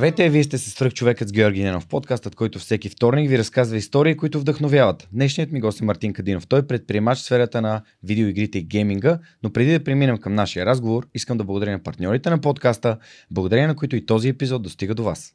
Здравейте, вие сте се свръх човекът с Георги Ненов, подкастът, който всеки вторник ви разказва истории, които вдъхновяват. Днешният ми гост е Мартин Кадинов. Той е предприемач в сферата на видеоигрите и гейминга, но преди да преминем към нашия разговор, искам да благодаря на партньорите на подкаста, благодарение на които и този епизод достига до вас.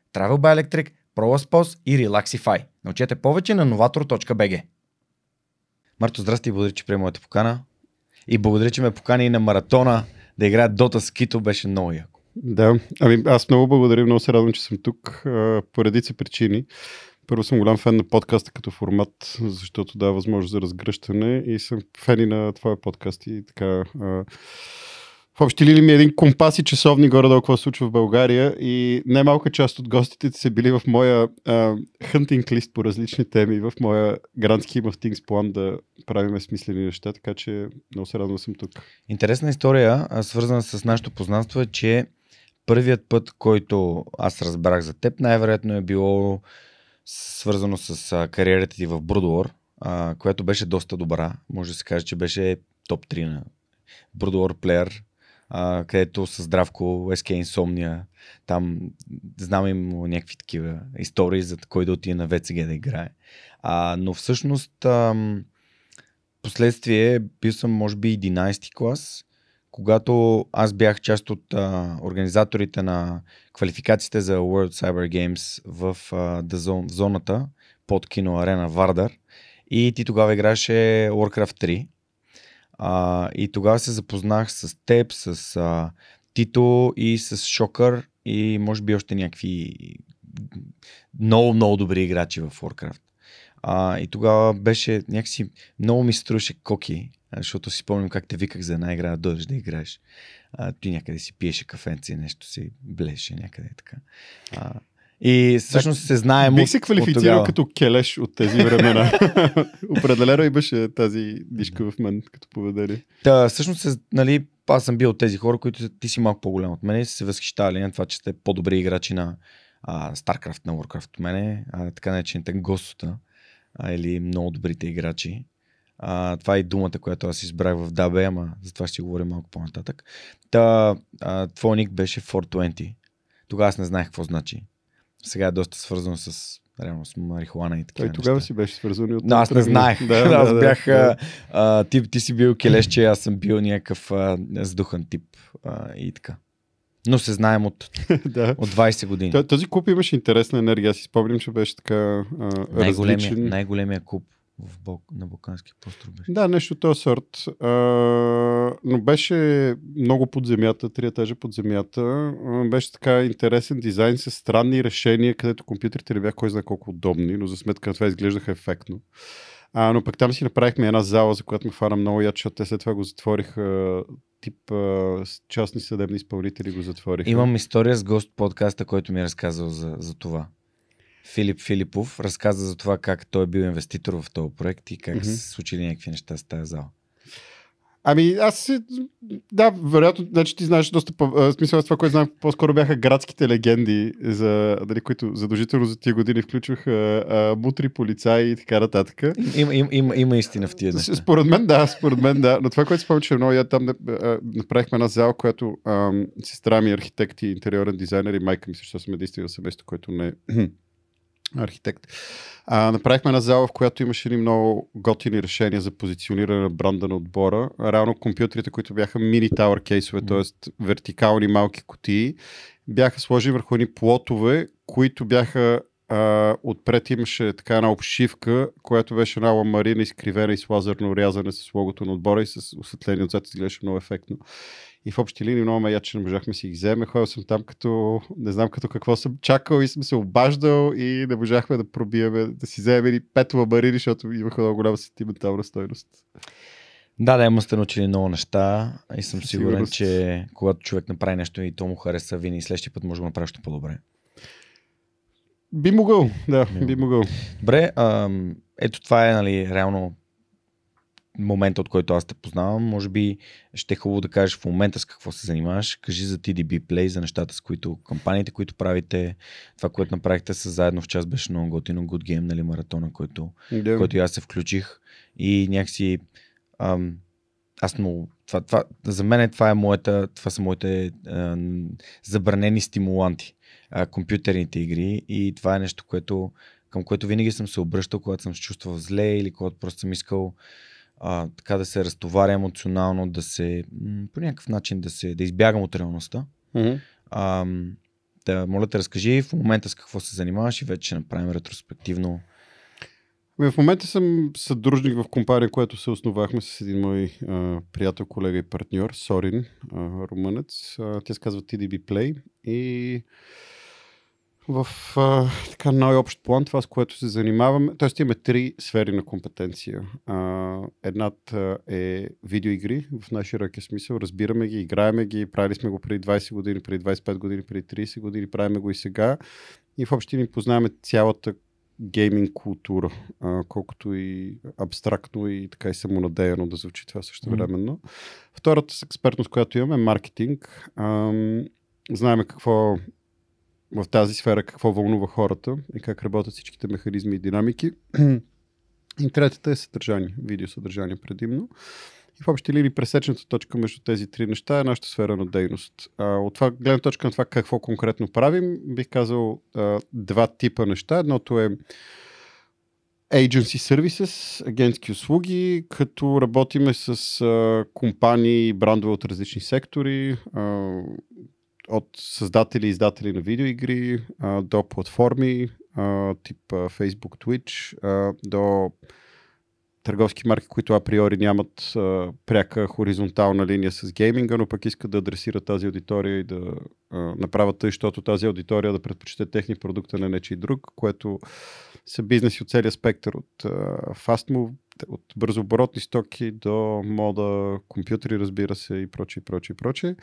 Travel by Electric, ProLaspos и Relaxify. Научете повече на novator.bg. Марто, здрасти и благодаря, че приема моята покана. И благодаря, че ме покани и на маратона да играя Дота с Кито, беше много яко. Да, ами аз много благодаря, много се радвам, че съм тук по редица причини. Първо съм голям фен на подкаста като формат, защото дава възможност за разгръщане и съм фен и на твоя подкаст и така в общи линии ми е един компас и часовни горе-долу какво се случва в България и немалка част от гостите са били в моя хънтинг лист по различни теми, в моя Grand Scheme of Things план да правиме смислени неща, така че много се радвам съм тук. Интересна история, свързана с нашето познанство е, че първият път, който аз разбрах за теб, най-вероятно е било свързано с кариерата ти в Брудуор, която беше доста добра. Може да се каже, че беше топ 3 на Брудуор плеер където с Здравко, SK Insomnia, там знам им някакви такива истории за кой да отиде на ВЦГ да играе. А, но всъщност ам, последствие бил съм може би 11 ти клас, когато аз бях част от а, организаторите на квалификациите за World Cyber Games в, а, Zone, в зоната под кино арена Вардар и ти тогава играеше Warcraft 3 а, и тогава се запознах с теб, с а, Тито и с Шокър и може би още някакви много, много добри играчи в Warcraft. А, и тогава беше някакси, много ми струваше коки, защото си спомням как те виках за една игра да дойдеш да играеш. А, ти някъде си пиеше кафенце, нещо си блеше някъде така. А, и всъщност се знаем. Бих се квалифицирал като келеш от тези времена. Определено имаше тази дишка в мен като поведение. Да, всъщност, нали, аз съм бил от тези хора, които ти си малко по-голям от мен и се възхищавали на това, че сте по-добри играчи на а, StarCraft, на Warcraft от мене, а, така наречените гостата, а, или много добрите играчи. А, това е думата, която аз избрах в DB, ама за това ще си говорим малко по-нататък. Та, а, твой ник беше 420. Тогава аз не знаех какво значи. Сега е доста свързано с реално с марихуана и така. Той тогава си беше свързан от. Но аз не знаех. Да, аз да, бях. Да. А, ти, ти си бил келешче, аз съм бил някакъв а, сдухан тип а, и така. Но се знаем от, да. от 20 години. Този куп имаше интересна енергия. Аз си спомням, че беше така а, най-големия, различен. Най-големия куп в Бог, на Балкански полуостров беше. Да, нещо този сорт. А, но беше много под земята, три етажа под земята. А, беше така интересен дизайн с странни решения, където компютрите не бяха кой знае колко удобни, но за сметка на това изглеждаха ефектно. А, но пък там си направихме една зала, за която ме хвана много яд, защото те след това го затвориха тип а, частни съдебни изпълнители го затвориха. Имам история с гост подкаста, който ми е разказал за, за това. Филип Филипов разказа за това как той е бил инвеститор в този проект и как mm-hmm. се случили някакви неща с тази зала. Ами аз да, вероятно, значи ти знаеш доста по... смисъл това, което знам, по-скоро бяха градските легенди, за, дали, които задължително за тия години включваха а, мутри, полицаи и така нататък. Има, им, има, има истина в тия неща. Според мен да, според мен да. Но това, което спомням, че много я там а, направихме една зала, която а, сестра ми е архитект и интериорен дизайнер и майка ми също съм единствено семейство, което не архитект. А, направихме една зала, в която имаше ни много готини решения за позициониране на бранда на отбора. Реално компютрите, които бяха мини тауър кейсове, т.е. вертикални малки кутии, бяха сложени върху едни плотове, които бяха а, отпред имаше така една обшивка, която беше една ламарина изкривена и с лазерно рязане с логото на отбора и с осветление отзад изглеждаше много ефектно. И в общи линии много ме я, че не можахме си ги вземе. Ходил съм там като, не знам като какво съм чакал и съм се обаждал и не можахме да пробиеме, да си вземем и пет ламарини, защото имаха много голяма сентиментална стойност. Да, да, има сте научили много неща и съм сигурен, сигурност. че когато човек направи нещо и то му хареса, винаги следващия път може да го направи още по-добре. Би могъл, да, Би би могъл. Добре, ам, ето това е нали, реално момента, от който аз те познавам. Може би ще е хубаво да кажеш в момента с какво се занимаваш. Кажи за TDB Play, за нещата, с които кампаниите, които правите, това, което направихте с заедно в час беше много готино. Good Game, нали, маратона, който в който и аз се включих и някакси ам, аз много, това, това, за мен това е моята, това са моите а, забранени стимуланти, а, компютърните игри и това е нещо, което, към което винаги съм се обръщал, когато съм се чувствал зле или когато просто съм искал а, така да се разтоваря емоционално, да се, по някакъв начин да се, да избягам от реалността. Мгм. Ам, да, моля те, разкажи в момента с какво се занимаваш и вече ще направим ретроспективно. Ами, В момента съм съдружник в компания, която се основахме с един мой а, приятел, колега и партньор, Сорин, а, румънец. А, тя се казва TDB Play и в а, така най-общ план това, с което се занимаваме, т.е. имаме три сфери на компетенция. А, едната е видеоигри, в най-широкия смисъл. Разбираме ги, играеме ги, правили сме го преди 20 години, преди 25 години, преди 30 години, правиме го и сега. И в общи ни познаваме цялата гейминг култура, а, колкото и абстрактно и така и самонадеяно да звучи това също Мгм. временно. Втората експертност, която имаме е маркетинг. Ам, знаеме какво в тази сфера, какво вълнува хората и как работят всичките механизми и динамики. И третата е съдържание, видеосъдържание предимно. И в общи линии пресечната точка между тези три неща е нашата сфера на дейност. А, от това гледна точка на това какво конкретно правим, бих казал а, два типа неща. Едното е agency services, агентски услуги, като работиме с а, компании и брандове от различни сектори, а, от създатели и издатели на видеоигри а, до платформи, а, тип а, Facebook, Twitch, а, до търговски марки, които априори нямат а, пряка хоризонтална линия с гейминга, но пък искат да адресират тази аудитория и да а, направят тъй, защото тази аудитория да предпочете техни продукта на нечи друг, което са бизнеси от целия спектър от а, от бързооборотни стоки до мода, компютри, разбира се, и прочее, и прочее, и прочее.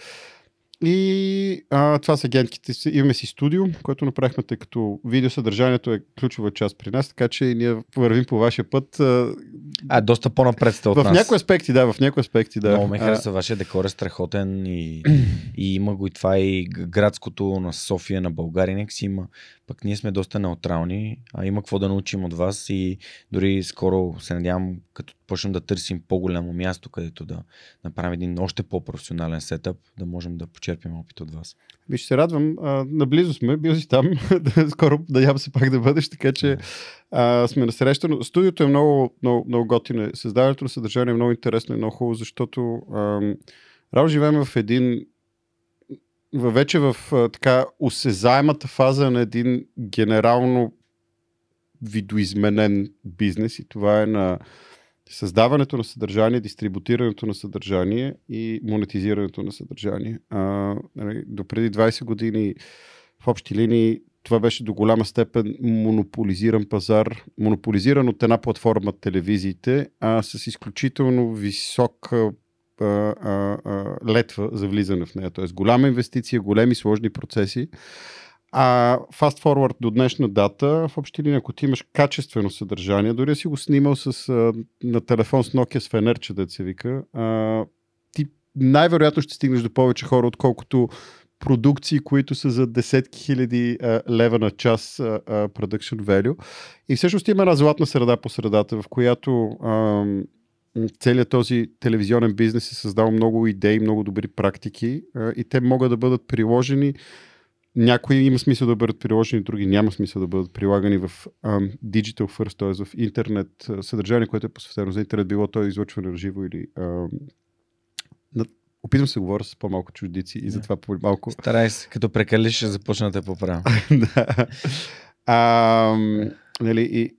И а, това са агентките. си. Имаме си студио, което направихме, тъй като видеосъдържанието е ключова част при нас, така че ние вървим по вашия път. А, А, доста по-напред сте от в нас. някои аспекти, да, в някои аспекти, да. Много ме А, хареса, вашия декор е страхотен и, и има го и това и градското на София, на България, нека си има. Пък ние сме доста неутрални, а има какво да научим от вас и дори скоро се надявам, като почнем да търсим по-голямо място, където да направим един още по-професионален сетъп, да можем да почерпим опит от вас. Виж, се радвам. А, наблизо сме, бил си там. Скоро надявам се пак да бъдеш, така че а, сме насреща. Но Студиото е много, много, много готино. Създаването на съдържание е много интересно и много хубаво, защото Рао живеем в един във- вече в а, така осезаемата фаза на един генерално видоизменен бизнес и това е на създаването на съдържание, дистрибутирането на съдържание и монетизирането на съдържание. А, нали, до преди 20 години в общи линии това беше до голяма степен монополизиран пазар, монополизиран от една платформа телевизиите, а с изключително висока а, а, а, летва за влизане в нея. Тоест голяма инвестиция, големи сложни процеси. А fast forward до днешна дата, в общи линии, ако ти имаш качествено съдържание, дори си го снимал с, а, на телефон с Nokia с фенерче, да се вика, а, ти най-вероятно ще стигнеш до повече хора, отколкото продукции, които са за десетки хиляди а, лева на час а, а, production value. И всъщност има една златна среда по средата, в която а, целият този телевизионен бизнес е създал много идеи, много добри практики а, и те могат да бъдат приложени някои има смисъл да бъдат приложени, други няма смисъл да бъдат прилагани в um, digital first, т.е. в интернет съдържание, което е посветено за интернет, било то излъчване на живо или um, опитвам се да говоря с по-малко чуждици и затова по-малко... Старай се, като прекалиш, ще започна да те поправя. да. Um, нали, и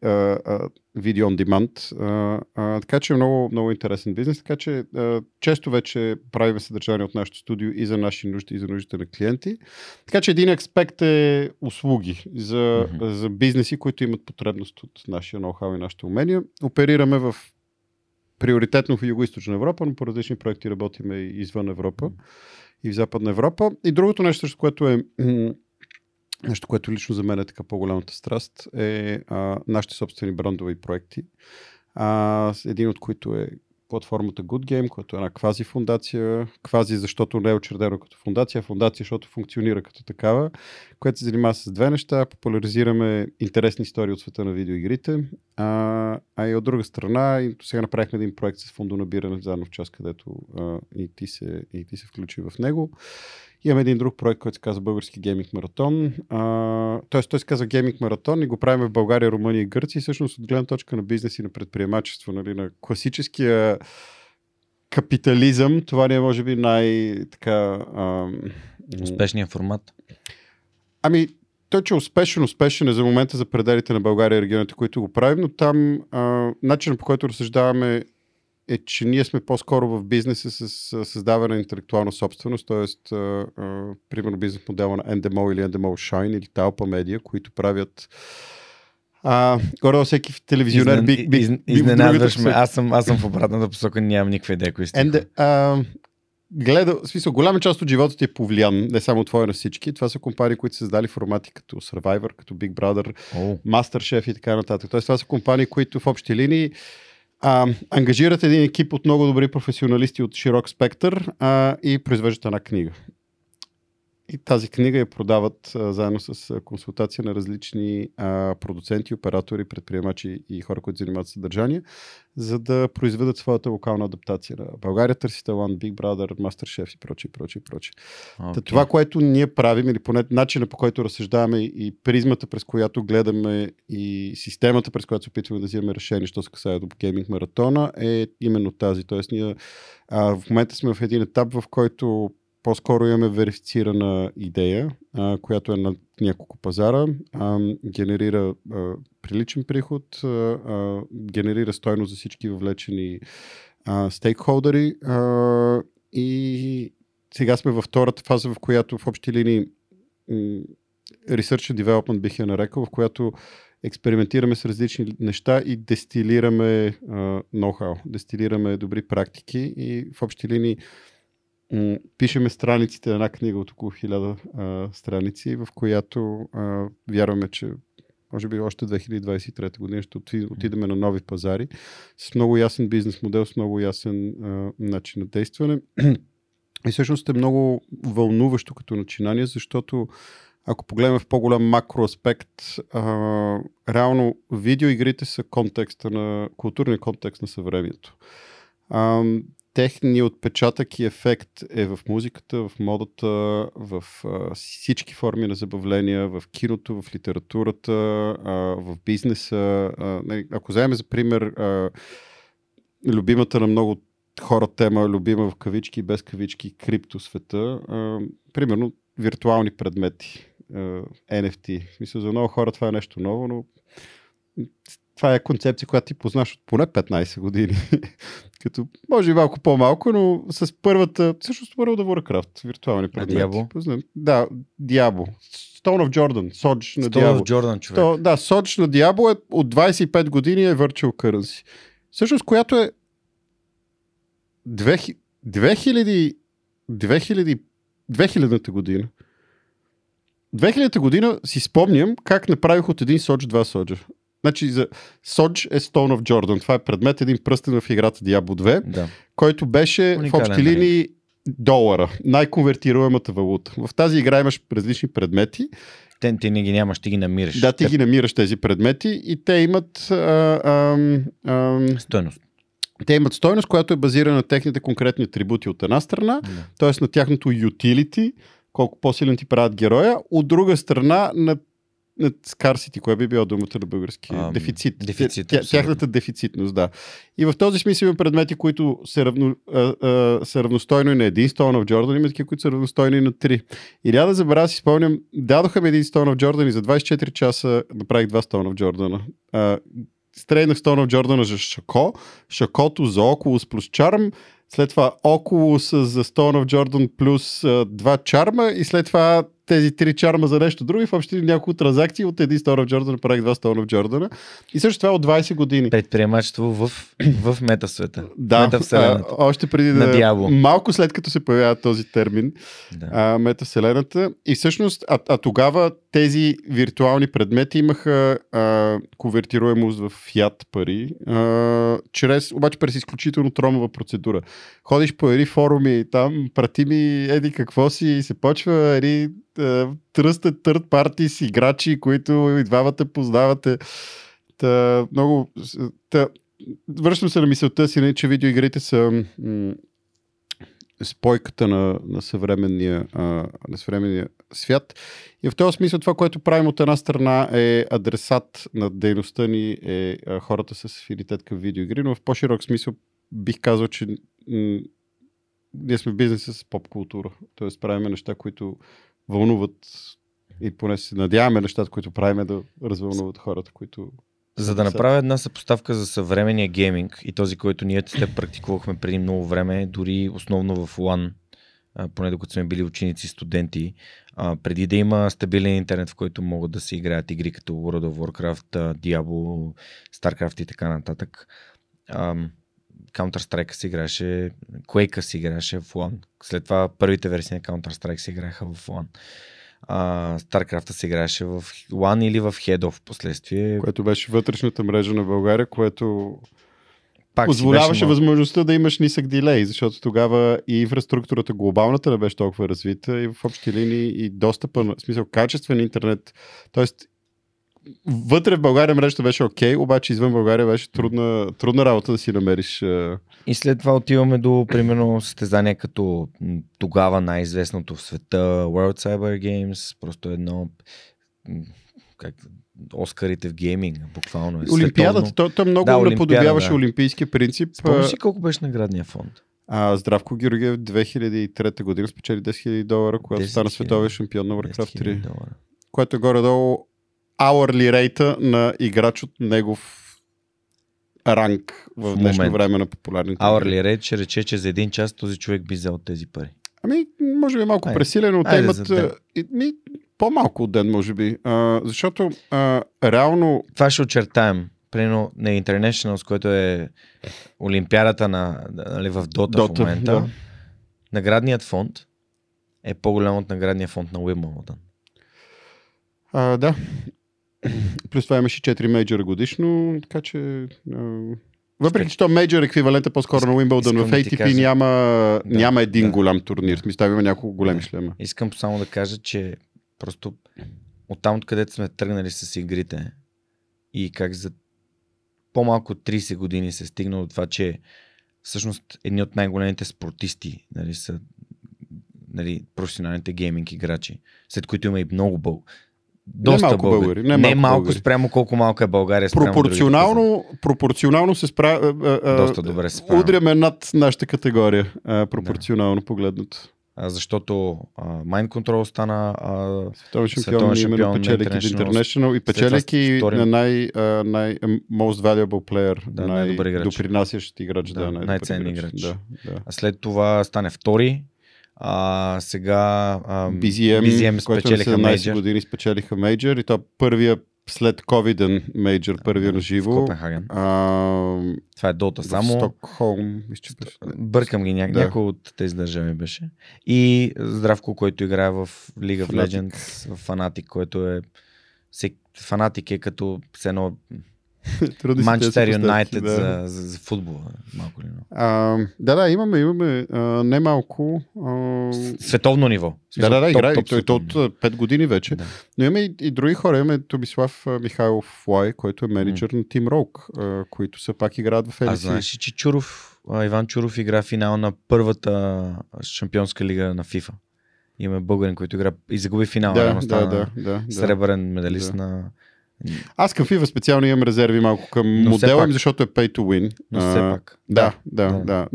видео on demand. А, а, така че е много, много интересен бизнес. Така че а, често вече правим съдържание от нашото студио и за наши нужди, и за нуждите на клиенти. Така че един аспект е услуги за, mm-hmm. за бизнеси, които имат потребност от нашия ноу-хау и нашите умения. Оперираме в приоритетно в Юго-Источна Европа, но по различни проекти работиме и извън Европа и в Западна Европа. И другото нещо, което е Нещо, което лично за мен е така по-голямата страст, е а, нашите собствени брандови проекти. А, един от които е платформата Good Game, която е една квази фундация. Квази, защото не е учредено като фундация, фундация, защото функционира като такава, която се занимава с две неща. Популяризираме интересни истории от света на видеоигрите. А, а и от друга страна, и сега направихме един проект с фондонабиране заедно в час, където а, и, ти се, и ти се включи в него. Имаме един друг проект, който се казва Български гейминг маратон. тоест, той се казва гейминг маратон и го правим в България, Румъния и Гърция. И всъщност от гледна точка на бизнес и на предприемачество, нали, на класическия капитализъм, това ни е може би най- така... Успешният формат. Ами, той, че е успешен, успешен е за момента за пределите на България и регионите, които го правим, но там а, начинът по който разсъждаваме е, че ние сме по-скоро в бизнеса с, създаване на интелектуална собственост, т.е. примерно бизнес модела на Endemol или Endemol Shine или Talpa Media, които правят а, горе всеки телевизионер би, би, би изненадваш ме. Аз съм, аз съм в обратната посока, нямам никаква идея кои сте. гледа, в смисъл, голяма част от живота ти е повлиян, не само твоя на всички. Това са компании, които са създали формати като Survivor, като Big Brother, oh. Masterchef и така нататък. Тоест, това са компании, които в общи линии а, ангажират един екип от много добри професионалисти от широк спектър а, и произвеждат една книга. И тази книга я продават а, заедно с а, консултация на различни а, продуценти, оператори, предприемачи и хора, които занимават съдържание, за да произведат своята локална адаптация на България. Търси талант, Big Brother, Masterchef и прочее, прочее, прочее. Okay. това, което ние правим, или поне начина по който разсъждаваме и призмата, през която гледаме и системата, през която се опитваме да взимаме решение, що се касае до гейминг маратона, е именно тази. Тоест, ние а, в момента сме в един етап, в който по-скоро имаме верифицирана идея, а, която е на няколко пазара, а, генерира а, приличен приход, а, а, генерира стойност за всички въвлечени а, стейкхолдери. А, и сега сме във втората фаза, в която в общи линии Research and Development бих я нарекал, в която експериментираме с различни неща и дестилираме ноу-хау, дестилираме добри практики. И в общи линии пишеме страниците на една книга от около хиляда страници, в която а, вярваме, че може би още 2023 година ще отидем на нови пазари с много ясен бизнес модел, с много ясен а, начин на действане. И всъщност е много вълнуващо като начинание, защото ако погледнем в по-голям макро аспект, а, реално видеоигрите са контекста на, културния контекст на съвремието. А, техният отпечатък и ефект е в музиката, в модата, в а, всички форми на забавления, в киното, в литературата, а, в бизнеса. А, не, ако вземем за пример а, любимата на много хора тема, любима в кавички и без кавички, криптосвета, а, примерно виртуални предмети, а, NFT. Смисъл, за много хора това е нещо ново, но това е концепция, която ти познаш от поне 15 години. Като, може и малко по-малко, но с първата, всъщност първо да Warcraft, виртуални предмети. Диабо? Познам. Да, Диабо. Stone of Jordan, Содж на Stone Diablo. of Jordan, човек. То, да, Содж на Diablo е от 25 години е Virtual Currency. Всъщност, която е 2000, 2000, 2000, 2000 година. 2000 година си спомням как направих от един Содж два Соджа. Значи за Содж е Stone of Jordan. Това е предмет, един пръстен в играта Diablo 2, да. който беше Уникален в общи линии долара, най-конвертируемата валута. В тази игра имаш различни предмети. Те, ти не ги нямаш, ти ги намираш. Да, ти те... ги намираш тези предмети и те имат а, а, а, стойност. Те имат стойност, която е базирана на техните конкретни атрибути от една страна, да. т.е. на тяхното utility, колко по-силен ти правят героя. От друга страна, на на scarcity, кое би било думата на български? Ам, дефицит. дефицит, Тя, тяхната дефицитност, да. И в този смисъл има предмети, които са, равно, а, а, са равностойни на един Stone of Jordan, има такива, които са равностойни на три. И няма да забравя, си спомням, дадоха ми един Stone of Jordan и за 24 часа направих два Stone of Jordan. А, стрейнах Stone of Jordan за Шако, Шакото за Oculus плюс Charm, след това Oculus за Stone of Jordan плюс а, два чарма и след това тези три чарма за нещо друго и в общи няколко транзакции от един Stone of Jordan направих два Stone of Jordan. И също това е от 20 години. Предприемачество в, в метасвета. Да, метавселената. а, още преди да... Диабло. Малко след като се появява този термин, Да. а, метавселената. И всъщност, а, а тогава тези виртуални предмети имаха а, конвертируемост в фиат пари, а, чрез, обаче през изключително тромова процедура. Ходиш по едни форуми, там прати ми еди какво си и се почва едни тръстът търт парти с играчи, които и двамата познавате. Та, много... Та, връщам се на мисълта си, не, че видеоигрите са м- спойката на, на, съвременния, а, на съвременния свят. И в този смисъл това, което правим от една страна е адресат на дейността ни е а, хората с афинитет към видеоигри, но в по-широк смисъл бих казал, че м- ние сме бизнеса с поп култура. Тоест правим неща, които вълнуват и поне се надяваме нещата, които правим да развълнуват хората, които За да направя една съпоставка за съвременния гейминг и този, който ние с теб практикувахме преди много време, дори основно в LAN, а, поне докато сме били ученици, студенти, преди да има стабилен интернет, в който могат да се играят игри като World of Warcraft, Diablo, StarCraft и така нататък. Counter-Strike се играеше, Quake се играеше в LAN. След това първите версии на Counter-Strike се играеха в LAN. А, StarCraft се играеше в LAN или в Head в последствие. което беше вътрешната мрежа на България, което Пак си позволяваше възможността да имаш нисък дилей, защото тогава и инфраструктурата глобалната не беше толкова развита и в общи линии и достъпа, в смисъл качествен интернет, т.е. вътре в България мрежата беше окей, обаче извън България беше трудна, трудна работа да си намериш. И след това отиваме до, примерно, състезания като тогава най-известното в света World Cyber Games, просто едно как, Оскарите в гейминг, буквално е Олимпиадата, световно. то, то много Да, наподобяваше да. олимпийския принцип. Спомниш а, си колко беше наградния фонд? А, Здравко Георгиев 2003 година спечели 10 000 долара, когато 10 стана 000. световен шампион на 10 Warcraft 000 3. долара. Което е горе-долу hourly рейта на играч от негов ранг в В днешно момента. време на популярните. Hourly rate ще рече, че за един час този човек би взел тези пари. Ами, може би е малко Айде. пресилено, но те имат ми, по-малко от ден, може би. А, защото а, реално Това ще очертаем. Примерно на Internationals, което е Олимпиадата на, нали, в Дота, в Dota, момента. да. Наградният фонд е по-голям от наградния фонд на Уимбълдън. А, да. Плюс това имаше 4 мейджора годишно, така че... Въпреки, че то мейджор еквивалент е по-скоро на Уимбълдън, в да ATP кажа- няма, Да, няма един да. голям турнир. В смисъл, има няколко големи Да. шлема. Искам само да кажа, че просто оттам, откъдето сме тръгнали с игрите и как за по-малко от 30 години се стигна до това, че всъщност едни от най-големите спортисти нали, са нали, професионалните гейминг играчи, след които има и много бъл. Доста малко българи. българи, не Не, малко малко българи. спрямо колко малка е България. Пропорционално, пропорционално се справя... Доста добре се справяме. Удряме над нашата категория, а, пропорционално погледнато. А, защото Mind Control стана а, Световен шампион, шампион печелейки International. И втори- на най, а, най most valuable player, Да, най-добър играч. най-допринасящ играч. Да, Да, най-ценен играч. Да, да. а след това стане втори. А, сега а, BZM, BZM спечелиха 17 мейджор години спечелиха мейджор и то първия след ковиден мейджор, първия на в живо. Копенхаген. А, Това е Дота само. Стокхолм. Бъркам ги, ня... Да. някой от тези държави беше. И Здравко, който играе в League of Fnatic. Legends, в Fanatic, който е... Фанатик е като все едно Манчестър Юнайтед да. за, за, за футбола. Малко ли. А, да, да, имаме, имаме а, немалко. А, Световно ниво. Да, да, да, играе. Той, той от 5 години вече. Да. Но имаме и, и други хора. Имаме Томислав а, Михайлов Флай, който е менеджер на Rogue, а, които все пак играят в А LCS. знаеш ли, че Чуров, а, Иван Чуров игра финал на първата шампионска лига на FIFA? Имаме българин, който игра и загуби финал. Да, да, стана да, да, да. Сребърен медалист Да. на... Аз към FIFA специално имам резерви малко към Но модела им, защото е pay to win. Но все пак. Да, да, да. да.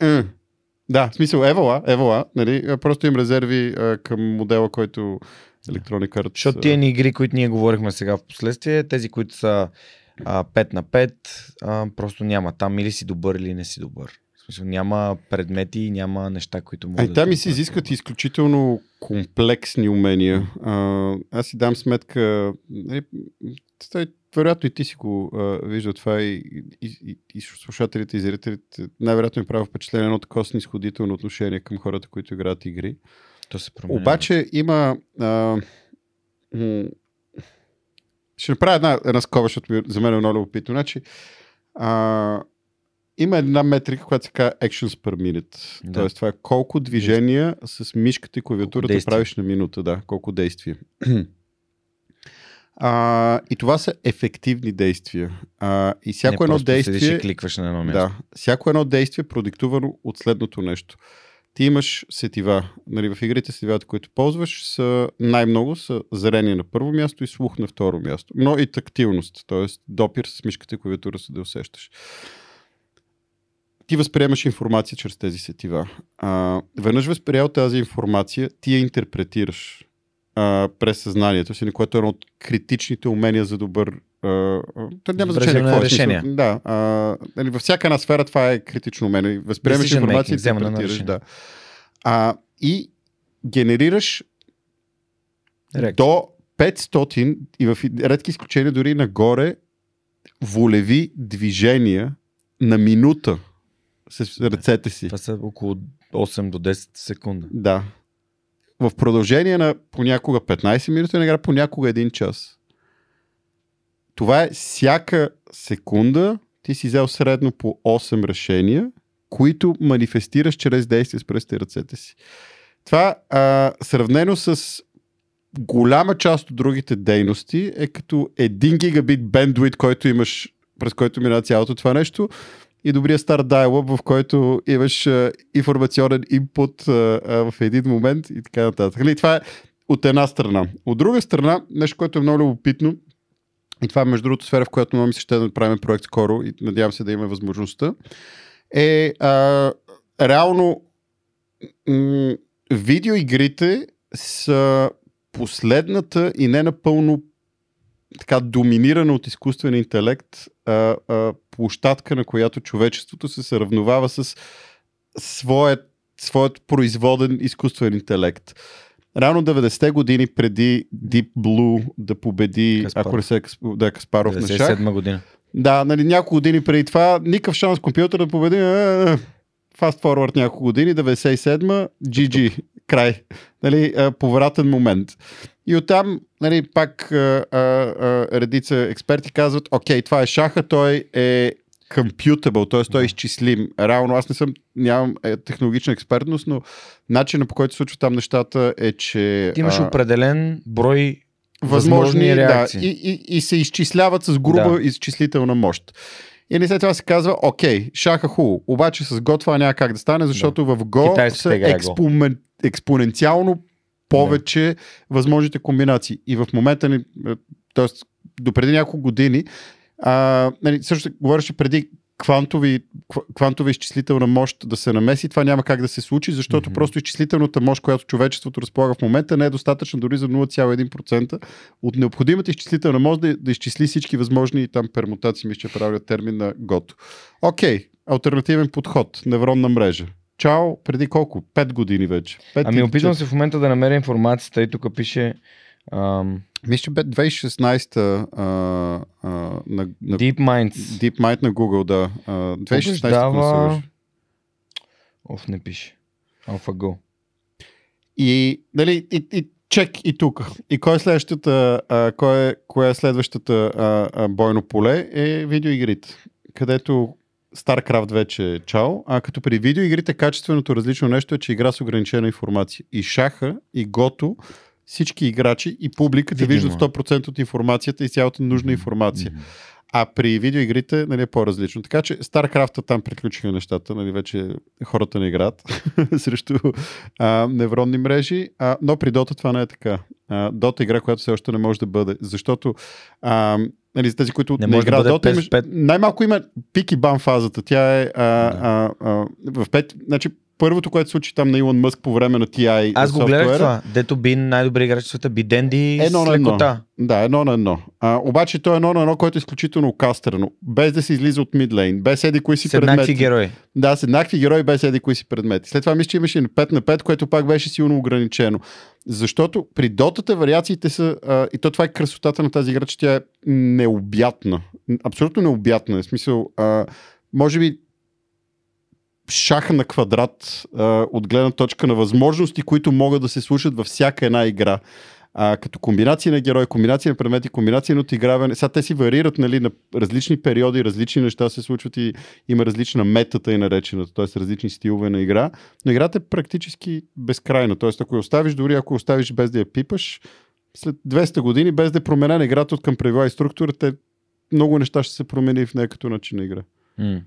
Е. Да, в смисъл, евала, евала, нали? Просто имам резерви а, към модела, който Electronic Arts... Защото тия ни игри, които ние говорихме сега в последствие, тези, които са а, 5 на 5, а, просто няма. Там или си добър, или не си добър. Смисъл, няма предмети, няма неща, които могат Ай, да там ми се изискват изключително комплексни умения. А, аз си дам сметка. Той, вероятно и ти си го а, вижда това и, и, и, и слушателите и зрителите. Най-вероятно ми прави впечатление едно такова снисходително отношение към хората, които играят игри. То се променя. Обаче има. А, м- ще направя една, една скоба, защото ми- за мен е много любопитно. Значи, а, има една метрика, която се казва actions per minute. Да. Тоест, това е колко движения с мишката и клавиатурата правиш на минута. Да, колко действия. А, и това са ефективни действия. А, и всяко не едно действие. и кликваш на едно място. Да, всяко едно действие е продиктувано от следното нещо. Ти имаш сетива. Нали, в игрите сетивата, които ползваш, са най-много са зрение на първо място и слух на второ място. Но и тактилност, т.е. допир с мишката и клавиатура, за да усещаш. Ти възприемаш информация чрез тези сетива. А, веднъж възприял тази информация, ти я интерпретираш а, през съзнанието си, което е едно от критичните умения за добър. То няма значение какво е. смисъл. решения. Да. А, нали, във всяка една сфера това е критично умение. Възприемаш информация и интерпретираш. Да. А, и генерираш Реакция. до 500 и в редки изключения дори нагоре волеви движения на минута с ръцете си. Това са около 8 до 10 секунди. Да. В продължение на понякога 15 минути игра, понякога един час. Това е всяка секунда ти си взел средно по 8 решения, които манифестираш чрез действия с пръстите и ръцете си. Това а, сравнено с голяма част от другите дейности е като 1 гигабит бендвит, който имаш, през който мина цялото това нещо и добрия стар dial в който имаш а, информационен инпут а, а, в един момент и така нататък. Нали, това е от една страна. От друга страна, нещо, което е много любопитно, и това е между другото сфера, в която много ми се ще направим проект скоро и надявам се да имаме възможността, е а, реално м- видеоигрите са последната и не напълно така доминирана от изкуствен интелект а, а, площадка, на която човечеството се сравновава с своят, своят производен изкуствен интелект. Рано 90-те години преди Deep Blue да победи, Каспаров. ако не се да, Каспаров на шах. 97 година. Да, нали, няколко години преди това, никакъв шанс компютър да победи. Fast forward няколко години, 97 GG, край. Нали, повратен момент. И оттам, нали, пак а, а, а, редица експерти казват, окей, това е шаха, той е computable, т.е. той е изчислим. Реално аз не съм, нямам е, технологична експертност, но начинът по който се случват там нещата е, че... Ти имаш а, определен брой възможни възможни да, реакции. и, и, и се изчисляват с груба Да. изчислителна мощ. И не след това се казва, окей, шаха хубаво, обаче с Go това няма как да стане, защото в Go Китайците са Go. експомен, експоненциално повече възможните комбинации. И в момента ни, т.е. до преди няколко години, а, нали, също говореше преди квантови, кв- квантова изчислителна мощ да се намеси, това няма как да се случи, защото Мгм. просто изчислителната мощ, която човечеството разполага в момента, не е достатъчна дори за 0,1% от необходимата изчислителна мощ да, да изчисли всички възможни там пермутации, мисля, че е правилният термин на гото. Окей, альтернативен подход, невронна мрежа. Чао, преди колко? Пет години вече. Пет Ами или опитвам се в момента да намеря информацията и тук пише ам, Мисля, че бе 2016 а, а, на, на Deep Minds. DeepMind на Google, да. А, 2016 ако не се Побеждава-. Оф, не пише. AlphaGo. И, нали, и, и чек и тук. И кой е следващата, а, кой е, коя е следващата а, а, бойно поле е видеоигрите, където StarCraft вече е чао, а като при видеоигрите качественото различно нещо е, че игра с ограничена информация. И шаха, и гото, всички играчи и публиката Видимо. виждат 100% от информацията и цялата нужна информация. А при видеоигрите нали, е по-различно. Така че StarCraft там приключиха нещата, нали, вече хората не играят срещу а, невронни мрежи, а, но при Dota това не е така. А, Dota е игра, която все още не може да бъде, защото а, нали, за тези, които Не не, играят Dota, 5 имаш, 5. най-малко има пик и бан фазата. Тя е а, Да. а, а, в 5, значи първото, което се случи там на Илон Мъск по време на TI Аз го гледах това. Дето би най-добри играч в света, би Денди Едно с на едно. лекота. Да, едно на едно. А, обаче то е едно на едно, което е изключително кастрено. Без да се излиза от мидлейн, без еди кои си С еднакви герои. Да, с еднакви герои, без еди кои си предмети. След това мисля, че имаше и 5 на 5, което пак беше силно ограничено. Защото при дотата вариациите са, а, и то това е красотата на тази игра, че тя е необятна. Абсолютно необятна. В смисъл, а, може би шаха на квадрат а, от гледна точка на възможности, които могат да се слушат във всяка една игра. А, като комбинация на герои, комбинация на предмети, комбинация на отиграване. Сега те си варират нали, на различни периоди, различни неща се случват и има различна метата и наречената, т.е. различни стилове на игра. Но играта е практически безкрайна. Т.е. ако я оставиш, дори ако я оставиш без да я пипаш, след 200 години, без да е променена играта от към правила и структура, те много неща ще се промени в нея като начин на игра. М.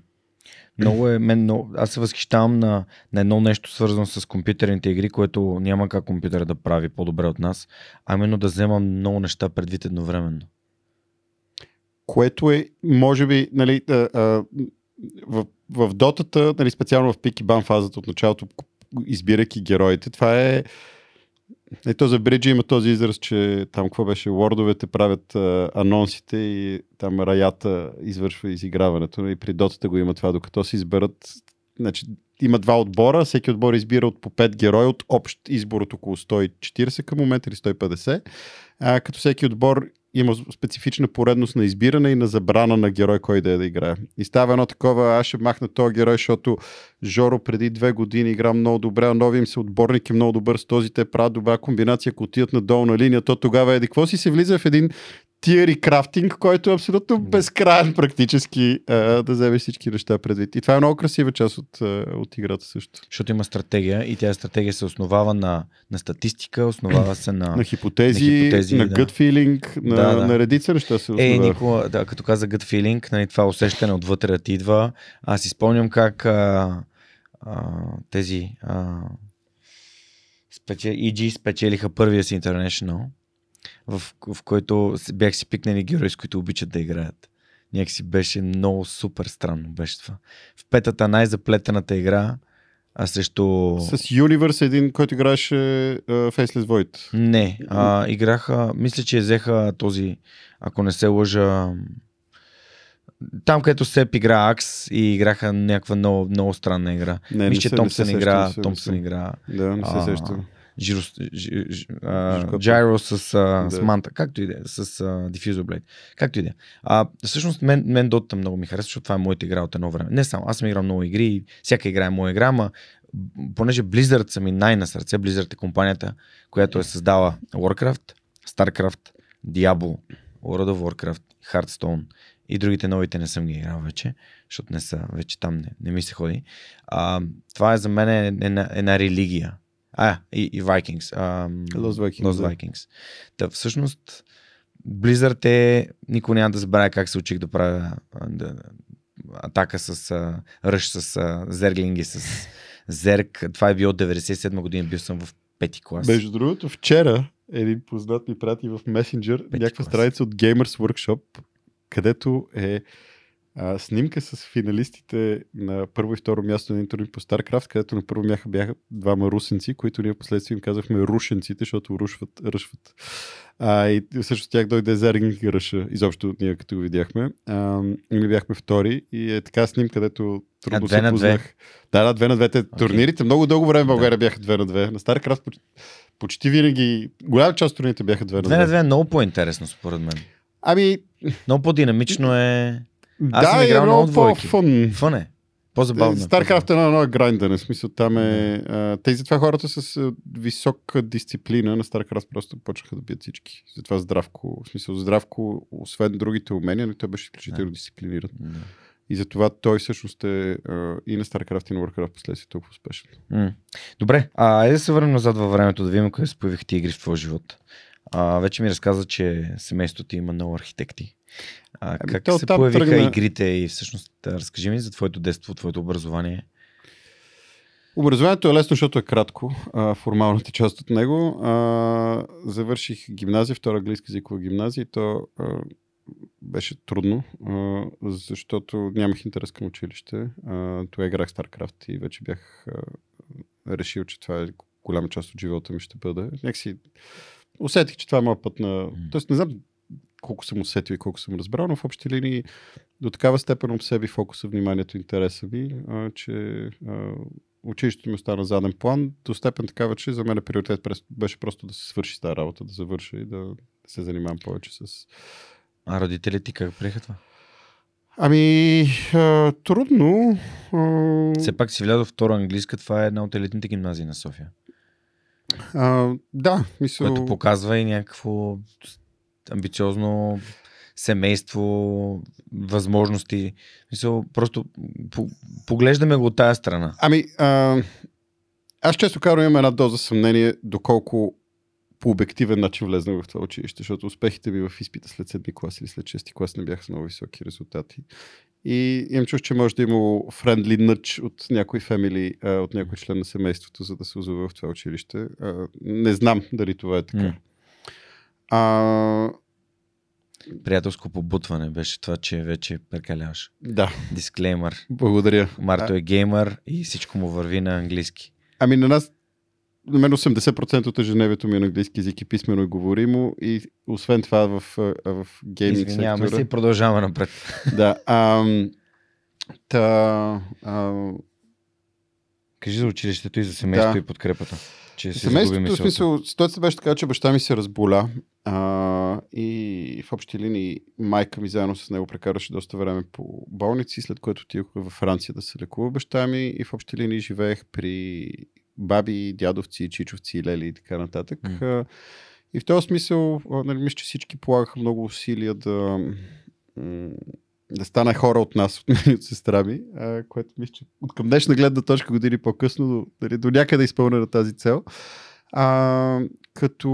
Много е, мен, много, аз се възхищавам на, на едно нещо свързано с компютърните игри, което няма как компютъра да прави по-добре от нас, а именно да вземам много неща предвид едновременно. което е, може би, нали, а, а, в, в дотата, нали, специално в пик и бан фазата от началото, избирайки героите, това е ето за Бриджи има този израз, че там какво беше, лордовете правят а, анонсите и там раята извършва изиграването. И при дотата го има това, докато се изберат значи, има два отбора, всеки отбор избира от по 5 герои от общ избор от около 140 към момента или 150, а, като всеки отбор има специфична поредност на избиране и на забрана на герой, кой да е да играе. И става едно такова, аз ще махна този герой, защото Жоро преди две години игра много добре, а нови се отборник е много добър с този, те правят добра комбинация, ако отидат надолу на линия, то тогава еди какво си се влиза в един тиери крафтинг, който е абсолютно безкрайен практически а, да вземеш всички неща предвид. И това е много красива част от, от играта също. Защото има стратегия и тя стратегия се основава на, на статистика, основава се на... На хипотези, на хипотези, на да. gut feeling, на, Да, да. на редица неща се основава. Никола, да, като каза gut feeling, нали, това усещане отвътре да ти идва. Аз си спомням как а, а, тези а, спече, EG спечелиха първия си International, в, в който бях си пикнали герои, с които обичат да играят. Някакси беше много супер странно беше това. В петата най-заплетената игра, а срещу... С Universe един, който играеше uh, Faceless Void. Не, а, играха, мисля, че взеха този, ако не се лъжа, там, където Сеп игра Акс и играха някаква много, много странна игра. Не, мисля, че се- Томпсън се игра, сещам, не Томпсън не игра, Да, не се А, сещам. Жиро, ж, ж, а. Gyro с, а, Да. с манта, както и да е, с а, Diffuser Blade, както и да е. Всъщност мен, мен Dota много ми харесва, защото това е моята игра от едно време. Не само, аз съм играл много игри, и всяка игра е моя игра, ама понеже Blizzard са ми най-на сърце, Blizzard е компанията, която е създала Warcraft, StarCraft, Diablo, World of Warcraft, Hearthstone и другите новите не съм ги играл вече, защото не са, вече там не, не ми се ходи. А, това е за мен една, една религия. А, и, и Vikings. Lost Vikings, Lost да. Vikings. Та, всъщност, Blizzard е, никой няма да забравя как се учих да правя да, атака с а, ръж, с а, зерглинги, с зерк. Това е било 97 година, бил съм в пети клас. Между другото, вчера един познат ми прати в Messenger Пети някаква клас. страница от Gamers Workshop, където е а, снимка с финалистите на първо и второ място на турнир по StarCraft, където на първо бяха, бяха двама русенци, които ние последствие им казахме рушенците, защото рушват, ръшват. А, и също тях дойде Зергинг и ръша, изобщо ние като го видяхме. А, и ние бяхме втори и е така снимка, където трудно се на познах. Да, да, две на двете. Окей. Турнирите много дълго време в България бяха две на две. На StarCraft почти, почти винаги, голяма част от турнирите бяха две на Две на две. две е много по-интересно, според мен. Ами, Много по-динамично е. Аз да, съм е играл много много двойки. по-фън. Фън е. По-забавно. е, StarCraft е едно, едно грайндане, смисъл там е... а, Те затова хората с висока дисциплина на StarCraft просто почнаха да бият всички. Затова Здравко, в смисъл Здравко, освен другите умения, но той беше изключително дисциплиниран. Да. И затова той всъщност е а, и на StarCraft и на Warcraft последствие толкова успешен. М. Добре, а, айде да се върнем назад във времето, да видим къде се появиха ти игри в твоя живот. А, вече ми разказа, че семейството ти има много архитекти. А Ами, как се появиха тръгна- игрите и всъщност разкажи ми за твоето детство, твоето образование. Образованието е лесно, защото е кратко, а, формалната част от него. А, завърших гимназия, втора английска езикова гимназия и то а, беше трудно, а, защото нямах интерес към училище. А, тогава играх StarCraft и вече бях а, решил, че това е голяма част от живота ми ще бъде. Някакси усетих, че това е моят път на... Тоест не знам колко съм усетил и колко съм разбрал, но в общи линии до такава степен обсеби фокуса, вниманието, интереса ми, а, че а, училището ми остана заден план, до степен такава, че за мен е приоритет беше просто да се свърши тази работа, да завърша и да се занимавам повече с... А родителите ти как приеха това? Ами, а, трудно. А, Все пак си влязъл втора английска, това е една от елитните гимназии на София. а, да, мисля... Което показва и някакво амбициозно семейство, възможности. Мисъл, просто по, поглеждаме го от тая страна. Ами, а, аз често казвам имам една доза съмнение доколко по обективен начин влезнах в това училище, защото успехите ми в изпита след 7 клас или след 6 клас не бяха с много високи резултати. И имам чувство, че може да има френдли нъч от някой фамили, а, от някой член на семейството, за да се озова в това училище. Не знам дали това е така. М. А, Приятелско побутване беше това, че вече прекаляваш. да, Дисклеймър. благодаря. Марто е геймър и всичко му върви на английски. Ами на нас, на мен 80% от ежедневието ми е на английски език и писмено и говоримо и освен това в, а, в гейминг Извиняваме сектора. се и продължаваме напред. Да. Ам, та, а, Кажи за училището и за семейството Да. и подкрепата. Че семейството, в смисъл, ситуацията беше така, че баща ми се разболя а, и в общи линии майка ми заедно с него прекараше доста време по болници, след което отидох във Франция да се лекува баща ми и в общи линии живеех при баби, дядовци, чичовци, лели и така нататък. А, И в този смисъл, нали, мисля, че всички полагаха много усилия да, да стане хора от нас, от мен от сестра ми, а, което мисля, че от към днешна гледна точка години по-късно до, нали, до някъде изпълнена тази цел. А, като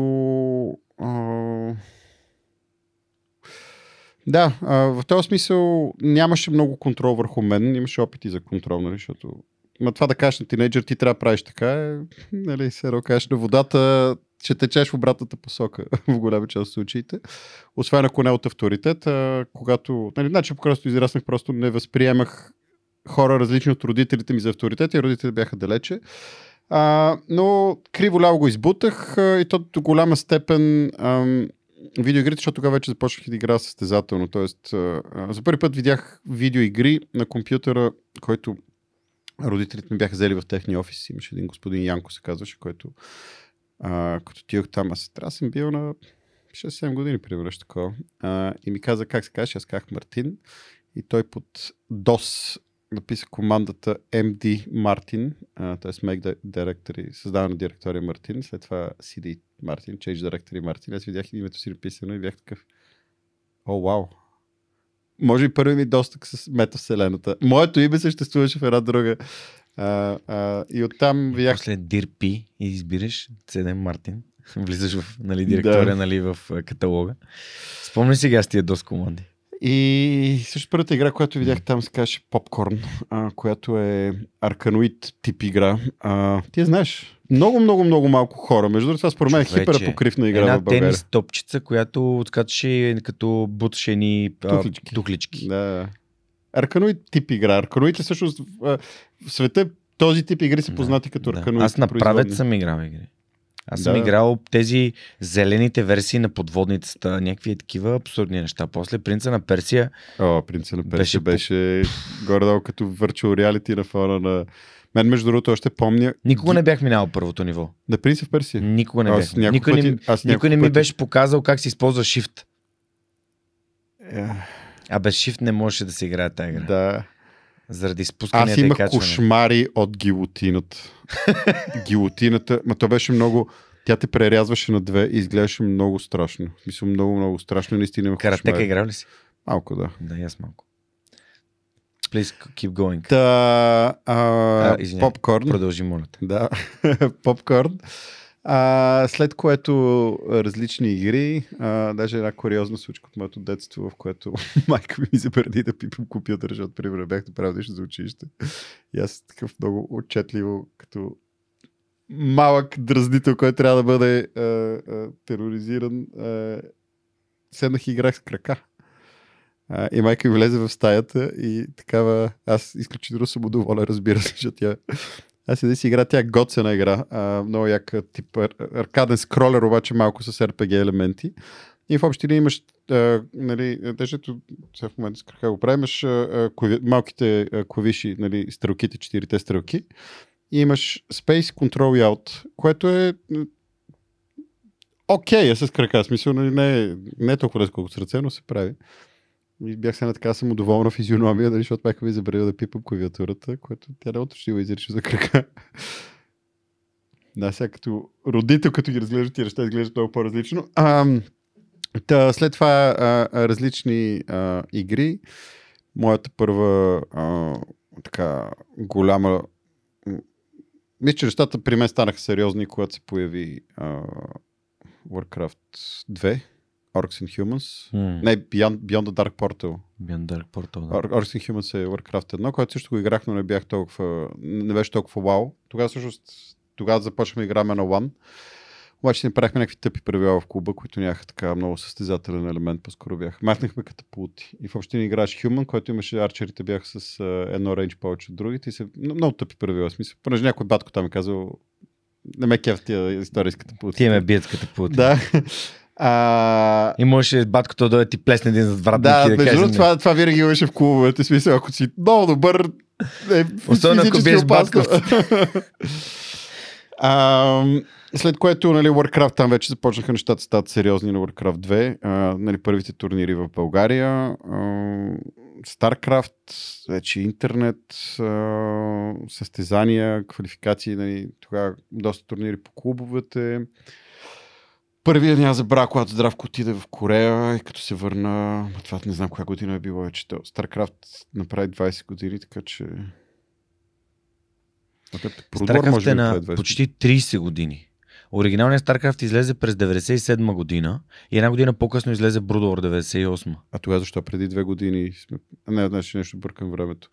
а, да, а, в този смисъл нямаше много контрол върху мен, имаше опити за контрол, нали, защото Ма това да кажеш на тинейджър, ти трябва да правиш така, е, нали, се кажеш на водата, ще течеш в обратната посока в голяма част от случаите. Освен ако не от авторитет, а, когато, нали, значи по просто израснах, просто не възприемах хора различни от родителите ми за авторитет и родителите бяха далече. А, но криво ляво го избутах а, и то до голяма степен ам, видеоигрите, защото тогава вече започнах да играя състезателно. Тоест, а, за първи път видях видеоигри на компютъра, който родителите ми бяха взели в техния офис. Имаше един господин Янко, се казваше, който а, като отидох там, аз трябва съм бил на 6-7 години, примерно, такова. А, и ми каза как се казваш, аз казах Мартин. И той под DOS написа командата MD Martin, т.е. Make Directory, създаване на директория Мартин, след това CD Martin, Change Directory Martin. Аз видях името си написано и бях такъв. О, вау! Може и първи ми достък с метавселената. Моето име съществуваше в една друга. А, а, и оттам видях После DIRP и избираш CD Мартин. Влизаш в нали, директория Да. нали, в каталога. Спомни сега с тия DOS команди. И също първата игра, която видях там се казваше Popcorn, а, която е арканоид тип игра. А, ти я знаеш. Много, много, много малко хора. Между другото, според мен е Човече, хиперпокривна игра Една в България. тенис топчица, която отскачаше като буташе ни Тухлички. тухлички. Да. Арканоид тип игра. Арканоид е всъщност в, света този тип игри са Да, познати като да. арканоид. Аз на правец производни. съм играл игри. Аз съм Да. играл тези зелените версии на подводницата, някакви такива абсурдни неща. После Принца на Персия, О, принца на Персия Беше беше, беше горе-долу като virtual reality на фона на... Мен, между другото, още помня... никога не бях минал първото ниво. На принца в Персия. Никога не Аз бях. Никой, не, пъти- ми- аз никой не ми пъти- беше показал как се използва Shift. Е, А без Shift не можеше да се играе тази игра. Да. Заради Аз спусканията и имах кошмари от гилотината. гилотината, ма то беше много... Тя те прерязваше на две и изглеждаше много страшно. Смисъл много, много страшно. Наистина имах Каратека кошмари. играл ли си? Малко, да. Да, аз малко. Please keep going. Та, а, А, извинявай. попкорн. Продължи, моля. Да, попкорн. А, след което различни игри, а, даже една куриозна случка от моето детство, в което майка ми забрани да пипам компютър, защото примерно бях направил нещо за училище. И аз такъв много отчетливо, като малък дразнител, който трябва да бъде а, а, тероризиран, а, седнах и играх с крака. А, и майка ми влезе в стаята и такава, аз изключително съм доволен, разбира се, защото тя аз и да си игра тя готсена игра, а, много яка тип ар- аркаден скролер, обаче малко с RPG елементи. И в общи линии имаш, а, нали, дежето, сега в момента с крака го клави, малките а, клавиши, нали, стрелките, четирите стрелки. И имаш Space Control и Out, което е окей, okay, с крака. Смисъл, нали, не, е, не е толкова лесно, колкото с ръце, но се прави. И бях сега така самодоволна физиономия, нали, защото майка ми забравила да пипам клавиатурата, което тя не уточнила изрично за крака. Да, сега като родител, като ги разглежда тия неща, изглеждат много по-различно. А, та, след това а, различни а, игри. Моята първа а, така голяма... Мисля, че нещата при мен станаха сериозни, когато се появи а, Warcraft 2, Orcs and Humans. М, Не, Beyond, Beyond the Dark Portal. Beyond Dark Portal, да. Or- Orcs and Humans е Warcraft 1, който също го играх, но не бях толкова, не беше толкова вау. Тогава всъщност, тогава започваме да играме на One. Обаче си направихме някакви тъпи правила в клуба, които нямаха така много състезателен елемент, по-скоро бях. Махнахме катапулти. И в общи ни играеш Human, който имаше арчерите бяха с а, едно рейндж повече от другите и се... Много, тъпи правила, в смисъл. Понеже някой батко там е казал, не ме кеф тия истории с катапулти. Ти ме бият с катапулти. Да. А, И можеше баткото да ти плесне един зад вратник да, и да между другото, това, това винаги имаше в клубовете. Смисъл, ако си много добър, е Особено ако биеш батков. а, след което, нали, Warcraft там вече започнаха нещата стават сериозни на Warcraft 2. А, нали, първите турнири в България. А, StarCraft, вече интернет, а, състезания, квалификации, нали, тогава доста турнири по клубовете. Първият няма забравя, когато Здравко отиде в Корея и като се върна, това не знам коя година е било, е, че то StarCraft направи 20 години, така че... Може е на направи 20 почти 30 години. Оригиналният StarCraft излезе през 97 година и една година по-късно излезе War 98. А тогава защо? Преди две години сме... Не, значи нещо бъркам времето.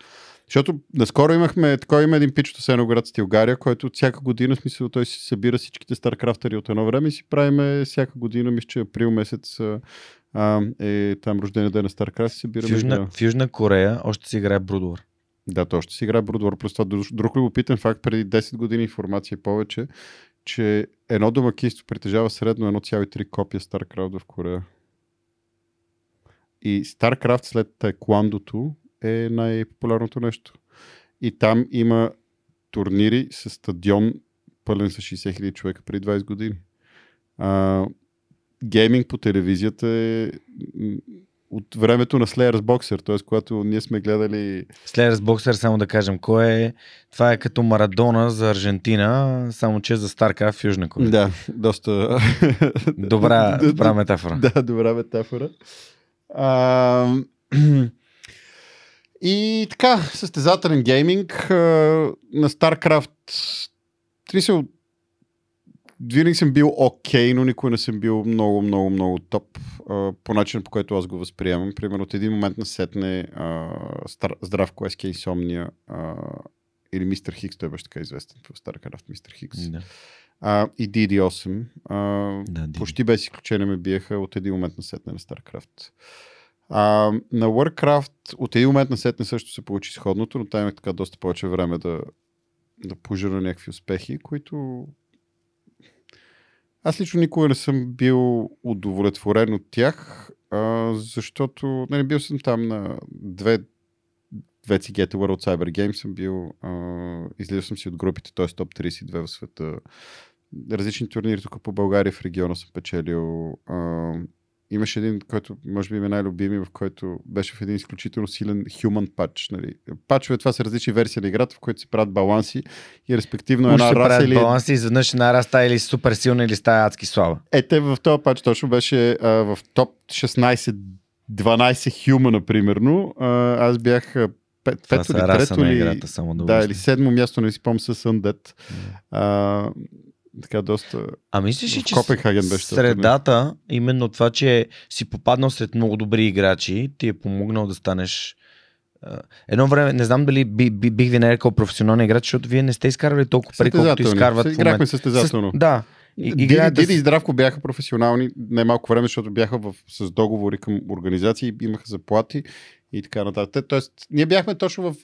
Защото наскоро имахме, такова има един пич от Сеноград Стилгария, който всяка година, смисъл, той си събира всичките старкрафтери от едно време и си правиме всяка година, мисля, че април месец а, е там рождения ден на Старкрафт и В събираме. Южна, в Южна Корея още се играе War. Да, то ще си играе Брудвор. Плюс това друг, любопитен факт, преди 10 години информация повече, че едно домакинство притежава средно 1,3 копия StarCraft в Корея. И StarCraft след таеквондото е най-популярното нещо. И там има турнири с стадион пълен с 60 000 човека преди 20 години. А, гейминг по телевизията е от времето на Slayer's Boxer, т.е. когато ние сме гледали Следващ боксер, само да кажем кой е. Това е като Марадона за Аржентина, само че за StarCraft в Южна Корея. Да, доста. Добра, добра метафора. Да, добра метафора. А, и така, състезателен гейминг а, на StarCraft. Трисъл, винаги съм бил окей, okay, но никой не съм бил много, много, много топ а, по начин, по който аз го възприемам. Примерно от един момент на сетне а, Стар, Здравко SK Insomnia а, или Мистер Хикс, той беше така известен в StarCraft, Мистер Хикс. Да, А, и DD8. А, да, почти без изключение ме биеха от един момент на сетне на StarCraft. А, на Warcraft от един момент на сетне също се получи сходното, но там имах така доста повече време да, да пожира някакви успехи, които аз лично никога не съм бил удовлетворен от тях, а, защото нали, бил съм там на две две цигета World Cyber Games съм бил, а, излизал съм си от групите, т.е. топ 32 в света. Различни турнири тук по България в региона съм печелил. А, имаше един, който може би е най-любими, в който беше в един изключително силен human patch. Нали. Пачове, това са различни версии на играта, в които се правят баланси и респективно Уж една се раса или... баланси, изведнъж една раста или супер силна или стая адски слаба. Е, те в този пач точно беше а, в топ 16 12 хюмана, примерно. Аз бях пет, пето или трето на ли, играта, само да да, или седмо място, не си помня с Undead. А, така доста... А мислиш ли, В че Копенхаген беше средата, именно това, че си попаднал сред много добри играчи, ти е помогнал да станеш Едно време, не знам дали би, би, бих ви нарекал професионален играч, защото вие не сте изкарвали толкова пари, колкото изкарват в Играхме момента. състезателно. С- Да. И, Диди, играят да Диди и Здравко бяха професионални най-малко време, защото бяха в, с договори към организации, имаха заплати и така нататък. Тоест, ние бяхме точно в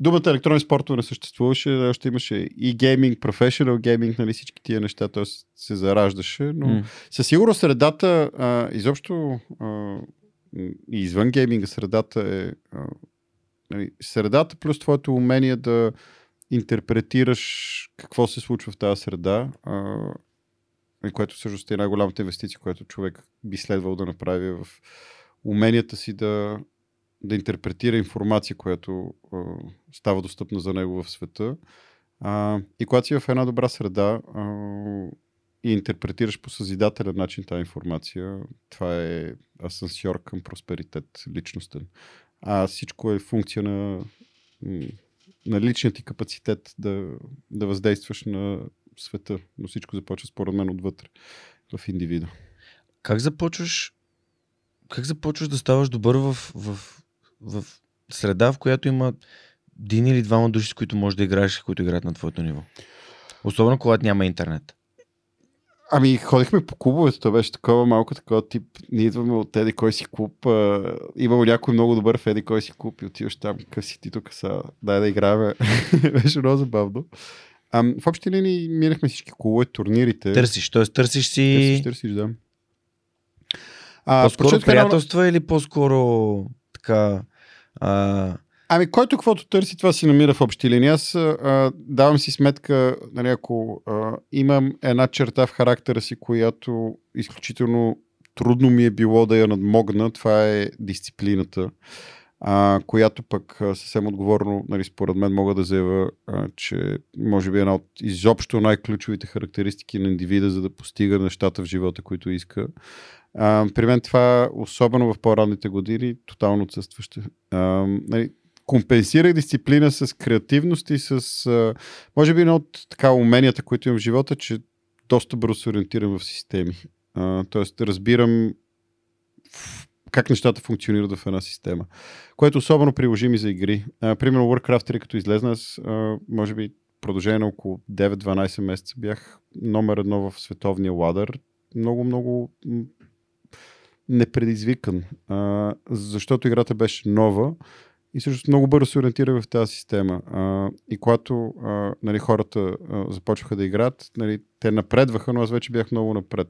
думата електронни спортове не съществуваше, още имаше и гейминг, професионал гейминг, нали всички тия неща, т.е. се зараждаше, но М. със сигурност средата, а, изобщо а, и извън гейминга, средата е а, нали, средата плюс твоето умение да интерпретираш какво се случва в тази среда, а, което всъщност е най-голямата инвестиция, която човек би следвал да направи в уменията си да, да интерпретира информация, която а, става достъпна за него в света. А, и когато си в една добра среда а, и интерпретираш по съзидателен начин тази информация, това е асансьор към просперитет личностен. А всичко е функция на, на личният ти капацитет да, да въздействаш на света. Но всичко започва според мен отвътре в индивида. Как започваш как започваш да ставаш добър в, в, в среда, в която има един или двама души, с които можеш да играеш, които играят на твоето ниво? Особено когато няма интернет. Ами, ходихме по клубовете, то беше такова малко такова тип. Ние идваме от еди кой си клуб. А, имало някой много добър в еди кой си клуб и отиваш там, къв си ти тук са, дай да играем. беше много забавно. А, в общи линии минахме всички клубове, турнирите. Търсиш, т.е. търсиш си Търсиш, търсиш, да. А, по-скоро приятелства или по-скоро така а, Ами, който каквото търси, това си намира в общи линии. Аз а, давам си сметка, нали, ако а, имам една черта в характера си, която изключително трудно ми е било да я надмогна, това е дисциплината, а, която пък съвсем отговорно, нали, според мен, мога да заявя, а, че може би е една от изобщо най-ключовите характеристики на индивида, за да постига нещата в живота, които иска. А, при мен това, особено в по-ранните години, тотално отсъстваше. А, нали, компенсирах дисциплина с креативност и с, а, може би, едно от така уменията, които имам в живота, че доста бързо се ориентирам в системи. А, тоест, разбирам как нещата функционират в една система. Което особено приложим и за игри. А, примерно Warcraft 3, като излезна, аз, а, може би, продължение на около 9-12 месеца бях номер едно в световния ладър. Много, много непредизвикан. А, защото играта беше нова и също много бързо се ориентирах в тази система. А, и когато а, нали, хората а, започваха да играят, нали, те напредваха, но аз вече бях много напред.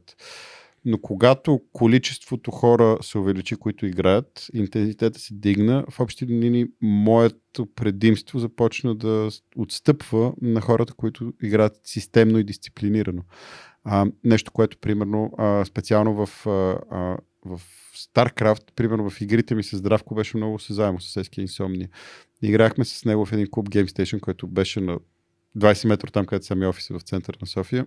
Но когато количеството хора се увеличи, които играят, интензитета се дигна, в общи линии моето предимство започна да отстъпва на хората, които играят системно и дисциплинирано. А, нещо, което примерно а, специално в, а, а, в StarCraft, примерно в игрите ми с Здравко беше много осезаемо с Ески Инсомния. Играхме с него в един клуб Game Station, който беше на 20 метра там, където сами офиси в центъра на София.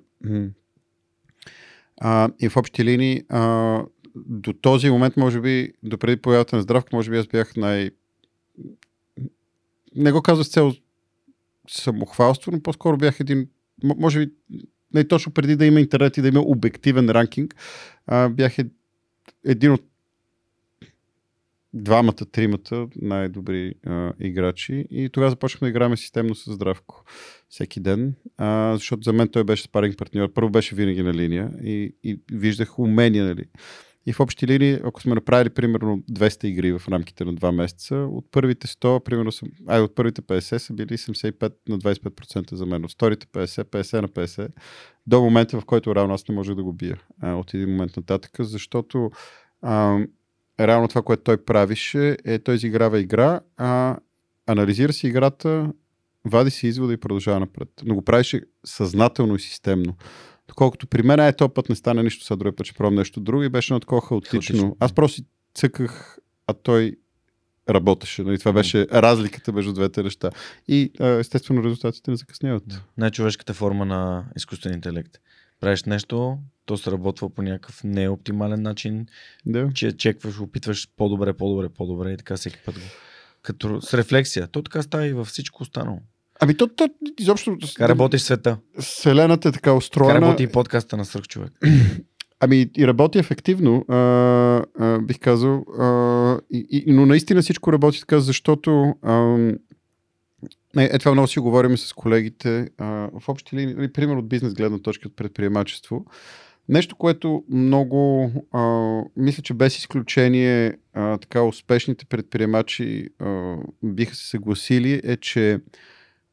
А, и в общи линии а, до този момент, може би, до преди появата на Здравко, може би аз бях най... Не го казвам с цел самохвалство, но по-скоро бях един, може би, не точно преди да има интернет и да има обективен ранкинг, а, бях е, един от двамата, тримата най-добри а, играчи и тогава започнахме да играем системно с Здравко всеки ден, а, защото за мен той беше спаринг партньор. Първо беше винаги на линия и, и виждах умения, нали. И в общи линии, ако сме направили примерно 200 игри в рамките на 2 месеца, от първите 100, примерно, съм, ай, от първите 50 са били 75 на 25% за мен. От вторите 50, 50 на 50, до момента, в който реално аз не можех да го бия а, от един момент нататък, защото а, реално това, което той правише, е той изиграва игра, а, анализира си играта, вади си извода и продължава напред. Но го правеше съзнателно и системно. Доколкото при мен е този път не стане нищо, сега другия път ще пробвам нещо друго и беше едно такова хаотично. Хаотично. Аз просто цъках, а той работеше. Нали? Това беше разликата между двете неща. И естествено резултатите не закъсняват. най-човешката форма на изкуствен интелект. Правиш нещо, то се работва по някакъв неоптимален начин, Да. че чекваш, опитваш по-добре, по-добре, по-добре и така всеки път го. Като с рефлексия. То така става и във всичко останало. Ами то, то изобщо... Как работиш в света? Вселената е така Как устроена. работи и подкаста на свърх човек? Ами и работи ефективно, а, а, бих казал. А, и, и, но наистина всичко работи така, защото а, е, е, това много си говорим с колегите. А, в общи линии, нали, пример от бизнес гледна точка от предприемачество. Нещо, което много, а, мисля, че без изключение а, така успешните предприемачи а, биха се съгласили, е, че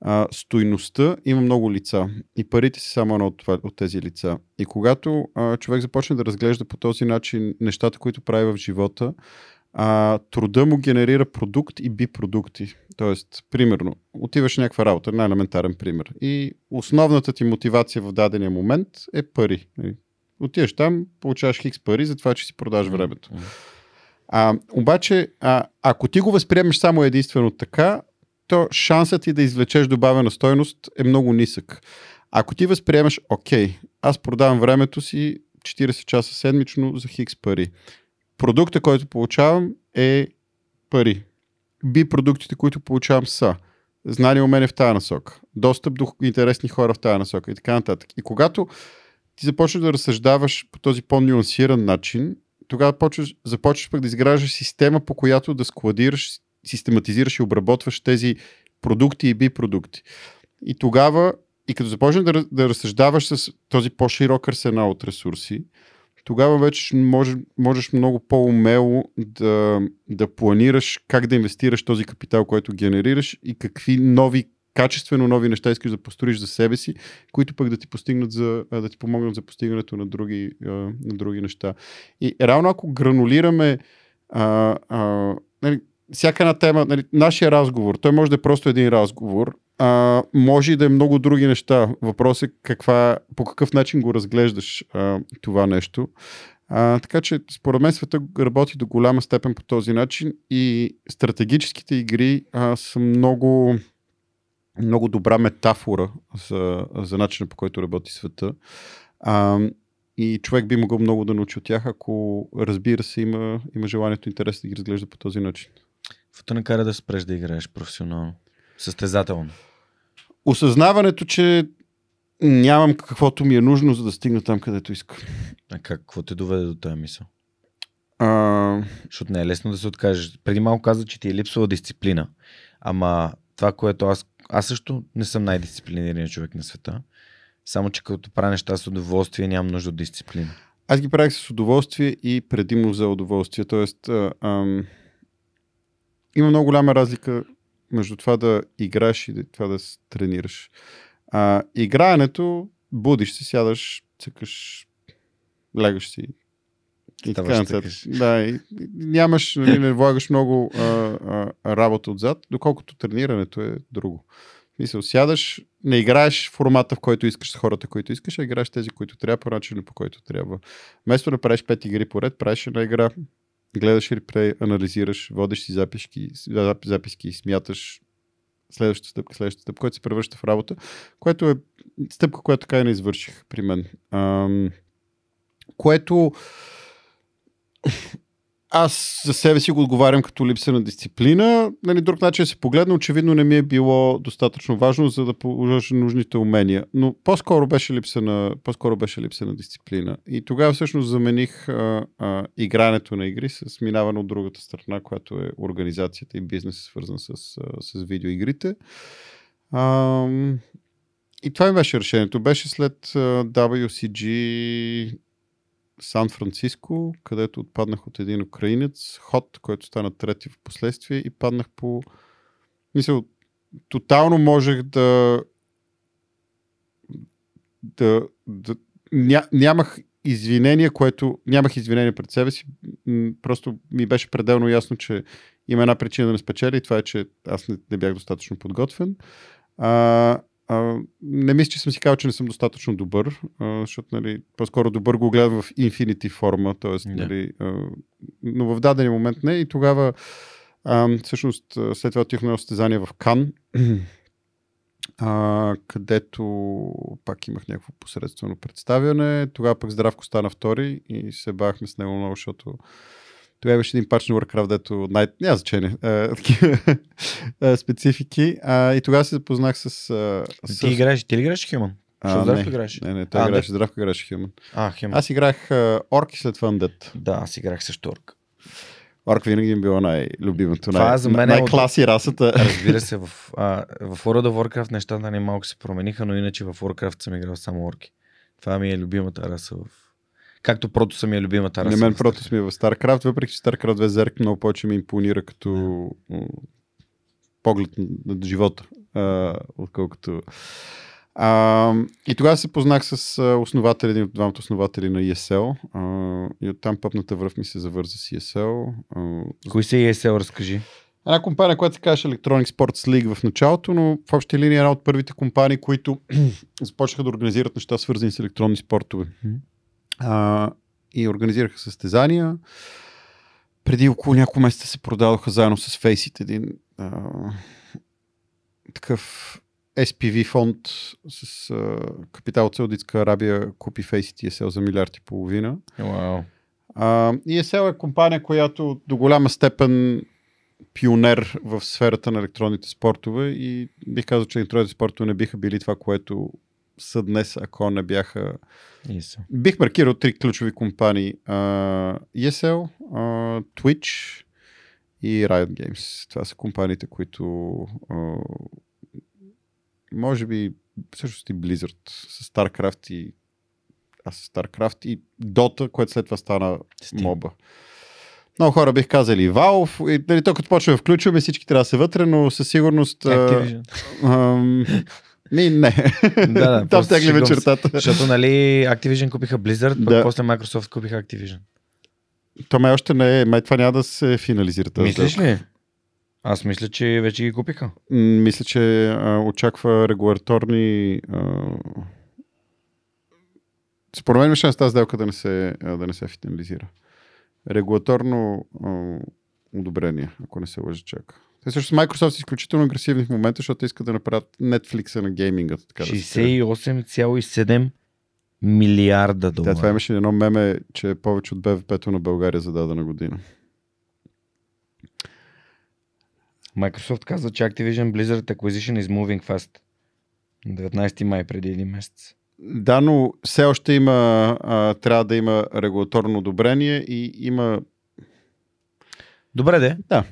а, стойността има много лица и парите са само едно от, от тези лица. И когато а, човек започне да разглежда по този начин нещата, които прави в живота, а, труда му генерира продукт и бипродукти. Тоест, примерно, отиваш в някаква работа, най-елементарен пример. И основната ти мотивация в дадения момент е пари. Нали? Отиваш там, получаваш хикс пари за това, че си продаш времето. А, обаче, а, ако ти го възприемеш само единствено така, то шансът ти да извлечеш добавена стойност е много нисък. Ако ти възприемеш, окей, аз продавам времето си 40 часа седмично за хикс пари. Продукта, който получавам е пари. Би продуктите, които получавам са знание умение в тази насока, достъп до интересни хора в тази насока и така нататък. И когато ти започнеш да разсъждаваш по този по-нюансиран начин, тогава почваш, започваш пък да изграждаш система, по която да складираш, систематизираш и обработваш тези продукти и бипродукти. И тогава, и като започнеш да, да разсъждаваш с този по-широк арсенал от ресурси, тогава вече можеш, можеш много по-умело да, да планираш как да инвестираш този капитал, който генерираш и какви нови качествено нови неща искаш да построиш за себе си, които пък да ти постигнат за, да ти помогнат за постигането на други, на други неща. И реално ако гранулираме а, а, нали, всяка една тема, нали, нашия разговор, той може да е просто един разговор, а, може и да е много други неща. Въпросът е каква, по какъв начин го разглеждаш а, това нещо. А, така че, според мен, света работи до голяма степен по този начин и стратегическите игри а, са много, много добра метафора за, за начина по който работи света. А, и човек би могъл много да научи от тях, ако разбира се има, има желанието и интерес да ги разглежда по този начин. Какво те накара да спреш да играеш професионално? Състезателно. Осъзнаването, че нямам каквото ми е нужно, за да стигна там, където искам. А как, какво те доведе до тази мисъл? А, Защото не е лесно да се откажеш. Преди малко каза, че ти е липсвала дисциплина. Ама това, което аз, аз също не съм най-дисциплинираният човек на света. Само, че като правя неща с удоволствие, нямам нужда от дисциплина. аз ги правих с удоволствие и предимно за удоволствие. Тоест, а, ам, има много голяма разлика между това да играеш и това да се тренираш. А, играенето, будиш се, сядаш, цъкаш, лягаш си. И Ставаш, така. Да, и, и нямаш, нали, не влагаш много а, а, работа отзад, доколкото тренирането е друго. В Смисъл, сядаш, не играеш формата, в който искаш с хората, които искаш, а играеш тези, които трябва, по начина, по който трябва. Вместо да правиш пет игри поред, правиш една игра, гледаш реплей, анализираш, водиш си записки, зап- записки, смяташ следващата стъпка, следващата стъпка, което се превръща в работа, което е стъпка, която така и не извърших при мен. Ам, което аз за себе си го отговарям като липса на дисциплина. Нали, друг начин се погледна, очевидно не ми е било достатъчно важно, за да положа нужните умения. Но по-скоро беше липса на, по-скоро беше липса на дисциплина. И тогава всъщност замених а, а, игрането на игри с минаване от другата страна, която е организацията и бизнес, свързан с, а, с видеоигрите. А, и това ми беше решението. Беше след WCG Сан Франциско, където отпаднах от един украинец, Ход, който стана трети в последствие и паднах по... Мисля, тотално можех да... да, да ня, нямах извинение, което... Нямах извинение пред себе си. Просто ми беше пределно ясно, че има една причина да не спечеля и това е, че аз не, не бях достатъчно подготвен. А, а, не мисля, че съм си казал, че не съм достатъчно добър, а, защото нали, по-скоро добър го гледам в инфинити форма, т.е. Да. Нали, а, но в даден момент не и тогава а, всъщност след това отих на състезание в Кан, а, където пак имах някакво посредствено представяне. Тогава пък Здравко стана втори и се бахме с него много, защото Тогава имаше един пач на Warcraft, дето най... няма значение. такива, специфики. А, и тогава се запознах с... С... Ти играеш, ти ли играеш Human? Защото Здравко играеш. не, не, той А, играеше, Здравко играеше Human. А, Human. Аз играх а, Орк и след това Undead. Да, аз играх също Орк. Орк винаги ми било най-любимото, Това най- за мен е най-класи расата. Разбира се, в, а, в World of Warcraft нещата не малко се промениха, но иначе в Warcraft съм играл само орки. Това ми е любимата раса в... Както прото съм е любимата раса. На мен прото сме в StarCraft, въпреки че StarCraft 2 Зерк много повече ми импонира като м, поглед на, живота, а, отколкото... А, и тогава се познах с основатели, един от двамата основатели на ESL а, и оттам пъпната връв ми се завърза с ESL. А, Кои са ESL, разкажи. Една компания, която се казваше Electronic Sports League в началото, но в общи линии е една от първите компании, които започнаха да организират неща, свързани с електронни спортове. Мгм. А, и организираха състезания. Преди около няколко месеца се продадоха заедно с Faceit един а, такъв SPV фонд с а, капитал от Саудитска Арабия купи Faceit и ESL за милиард и половина. Вау. А, ESL е компания, която до голяма степен пионер в сферата на електронните спортове и бих казал, че електронните спортове не биха били това, което са днес, ако не бяха... ESL. Бих маркирал три ключови компании. А, ESL, а, Twitch и Riot Games. Това са компаниите, които а, може би всъщност и Blizzard с StarCraft и аз с StarCraft и Dota, което след това стана Steam. моба. Много хора бих казали Valve. И, нали, то като почваме да включваме, всички трябва да са вътре, но със сигурност... а, Activision. Ми, не. да, да, Там се. чертата. Защото, нали, Activision купиха Blizzard, пък Да. после Microsoft купиха Activision. То май още не е. Май това няма да се финализира. тази Мислиш ли? Аз мисля, че вече ги купиха. Мисля, че а, очаква регулаторни... А... Според мен шанс тази сделка да не се, да не се финализира. Регулаторно а, одобрение, ако не се лъжа чака. Те също Microsoft са изключително агресивни в момента, защото искат да направят Netflix на гейминга. Така да се каже. 68,7 милиарда Да, долара. това имаше едно меме, че е повече от БВП-то на България за дадена година. Microsoft казва, че Activision Blizzard Acquisition is moving fast. На 19 май преди един месец. Да, но все още има, а, трябва да има регулаторно одобрение и има Добре, де. Да.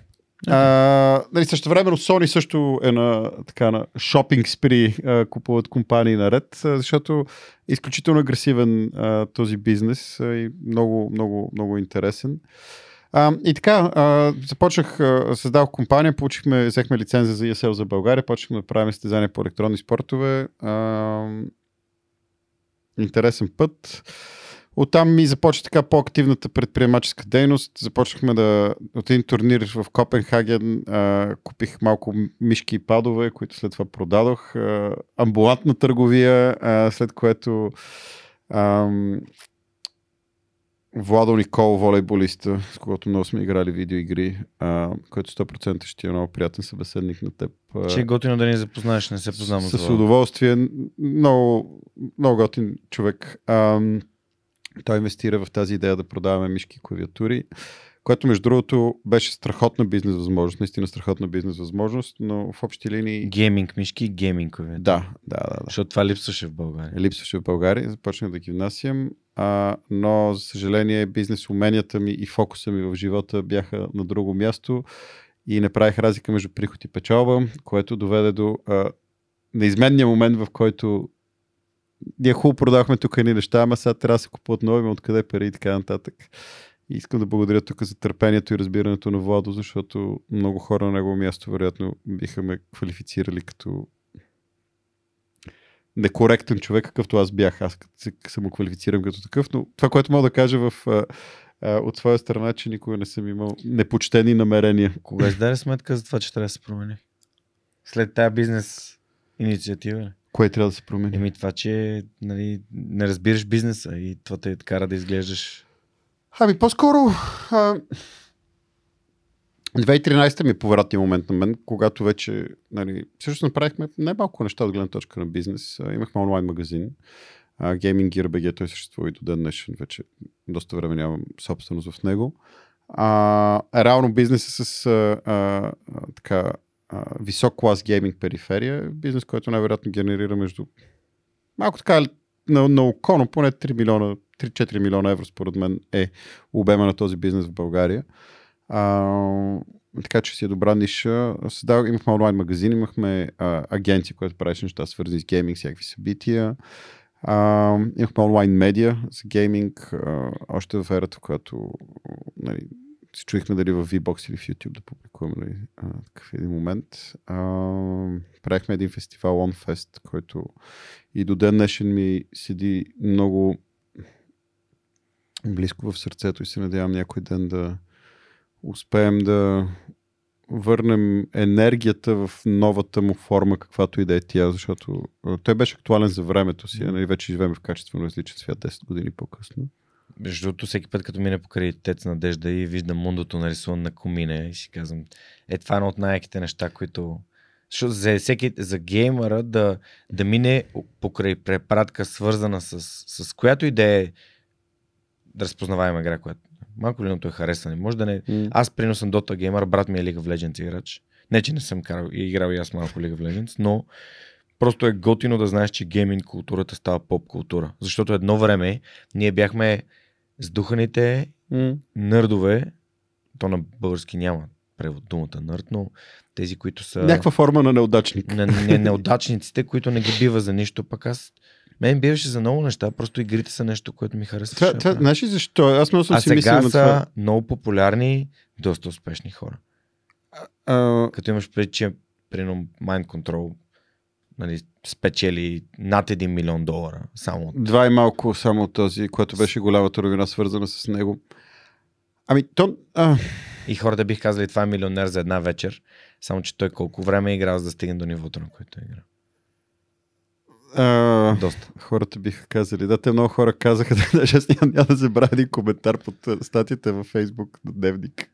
А, нали, също времено Sony също е на, така, на шопинг спри, а, купуват компании наред, а, защото е изключително агресивен а, този бизнес а, и много, много, много интересен. А, и така, а, започнах, а, създах компания, получихме, взехме лицензия за ESL за България, почнахме да правим състезания по електронни спортове. А, интересен път. Оттам ми започва така по-активната предприемаческа дейност. Започнахме да от един турнир в Копенхаген а, купих малко мишки и падове, които след това продадох. А, амбулантна търговия, а, след което ам, Владо Никол, волейболиста, с когото много сме играли видеоигри, а, който 100% ще е много приятен събеседник на теб. А, Че е готино да ни запознаеш, не се познавам с, с удоволствие. Много, много готин човек. Ам, той инвестира в тази идея да продаваме мишки и клавиатури, което между другото беше страхотна бизнес възможност, наистина страхотна бизнес възможност, но в общи линии... Гейминг мишки и геймингове. Да, да, да. да. Защото това липсваше в България. Липсваше в България, започнах да ги внасям, а, но за съжаление бизнес уменията ми и фокуса ми в живота бяха на друго място и не правих разлика между приход и печалба, което доведе до а, неизменния момент, в който ние хубаво продавахме тук едни неща, ама сега трябва да се купуват нови, откъде пари и така нататък. И искам да благодаря тук за търпението и разбирането на Владо, защото много хора на негово място вероятно биха ме квалифицирали като некоректен човек, какъвто аз бях. Аз се самоквалифицирам като такъв, но това, което мога да кажа в, а, а, от своя страна, че никога не съм имал непочтени намерения. Кога си сметка за това, че трябва да се промени? След тази бизнес инициатива. Кое трябва да се промени? Еми това, че нали, не разбираш бизнеса и това те кара да изглеждаш. Ами по-скоро а... 2013 ми е повратния момент на мен, когато вече, нали, всъщност направихме най-малко неща от гледна точка на бизнес. Имахме онлайн магазин, Gaming Gear BG, той съществува и до ден днешен, вече доста време нямам собственост в него. А, реално бизнес с а, а, така, висок клас гейминг периферия, бизнес, който най-вероятно генерира между малко така на, на око, но поне 3 милиона, 3-4 милиона евро според мен е обема на този бизнес в България. А, така че си е добра ниша. Създав, имахме онлайн магазин, имахме а, агенция, която правеше неща свързани с гейминг, всякакви събития. А, имахме онлайн медиа за гейминг, а, още в ерата, в която нали, се чуихме дали в VBOX или в YouTube да публикуваме нали, а, такъв един момент. А, правихме един фестивал OnFest, който и до ден днешен ми седи много близко в сърцето и се надявам някой ден да успеем да върнем енергията в новата му форма, каквато и да е тя, защото той беше актуален за времето си, а нали вече живеем в качествено различен свят 10 години по-късно. Между другото, всеки път, като мине покрай Тец Надежда и виждам мундото нарисуван на комине и си казвам, е това е едно от най-яките неща, които... Защото за, всеки, за геймера да, да мине покрай препратка, свързана с, с която и да е разпознаваема игра, която малко ли е харесане. Може да не... Mm. Аз прино съм Dota геймер, брат ми е League of Legends играч. Не, че не съм карал играл и аз малко League of Legends, но просто е готино да знаеш, че гейминг културата става поп култура. Защото едно време ние бяхме сдуханите mm. нърдове, то на български няма превод думата нърд, но тези, които са... Някаква форма на неудачник. На, не, неудачниците, които не ги бива за нищо, пък аз мен биваше за много неща, просто игрите са нещо, което ми харесва. Това, това, знаеш ли защо? Аз много съм а си сега са това. много популярни, доста успешни хора. А, Като имаш преди, че примерно Mind Control нали, спечели над 1 милион долара. Само от... Два и малко само от този, което беше голямата ровина, свързана с него. Ами, то... А... И хората бих казали, това е милионер за една вечер, само че той колко време е играл, за да стигне до нивото, на което е играл. А, Доста. Хората биха казали. Да, те много хора казаха, даже аз няма, няма да забравя един коментар под статията във Фейсбук на Дневник.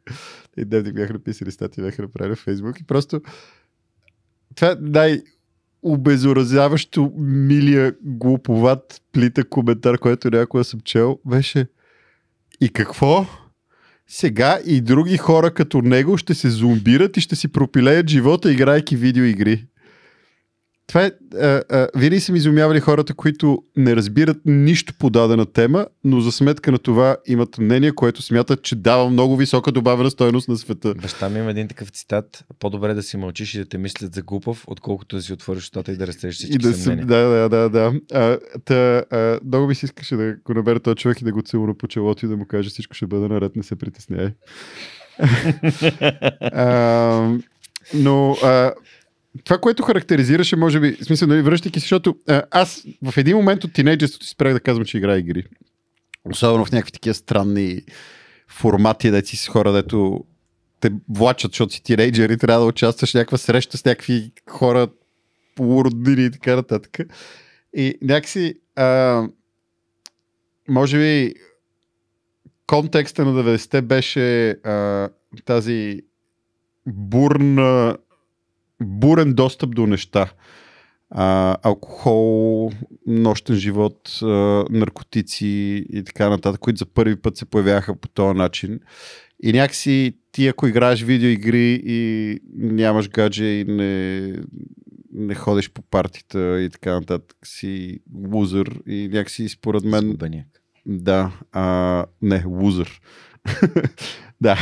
И Дневник бяха написали статия, бяха направили в Фейсбук. И просто това е най- обезоръзяващо милия глуповат плита коментар, който някога съм чел, беше и какво? Сега и други хора като него ще се зомбират и ще си пропилеят живота, играйки видеоигри това е, а, а, винаги са ми изумявали хората, които не разбират нищо по дадена тема, но за сметка на това имат мнение, което смятат, че дава много висока добавена стоеност на света. Баща ми има един такъв цитат. По-добре да си мълчиш и да те мислят за глупав, отколкото да си отвориш устата и да растеш всички и да, съмнения. да, да, да, да. А, та, а, много ми се искаше да го набера този човек и да го целуна по челото и да му каже всичко ще бъде наред, не се притесняй. а, но а, това, което характеризираше, може би, в смисъл, нали, връщайки се, защото а, аз в един момент от тинейджерството си спрях да казвам, че играя игри. Особено в някакви такива странни формати, да си с хора, дето те влачат, защото си тинейджер и трябва да участваш в някаква среща с някакви хора, полуроднини и така нататък. И някакси, а, може би, контекста на 90-те беше а, тази бурна бурен достъп до неща. А, алкохол, нощен живот, а, наркотици и така нататък, които за първи път се появяха по този начин. И някакси ти, ако играеш видеоигри и нямаш гадже и не, не ходиш по партита и така нататък, си лузър и някакси според мен... Сгубеняк. Да, а, не, лузър. да.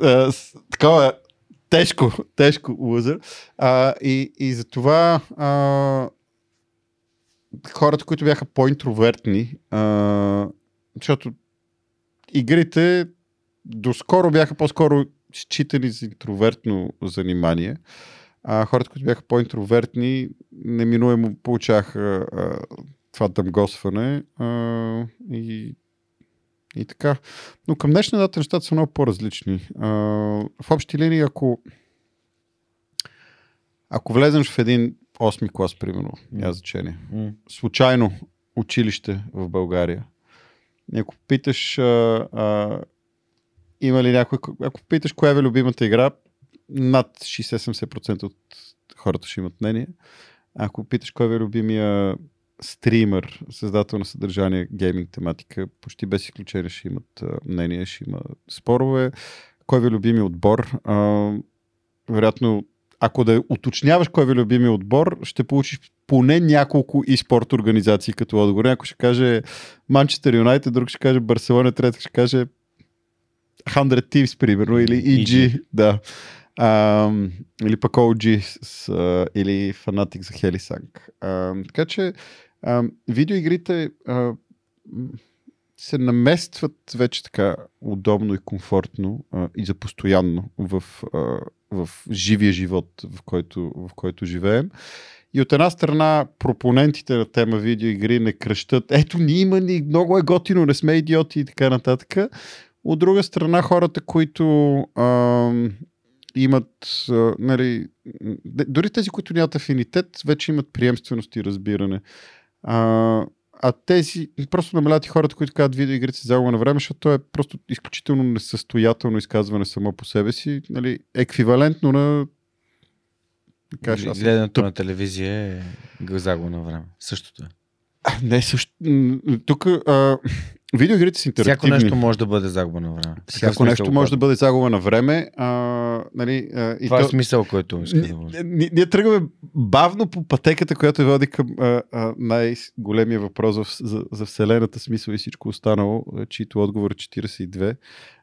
такова тежко, тежко лузър. А, и, и затова а, хората, които бяха по-интровертни, а, защото игрите доскоро бяха по-скоро считани за интровертно занимание. А хората, които бяха по-интровертни, неминуемо получаха а, това дъмгосване а, и и така. Но към днешна дата нещата са много по-различни. А, в общи линии, ако ако влезеш в един 8 клас, примерно, няма значение, случайно училище в България, и ако питаш а, а, има ли някой, ако питаш коя е любимата игра, над 60-70% от хората ще имат мнение. Ако питаш кой е любимия стример, създател на съдържание, гейминг тематика, почти без изключение ще имат мнение, ще има спорове. Кой ви е любими отбор? А, вероятно, ако да уточняваш кой ви е любими отбор, ще получиш поне няколко и спорт организации като отговор. Някой ще каже Манчестър Юнайтед, друг ще каже Барселона, трет ще каже 100 Thieves, примерно, или EG, EG. да. А, или пък OG с, а, или Fanatic за Хелисанг. А, така че а, видеоигрите а, се наместват вече така удобно и комфортно а, и за постоянно в, а, в живия живот, в който, в който живеем. И от една страна пропонентите на тема видеоигри не кръщат, ето ние има ни, много е готино, не сме идиоти и така нататък. От друга страна хората, които а, имат, а, нали, дори тези, които нямат афинитет, вече имат приемственост и разбиране. А, а тези, просто намаляват и хората, които казват видеоигрите са загуба на време, защото то е просто изключително несъстоятелно изказване само по себе си, нали, еквивалентно на кажеш, аз Гледането на телевизия е загуба на време. Същото е. Не, също. Тук а, видеоигрите са интерактивни. Всяко нещо може да бъде загуба на време. Всяко смисъл нещо може да бъде загуба на време. А, нали, а, и Това е то- смисъл, който иска да бъде. ни- Ние тръгваме бавно по пътеката, която води към а, а, най-големия въпрос в, за, за Вселената, смисъл и всичко останало, чието отговор е 42.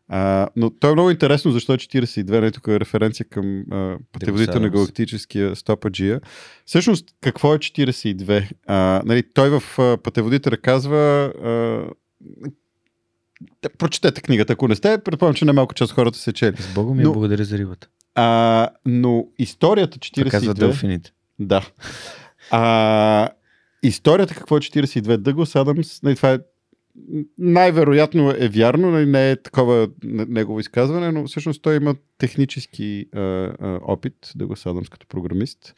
А, но то е много интересно, защо е 42, не тук е референция към а, пътеводител на галактическия стопаджия. Всъщност, какво е 42? А, нали, той в а, пътеводителя казва а, прочетете книгата, ако не сте, предполагам, че немалко част хората се чели. С Бога ми Но- благодаря за рибата. А, но историята Това казва 42... делфините. Да. А, историята какво е 42? Дъглас Адамс, това е най-вероятно е вярно, нали, не е такова негово изказване, но всъщност той има технически а, а, опит, Дъглас Адамс като програмист.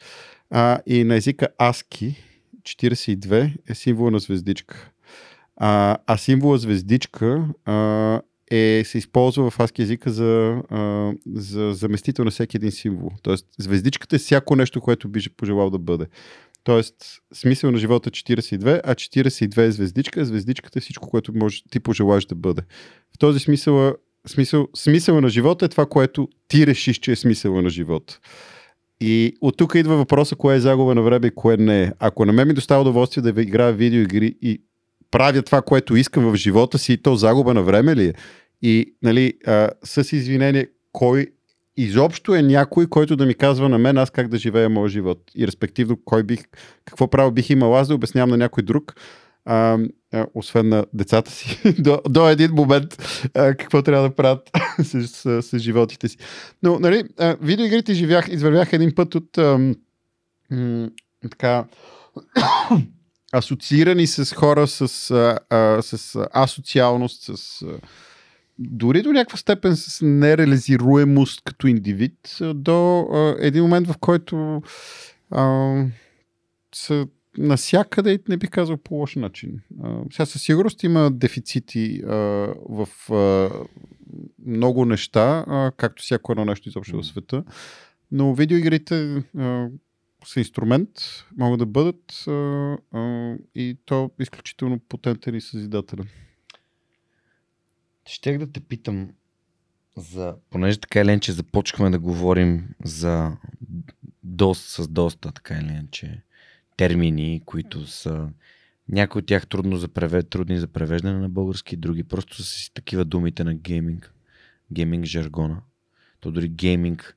А, и на езика ASCII 42 е символа на звездичка. А, а символа звездичка а, е, се използва в ASCII езика за, а, за заместител на всеки един символ. Тоест, звездичката е всяко нещо, което би пожелал да бъде. Тоест, смисъл на живота е 42, а 42 е звездичка, а звездичката е всичко, което може, ти пожелаеш да бъде. В този смисъл, смисъл, смисъла на живота е това, което ти решиш, че е смисъла на живота. И от тук идва въпроса, кое е загуба на време и кое не е. Ако на мен ми достава удоволствие да играя видеоигри и правя това, което искам в живота си, то загуба на време ли е? И, нали, а, с извинение, кой изобщо е някой, който да ми казва на мен аз как да живея моя живот. И респективно, кой бих, какво право бих имал аз да обяснявам на някой друг, а, а, освен на децата си, до, до един момент а, какво трябва да правят с, с, с животите си. Но, нали, а, видеоигрите живях, извървях един път от ам, м, така асоциирани с хора с, а, а, с асоциалност, с а, дори до някаква степен с нереализируемост като индивид, до а, един момент, в който а, са насякъде, не би казал по лош начин. А, сега със сигурност има дефицити а, в а, много неща, а, както всяко едно нещо изобщо в света, но видеоигрите а, са инструмент, могат да бъдат а, а, и то изключително потентен и съзидателен. Щех да те питам за... Понеже така или иначе започваме да говорим за доста, с доста така или иначе термини, които са някои от тях трудно за превед, трудни за превеждане на български, други просто са си такива думите на гейминг, гейминг жаргона. То дори гейминг,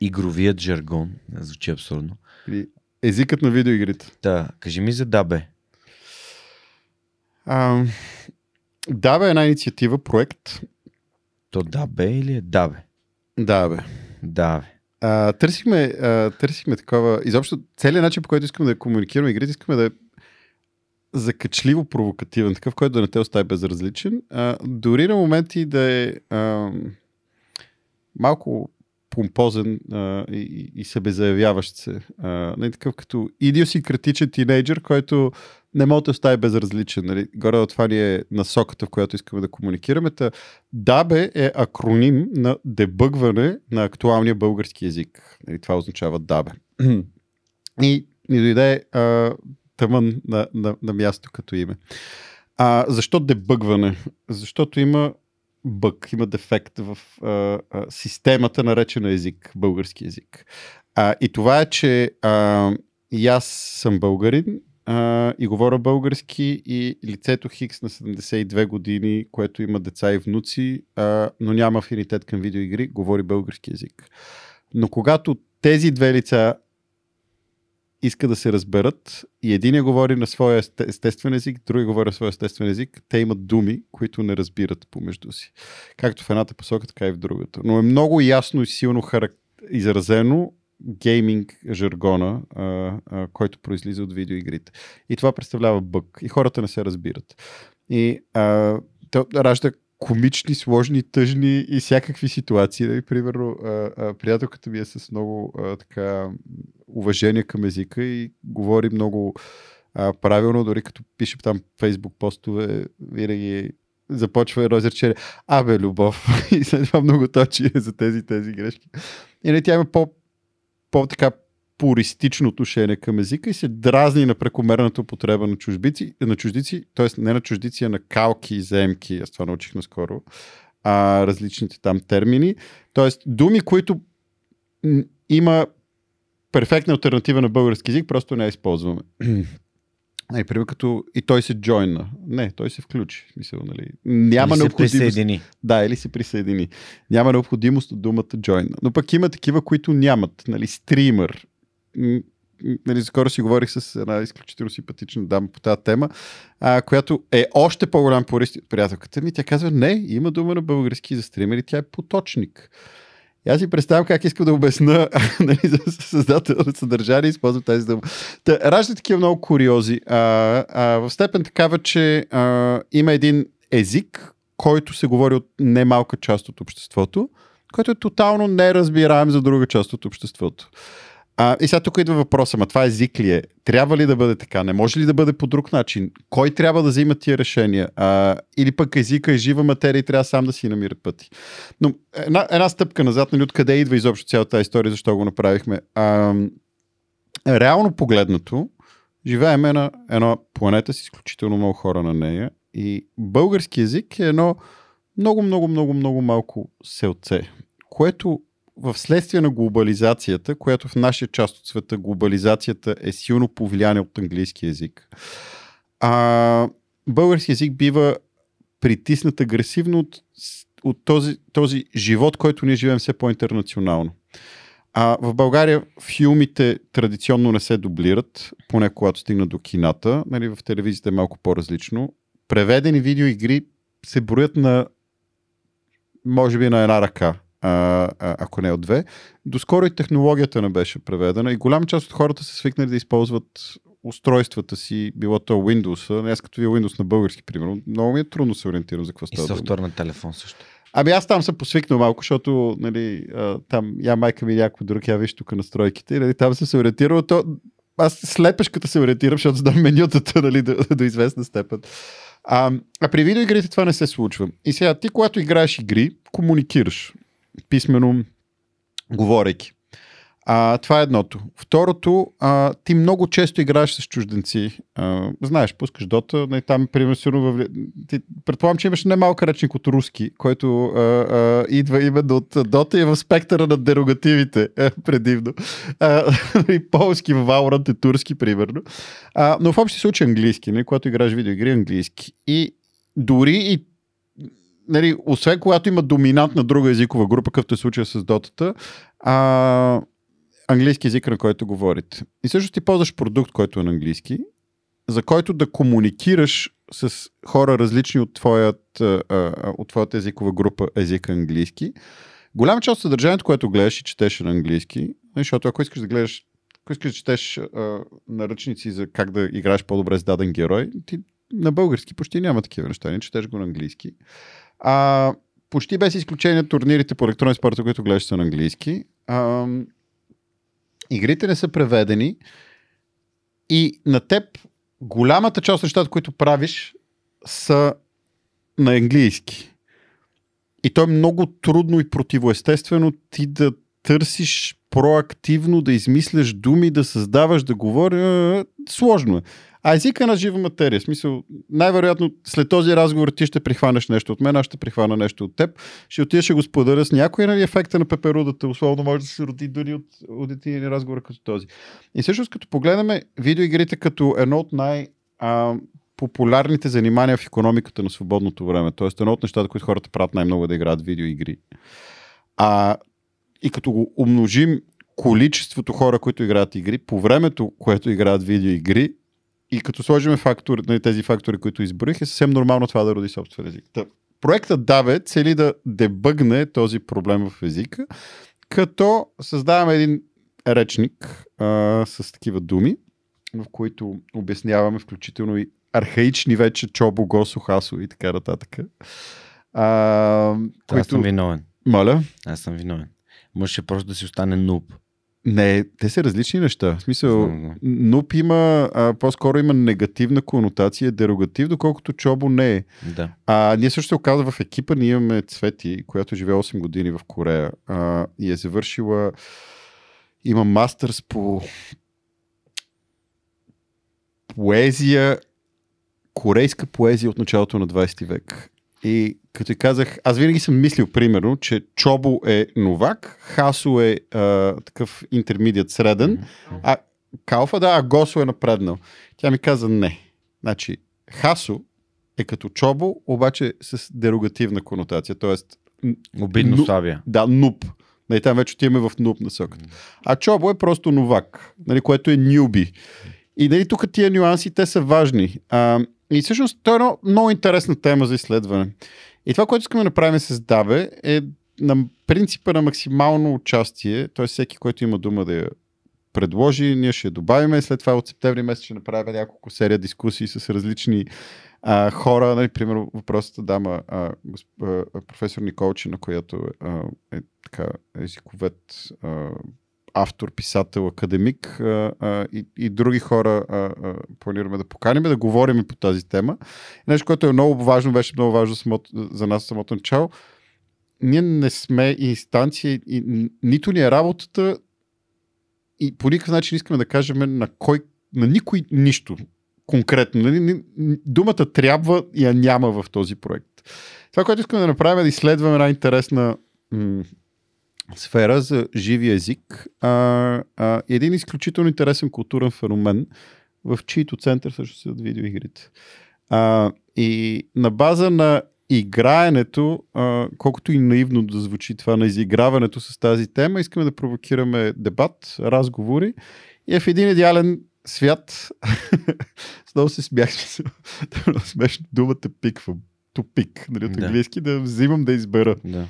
игровият жаргон, звучи абсурдно. Езикът на видеоигрите. Та, кажи ми за Дабе. А, да, бе, една инициатива, проект. То Дабе или е Дабе? Да, бе. Да, бе. А, търсихме, а, търсихме такова. Изобщо целият начин, по който искаме да комуникираме игрите, искаме да е закачливо провокативен, такъв, който да не те остави безразличен. А, дори на моменти да е а, малко помпозен а, и, и- себезаявяващ се. А, не такъв като идиосинкратичен тинейджър, който не може да остави безразличен. Нали? Горе от това ни е насоката, в която искаме да комуникираме. Та, DABE е акроним на дебъгване на актуалния български язик. Нали? Това означава DABE. И ни дойде а, тъмън на, на, на място като име. А, защо дебъгване? Защото има бък, има дефект в а, а, системата, наречена език, български език. А, и това е, че а, и аз съм българин а, и говоря български и лицето Хикс на 72 години, което има деца и внуци, а, но няма афинитет към видеоигри, говори български язик. Но когато тези две лица иска да се разберат и един говори на своя естествен език, другия говори на своя естествен език, те имат думи, които не разбират помежду си. Както в едната посока, така и в другата. Но е много ясно и силно характер... изразено гейминг жаргона, а, а, който произлиза от видеоигрите. И това представлява бък. И хората не се разбират. И а, то ражда комични, сложни, тъжни и всякакви ситуации. Нали? Примерно, приятелката ми е с много а, така уважение към езика и говори много а, правилно, дори като пише там фейсбук постове, винаги започва едно изречение. Абе, любов. и след това много точи за тези тези грешки. И не, нали, тя има по, по-така пуристично отношение към езика и се дразни на прекомерната употреба на чуждици, на чуждици т.е. не на чуждици, а на калки и земки, аз това научих наскоро, а, различните там термини. Тоест, думи, които има перфектна альтернатива на български язик, просто не я използваме. И, пример, като и той се джойна. Не, той се включи. Мисъл, нали? Няма или необходимост. се присъедини. Да, или се присъедини. Няма необходимост от думата join. Но пък има такива, които нямат. Нали, стример. Нали, скоро си говорих с една изключително симпатична дама по тази тема, а, която е още по-голям порист от приятелката ми. Тя казва, не, има дума на български за стримери, тя е поточник. И аз си представям как искам да обясна нали, за създател на съдържание, използвам тази дума. Та, ражда такива много куриози. А, а, в степен такава, че а, има един език, който се говори от немалка част от обществото, който е тотално неразбираем за друга част от обществото. А, и сега тук идва въпроса, ма това език ли е? Трябва ли да бъде така? Не може ли да бъде по друг начин? Кой трябва да взима тия решения? А, или пък езика е жива материя и трябва сам да си намира пъти? Но една, една стъпка назад, нали, откъде идва изобщо цялата тази история, защо го направихме? А, реално погледнато, живеем на една планета с изключително много хора на нея и български язик е едно много, много, много, много малко селце, което в следствие на глобализацията, която в нашия част от света глобализацията е силно повлияна от английски язик, а, български язик бива притиснат агресивно от, от този, този живот, който ние живеем все по-интернационално. А в България филмите традиционно не се дублират, поне когато стигнат до кината. Нали, в телевизията е малко по-различно. Преведени видеоигри се броят на може би на една ръка а, ако не от две. Доскоро и технологията не беше преведена и голям част от хората са свикнали да използват устройствата си, било то Windows, аз като ви Windows на български, примерно, много ми е трудно се ориентирам за какво става. И софтуер на телефон също. Ами аз там съм посвикнал малко, защото нали, там я майка ми някой друг, я виж тук настройките, нали, там съм се ориентирал. То, аз слепешката се ориентирам, защото знам менютата нали, до, до известна степен. А, а при видеоигрите това не се случва. И сега ти, когато играеш игри, комуникираш писмено говорейки. А, това е едното. Второто, а, ти много често играеш с чужденци. А, знаеш, пускаш Дота, не, там, примерно, в... ти, предполагам, че имаш немалка речник от руски, който а, а, идва именно от Дота и е в спектъра на дерогативите, е, предивно. А, и полски в Valorant е турски, примерно. А, но в общи случай английски, не, когато играеш видеоигри, английски. И дори и нали, освен когато има доминантна друга езикова група, какъвто е случая с дотата, а, английски език, на който говорите. И също ти ползваш продукт, който е на английски, за който да комуникираш с хора различни от, твоят, от твоята езикова група език английски. Голяма част от съдържанието, което гледаш и четеш на английски, защото ако искаш да гледаш, ако искаш да четеш а, наръчници за как да играеш по-добре с даден герой, ти на български почти няма такива неща, не четеш го на английски. А, почти без изключение турнирите по електронни спорта, които гледаш са на английски. А, игрите не са преведени и на теб голямата част от нещата, които правиш, са на английски. И то е много трудно и противоестествено ти да търсиш проактивно да измисляш думи, да създаваш, да говори. Сложно е. А езика на жива материя. Смисъл, най-вероятно след този разговор ти ще прихванеш нещо от мен, аз ще прихвана нещо от теб. Ще отидеш ще го споделя с някой, нали, ефекта на пеперудата, условно може да се роди дори от, от един разговор като този. И всъщност, като погледаме видеоигрите като едно от най- а, популярните занимания в економиката на свободното време. Тоест, едно от нещата, които хората правят най-много е да играят видеоигри. А, и като го умножим количеството хора, които играят игри, по времето, което играят видеоигри, и като сложим фактори, нали, тези фактори, които изброих, е съвсем нормално това да роди собствен език. Та, проектът Даве цели да дебъгне този проблем в езика, като създаваме един речник а, с такива думи, в които обясняваме включително и архаични вече чобо, госо, хасо и така нататък. А, Аз които... съм виновен. Моля? Аз съм виновен. Можеше просто да си остане нуб. Не, те са различни неща. В смисъл, Знам нуп има, а, по-скоро има негативна конотация, дерогатив, доколкото чобо не е. Да. А, ние също се оказа в екипа, ние имаме Цвети, която живее 8 години в Корея а, и е завършила, има мастърс по поезия, корейска поезия от началото на 20 век. И като ти казах, аз винаги съм мислил, примерно, че Чобо е новак, Хасо е а, такъв интермедиат среден, а Калфа, да, а Госо е напреднал. Тя ми каза не. Значи, Хасо е като Чобо, обаче с дерогативна конотация, т.е. Обидно Ну- слабия. да, нуп. Нали, там вече отиваме в нуп насоката. А Чобо е просто новак, нали, което е нюби. И нали, тук тия нюанси, те са важни. А, и всъщност, това е една много интересна тема за изследване. И това, което искаме да направим с Дабе, е на принципа на максимално участие, т.е. всеки, който има дума да я предложи, ние ще я добавим. След това от септември месец ще направим няколко серия дискусии с различни а, хора. Нали, примерно въпросата дама а, госп, а, професор Николчина, която а, е така езиковед, а, автор, писател, академик а, а, и, и други хора а, а, планираме да поканим, да говорим по тази тема. Нещо, което е много важно, беше много важно за нас самото начало. Ние не сме инстанция и нито ни е работата и по никакъв начин искаме да кажем на кой, на никой нищо конкретно. Нали? Думата трябва и я няма в този проект. Това, което искаме да направим е да изследваме една интересна сфера за живия език. А, а, един изключително интересен културен феномен, в чието център също са видеоигрите. А, и на база на играенето, а, колкото и наивно да звучи това на изиграването с тази тема, искаме да провокираме дебат, разговори и в един идеален свят. Много се смях, смешно. Думата пиквам. Тупик, нали, от Да. английски, да взимам да избера. Да.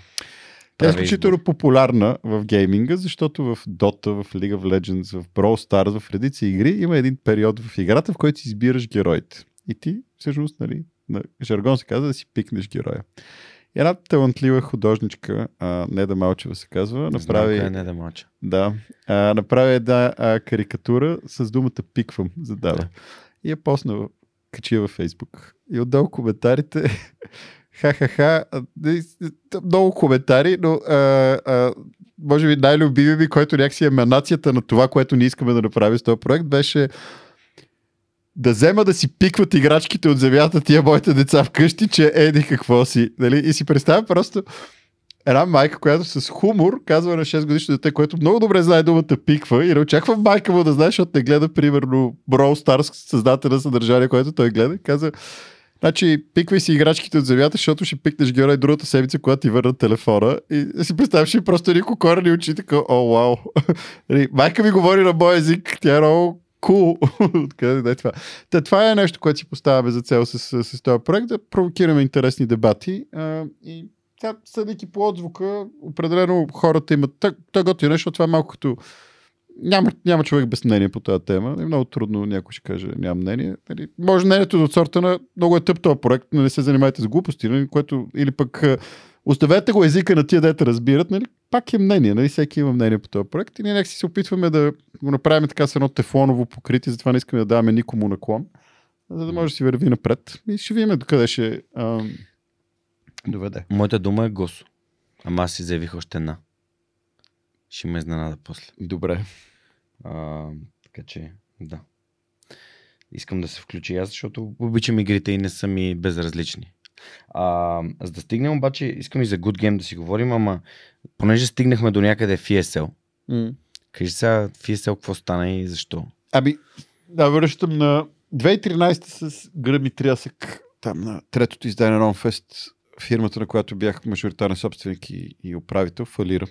Тя е изключително популярна в гейминга, защото в Dota, в League of Legends, в Brawl Stars, в редици игри има един период в играта, в който избираш героите. И ти, всъщност, нали, на жаргон се казва да си пикнеш героя. И една талантлива художничка, а, Неда Малчева се казва, Направи... Знам, къде не да мълча. да, а, направи една а, карикатура с думата пиквам, задава. Да. И я посна, качи във Фейсбук. И отдолу коментарите, ха-ха-ха, не, много коментари, но а, а, може би най-любими ми, който някакси е еманацията на това, което ние искаме да направим с този проект, беше да взема да си пикват играчките от земята тия моите деца вкъщи, че еди какво си. Нали? И си представя просто една майка, която с хумор казва на 6 годишно дете, което много добре знае думата пиква и не очаква майка му да знае, защото не гледа примерно Brawl Stars, създател на съдържание, което той гледа. Каза, значи пиквай си играчките от земята, защото ще пикнеш героя другата седмица, когато ти върнат телефона. И си представяш и просто едни корени очи, така, о, вау. Нали, майка ми говори на мой език, тя е много. Откъде да е това? Та, това е нещо, което си поставяме за цел с, с, с този проект, да провокираме интересни дебати. А, и тя, съдейки по отзвука, определено хората имат. Той, готино, защото това е малко като. Няма, няма човек без мнение по тази тема. И много трудно някой ще каже, няма мнение. Нали, може мнението от сорта на много е тъп този проект, не се занимайте с глупости, нали, което, или пък а, оставете го езика на тия дете разбират, нали, пак е мнение, нали, всеки има мнение по този проект и ние някакси се опитваме да го направим така с едно тефлоново покритие, затова не искаме да даваме никому наклон, за да може да си върви напред. И ще видим докъде ще ам, доведе. Моята дума е Госо. Ама аз си заявих още една. Ще ме изненада после. Добре. А, така че, да. Искам да се включи аз, защото обичам игрите и не са ми безразлични. А, за да стигнем обаче, искам и за Good Game да си говорим, ама понеже стигнахме до някъде в ESL, Mm. кажи сега в ESL какво стана и защо? Ами, да, връщам на 2013 с гръм и трясък, там на третото издание на Ronfest, фирмата, на която бях мажоритарен собственик и, и управител, фалира.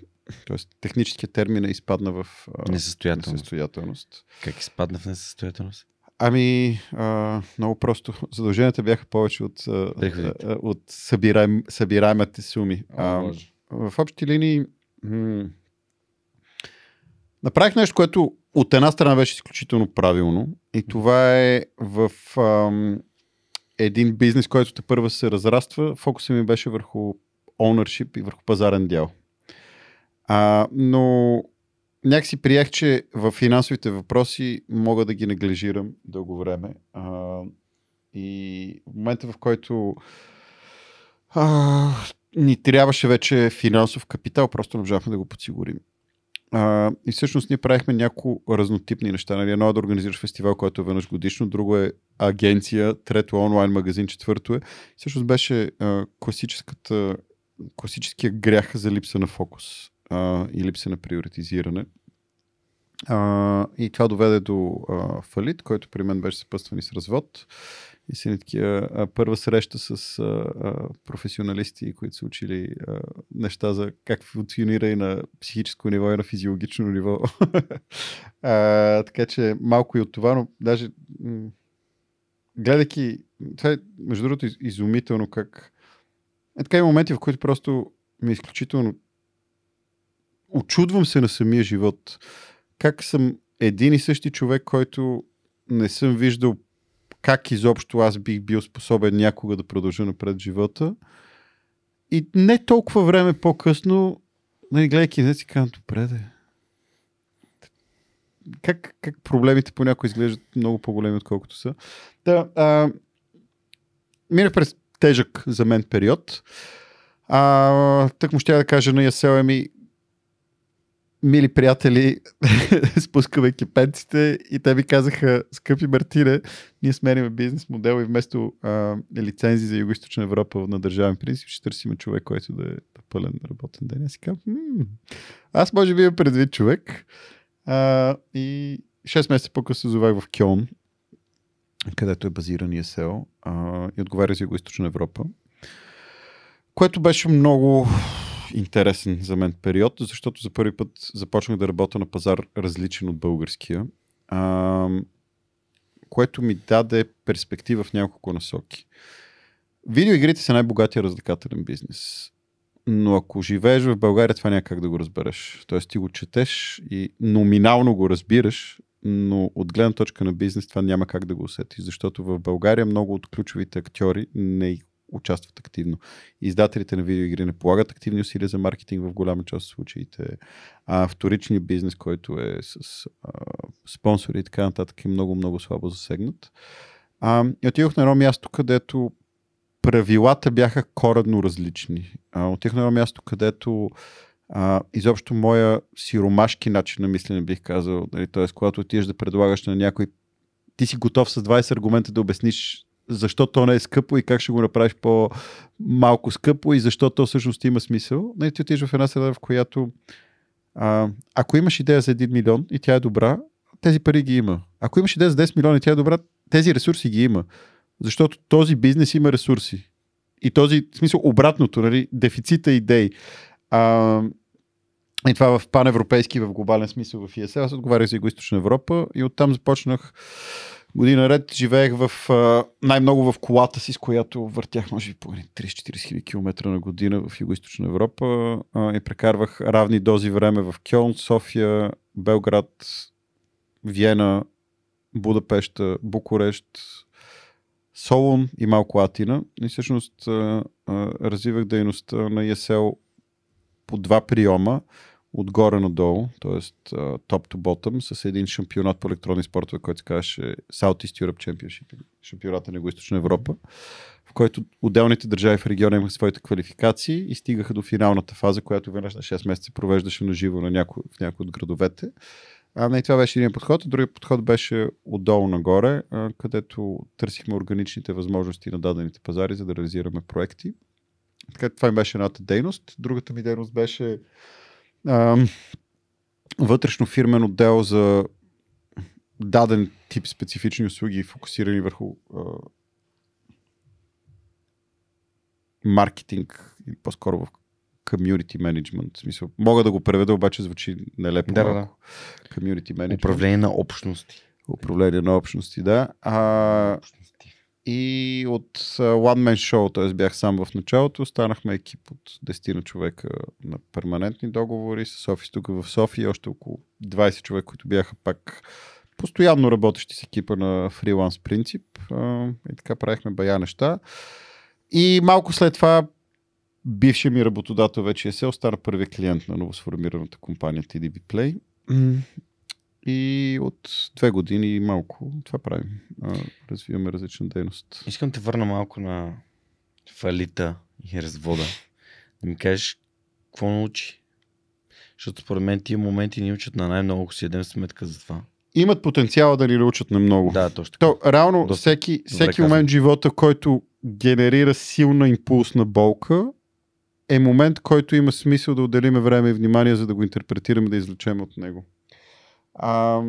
Тоест, техническият термин е изпадна в а, Несъстоятелност. несъстоятелност. Как изпадна в несъстоятелност? Ами, а, много просто. Задълженията бяха повече от, а, Приходите. а, от събираем, събираемите суми. О, А, в общи линии м- направих нещо, което от една страна беше изключително правилно и това е в ам, един бизнес, който те първа се разраства. Фокусът ми беше върху ownership и върху пазарен дял. А, но някакси приех, че в финансовите въпроси мога да ги неглижирам дълго време. А, и в момента, в който а, ни трябваше вече финансов капитал, просто не можахме да го подсигурим. А, и всъщност ние правихме няколко разнотипни неща. Нали? Едно е да организираш фестивал, който е веднъж годишно, друго е агенция, трето е онлайн магазин, четвърто е. Всъщност беше а, класическата, класическия грях за липса на фокус а, и липса на приоритизиране. А, и това доведе до а, фалит, който при мен беше съпъстван с развод. И си такива първа среща с а, а, професионалисти, които са учили а, неща за как функционира и на психическо ниво и на физиологично ниво. а, така че малко и от това, но даже м- гледайки, това е между другото из- изумително как е така и моменти, в които просто ми е изключително очудвам се на самия живот. Как съм един и същи човек, който не съм виждал как изобщо аз бих бил способен някога да продължа напред живота. И не толкова време по-късно, нали, гледайки не си казвам, добре де. Как, как проблемите понякога изглеждат много по-големи, отколкото са. Да, а, минах през тежък за мен период. А, тък му ще да кажа на Ясел ми, мили приятели, спускавайки пенците и те ми казаха, скъпи Мартине, ние сменяме бизнес модел и вместо а, лицензи за Юго-Источна Европа на държавен принцип, ще търсим човек, който да е пълен работен ден. Аз си казвам, «М, аз може би имам предвид човек. А, и 6 месеца по-късно се зовах в Кьон, където е базиран ESL а, и отговаря за Юго-Источна Европа. Което беше много интересен за мен период, защото за първи път започнах да работя на пазар различен от българския, а, което ми даде перспектива в няколко насоки. Видеоигрите са най-богатия развлекателен бизнес. Но ако живееш в България, това няма как да го разбереш. Тоест ти го четеш и номинално го разбираш, но от гледна точка на бизнес това няма как да го усетиш, защото в България много от ключовите актьори не участват активно. Издателите на видеоигри не полагат активни усилия за маркетинг в голяма част от случаите. А вторичния бизнес, който е с а, спонсори и така нататък е много, много слабо засегнат. А, и отидох на едно място, където правилата бяха коренно различни. А, отидох на едно място, където а, изобщо моя сиромашки начин на мислене бих казал. Нали, т.е. когато отидеш да предлагаш на някой, ти си готов с 20 аргумента да обясниш защо то не е скъпо и как ще го направиш по-малко скъпо и защо то всъщност има смисъл. Нали, ти отидеш в една среда, в която а, ако имаш идея за 1 милион и тя е добра, тези пари ги има. Ако имаш идея за 10 милиона и тя е добра, тези ресурси ги има. Защото този бизнес има ресурси. И този, в смисъл, обратното, нали, дефицита идеи. А, и това в паневропейски, в глобален смисъл в ESL. Аз отговарях за Юго-Источна Европа и оттам започнах година ред. Живеех в, а, най-много в колата си, с която въртях, може би, по 30-40 хиляди километра на година в Юго-Источна Европа а, и прекарвах равни дози време в Кьон, София, Белград, Виена, Будапешта, Букурещ, Солун и малко Атина. И всъщност а, а, развивах дейността на ESL по два приема, отгоре надолу, т.е. топ to bottom, с един шампионат по електронни спортове, който се казваше Southeast Europe Championship, шампионата на Юго-Источна Европа. в който отделните държави в региона имаха своите квалификации и стигаха до финалната фаза, която веднъж на 6 месеца провеждаше на живо на няко, в някои от градовете. А, не, това беше един подход. Другият подход беше отдолу нагоре, където търсихме органичните възможности на дадените пазари, за да реализираме проекти. Така, това ми беше едната дейност. Другата ми дейност беше а, вътрешно фирмен отдел за даден тип специфични услуги, фокусирани върху а, маркетинг или по-скоро в community management. В смисъл, мога да го преведа, обаче звучи нелепо. Да, да. Community management. Управление на общности. Управление на общности, да. А, и от One Man Show, т.е. бях сам в началото, станахме екип от 10 на човека на перманентни договори с офис тук в София, още около 20 човека, които бяха пак постоянно работещи с екипа на фриланс принцип. И така правихме бая неща. И малко след това бившия ми работодател вече е се остана първи клиент на новосформираната компания TDB Play. И от две години и малко това правим. Развиваме различна дейност. Искам те върна малко на фалита и развода. Да ми кажеш какво научи. Защото според мен тия моменти ни учат на най-много, си едем сметка за това. Имат потенциала да ни научат на много. Да, точно. То, реално, Доста всеки, всеки момент в живота, който генерира силна импулсна болка, е момент, който има смисъл да отделиме време и внимание, за да го интерпретираме, да извлечем от него. А,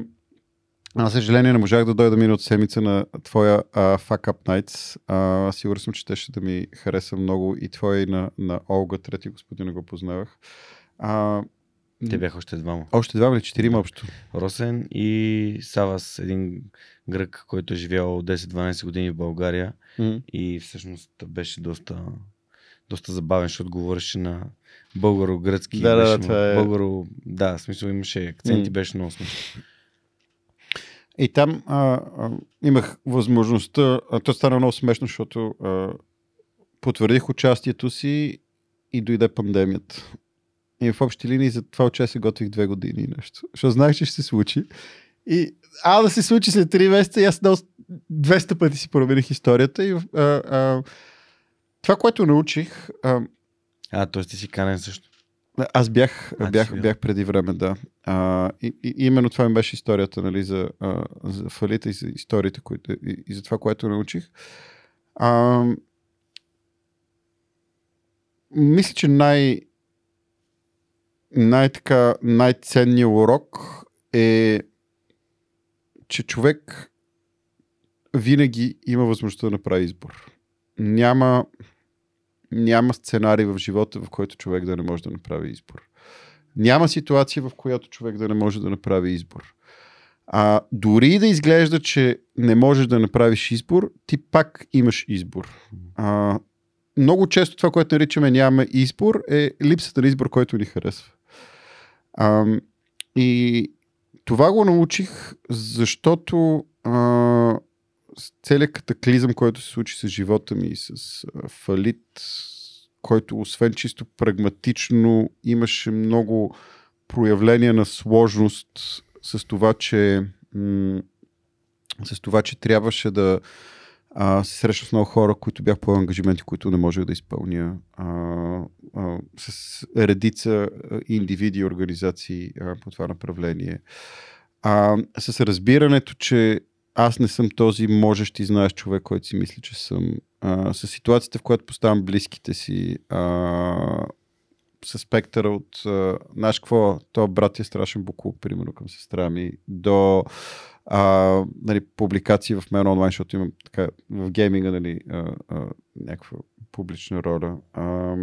на съжаление не можах да дойда миналата седмица на твоя uh, Fuck Up Nights. Uh, сигурен съм, че те ще да ми хареса много и твоя и на, на Олга, трети господин го познавах. Uh, те бяха още двама. Още двама или четирима общо? Росен и Савас, един грък, който е живял 10-12 години в България mm-hmm. и всъщност беше доста, доста забавен, защото говореше на българо-гръцки. Да, да, това е... българо... да, в смисъл имаше акценти, mm-hmm. беше много смешно. И там а, а, имах възможността, а, то стана много смешно, защото а, потвърдих участието си и дойде пандемията. И в общи линии за това участие готвих две години и нещо. Защото знаех, че ще се случи. И а да се случи след три месеца и аз дал 200 пъти си промених историята. И, а, а, това, което научих... А, а т.е. ти си канен също. Аз бях, а, бях, бях преди време, да. А, и, и, именно това ми беше историята, нали, за, а, за фалита и за историите, които, и, и за това, което научих. А, мисля, че най- най-така, най-ценният урок е, че човек винаги има възможността да направи избор. Няма, няма сценарий в живота, в който човек да не може да направи избор. Няма ситуация, в която човек да не може да направи избор. А дори да изглежда, че не можеш да направиш избор, ти пак имаш избор. А, много често това, което наричаме нямаме избор, е липсата на избор, който ни харесва. А, и това го научих, защото а, целият катаклизъм, който се случи с живота ми, с а, фалит, който освен чисто прагматично имаше много проявления на сложност с това, че м- с това, че трябваше да а, се срещах с много хора, които бях по ангажименти, които не можех да изпълня. А, а, с редица индивиди и организации а, по това направление. А, с разбирането, че аз не съм този можещ и знаеш човек, който си мисли, че съм. А, с ситуацията, в която поставям близките си, а, с спектъра от, а, знаеш какво, то брат е страшен буклук, примерно към сестра ми, до а, нали, публикации в мен онлайн, защото имам така, в гейминга нали, а, а, някаква публична роля. А,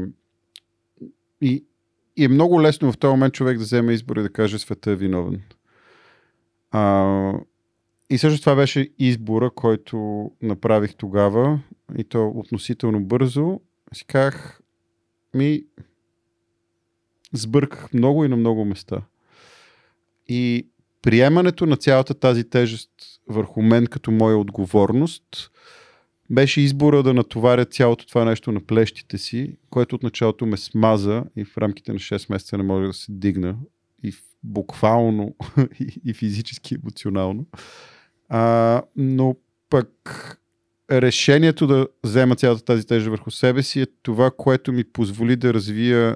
и, и е много лесно в този момент човек да вземе избор и да каже света е виновен. А, и също това беше избора, който направих тогава и то относително бързо. Си казах, ми сбърках много и на много места. И приемането на цялата тази тежест върху мен като моя отговорност беше избора да натоваря цялото това нещо на плещите си, което от началото ме смаза и в рамките на 6 месеца не може да се дигна и буквално и, и физически, емоционално. А, но пък решението да взема цялата тази тежа върху себе си е това, което ми позволи да развия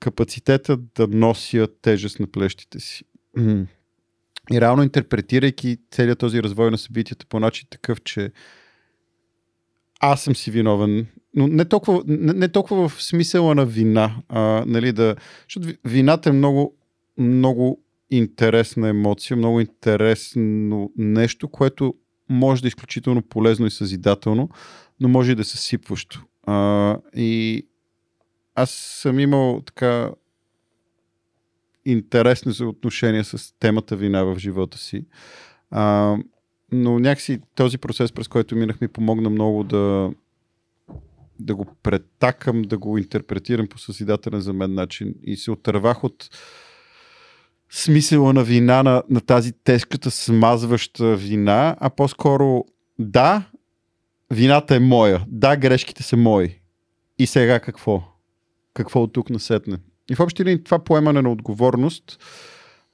капацитета да нося тежест на плещите си. И реално интерпретирайки целият този развой на събитията по начин такъв, че аз съм си виновен, но не толкова, не, не толкова в смисъла на вина, а, нали, да, защото вината е много, много интересна емоция, много интересно нещо, което може да е изключително полезно и съзидателно, но може и да е съсипващо. А, и аз съм имал така интересни отношения с темата вина в живота си. А, но някакси този процес, през който минах, ми помогна много да, да го претакам, да го интерпретирам по съзидателен за мен начин и се отървах от смисъла на вина, на, на тази тежката смазваща вина, а по-скоро да, вината е моя, да, грешките са мои. И сега какво? Какво от тук насетне? И в общи линии това поемане на отговорност,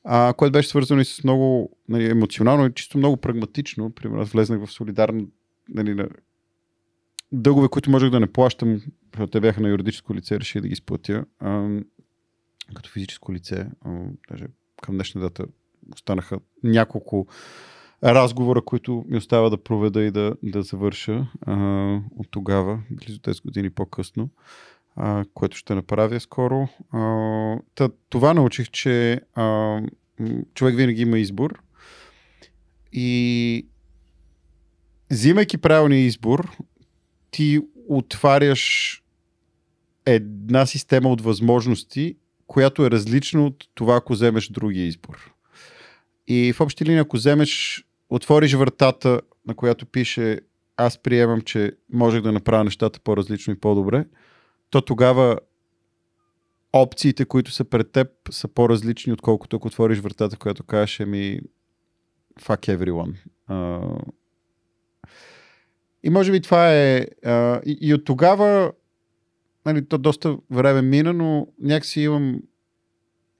а, което беше свързано и с много нали, емоционално и чисто много прагматично. Примерно, аз влезнах в солидарно нали, на дългове, които можех да не плащам, защото те бяха на юридическо лице, реших да ги изплатя. А, като физическо лице, а, даже към днешна дата останаха няколко разговора, които ми остава да проведа и да, да завърша а, от тогава, близо 10 години по-късно, а, което ще направя скоро. А, това научих, че а, човек винаги има избор и взимайки правилния избор, ти отваряш една система от възможности която е различна от това, ако вземеш другия избор. И в общи линии, ако вземеш, отвориш вратата, на която пише аз приемам, че можех да направя нещата по-различно и по-добре, то тогава опциите, които са пред теб, са по-различни, отколкото ако отвориш вратата, която кажеш ми fuck everyone. Uh, и може би това е... Uh, и, и от тогава нали, то доста време мина, но някакси имам,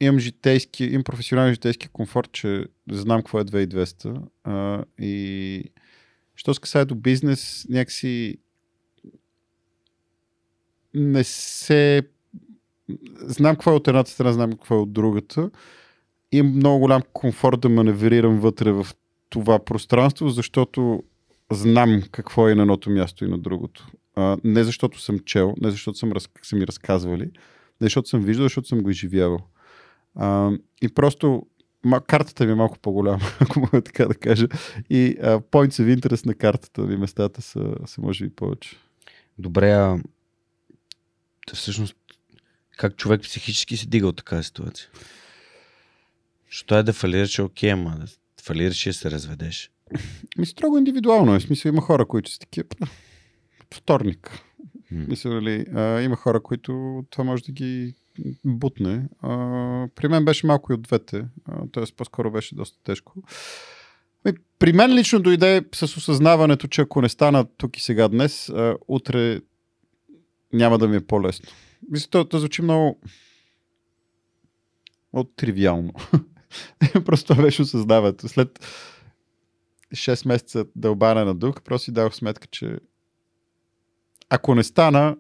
имам житейски, имам професионален житейски комфорт, че знам какво е 2200. А, и що се касае до бизнес, някакси не се... Знам какво е от едната страна, знам какво е от другата. Имам много голям комфорт да маневрирам вътре в това пространство, защото знам какво е на едното място и на другото. А, не защото съм чел, не защото съм, раз, са ми разказвали, не защото съм виждал, защото съм го изживявал. А, и просто ма, картата ми е малко по-голяма, ако мога така да кажа. И а, points of interest на картата ми, местата са, са може би повече. Добре, а всъщност как човек психически се дига от такава ситуация? Що е да фалираш, е окей, ама да фалираш и се разведеш. Ми строго индивидуално е. В смисъл има хора, които са такива вторник. Mm. Мисля, нали, а, има хора, които това може да ги бутне. А, при мен беше малко и от двете, т.е. по-скоро беше доста тежко. При мен лично дойде с осъзнаването, че ако не стана тук и сега днес, а, утре няма да ми е по-лесно. Мисля, то, то звучи много от тривиално. просто това беше осъзнаването. След 6 месеца дълбане на дух, просто си дадох сметка, че ако не стана,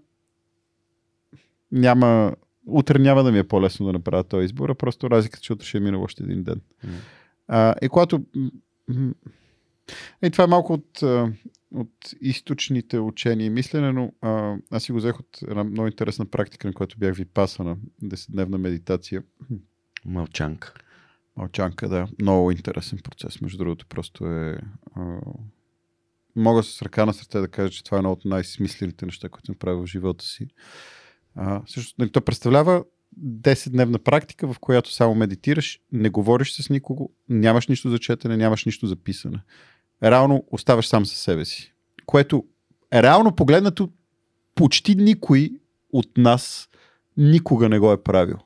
няма, утре няма да ми е по-лесно да направя този избор, а просто разликата, че утре ще е минало още един ден. Mm. А, и когато... И това е малко от, от източните учения и мислене, но а, аз си го взех от една много интересна практика, на която бях ви пасана, 10-дневна медитация. Мълчанка. Мълчанка, да. Много интересен процес, между другото. Просто е... А, мога с ръка на сърце да кажа, че това е едно от най-смислените неща, които съм правил в живота си. А, също, нали, то представлява 10-дневна практика, в която само медитираш, не говориш с никого, нямаш нищо за четене, нямаш нищо за писане. Реално оставаш сам със себе си. Което реално погледнато почти никой от нас никога не го е правил.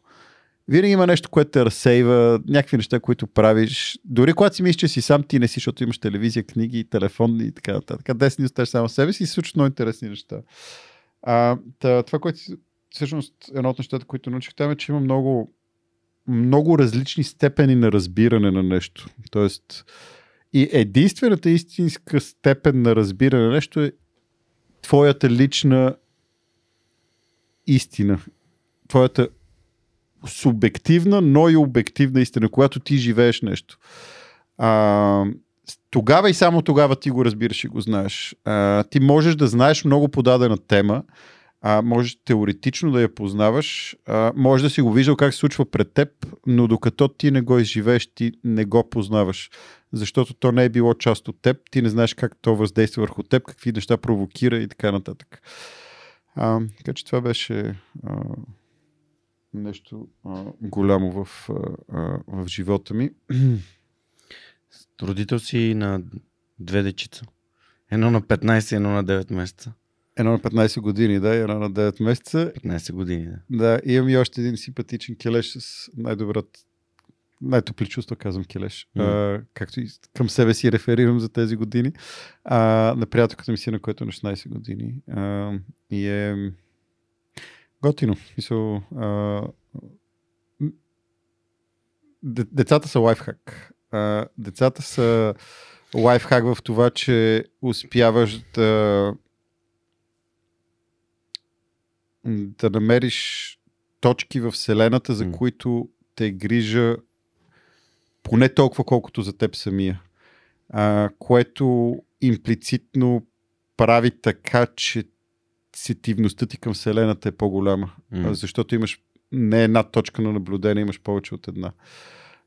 Винаги има нещо, което те разсейва, някакви неща, които правиш. Дори когато си мислиш, че си сам, ти не си, защото имаш телевизия, книги, телефон и така нататък. Десни оставаш само себе си и случват много интересни неща. А, това, което всъщност едно от нещата, които научих там е, че има много, много различни степени на разбиране на нещо. Тоест, И единствената истинска степен на разбиране на нещо е твоята лична истина. Твоята субективна, но и обективна истина, когато ти живееш нещо. А, тогава и само тогава ти го разбираш и го знаеш. А, ти можеш да знаеш много подадена тема, а, можеш теоретично да я познаваш, а, може да си го виждал как се случва пред теб, но докато ти не го изживееш, ти не го познаваш. Защото то не е било част от теб, ти не знаеш как то въздейства върху теб, какви неща провокира и така нататък. А, така че това беше а, нещо а, голямо в, а, в живота ми. Родител си на две дечица. Едно на 15, едно на 9 месеца. Едно на 15 години, да, и едно на 9 месеца. 15 години, да. Да, имам и още един симпатичен келеш с най-добрат най-топли чувства, казвам Келеш. Mm. А, както и към себе си реферирам за тези години. А, на приятелката ми си, на което е на 16 години. А, и е готино. Мисъл, а, децата са лайфхак. А, децата са лайфхак в това, че успяваш да да намериш точки в Вселената, за mm. които те грижа поне толкова, колкото за теб самия. А, което имплицитно прави така, че сетивността ти към Вселената е по-голяма. Mm. Защото имаш не една точка на наблюдение, имаш повече от една.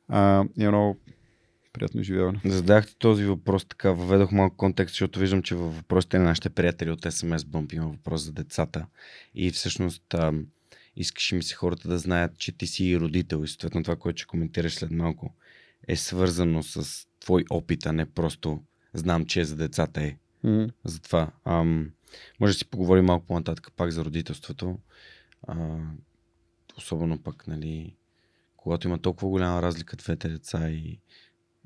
А, и едно приятно изживяване. Задахте този въпрос така, въведох малко контекст, защото виждам, че във въпросите на нашите приятели от SMS Bump има въпрос за децата. И всъщност а, искаше ми се хората да знаят, че ти си и родител и съответно това, което ще коментираш след малко е свързано с твой опит, а не просто знам, че е за децата е. Mm. Затова ам, може да си поговорим малко по-нататък пак за родителството. А, особено пък, нали, когато има толкова голяма разлика двете деца и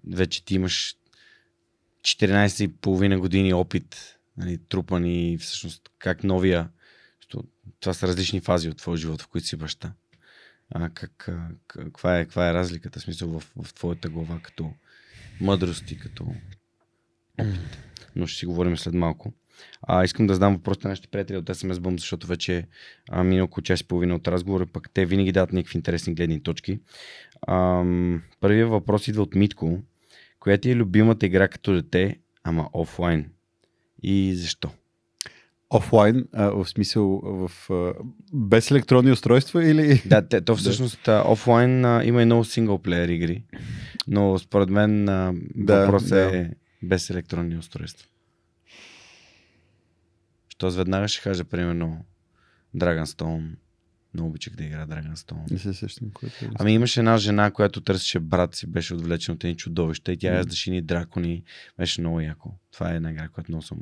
вече ти имаш 14,5 години опит, нали, трупан и всъщност как новия, това са различни фази от твоя живот, в които си баща. А, как, каква, е, каква е разликата, смисъл в, в твоята глава като мъдрост и като опит. Но ще си говорим след малко. А, искам да задам въпросите на нашите приятели от SMS Bump, защото вече а, мина около час и половина от разговора, пък те винаги дават някакви интересни гледни точки. А, първият въпрос идва от Митко. Коя ти е любимата игра като дете, ама офлайн? И защо? Офлайн, а, в смисъл в, а, без електронни устройства или? Да, те, то всъщност да. офлайн а, има и много синглплеер игри, но според мен а, да, въпрос да. е без електронни устройства. Що веднага ще кажа, примерно, Dragonstone, много обичах да игра Dragonstone. Не се сещам, което е. Ами имаше една жена, която търсеше брат си, беше отвлечена от едни чудовища и тя mm. яздаше ни дракони. Беше много яко. Това е една игра, която много съм.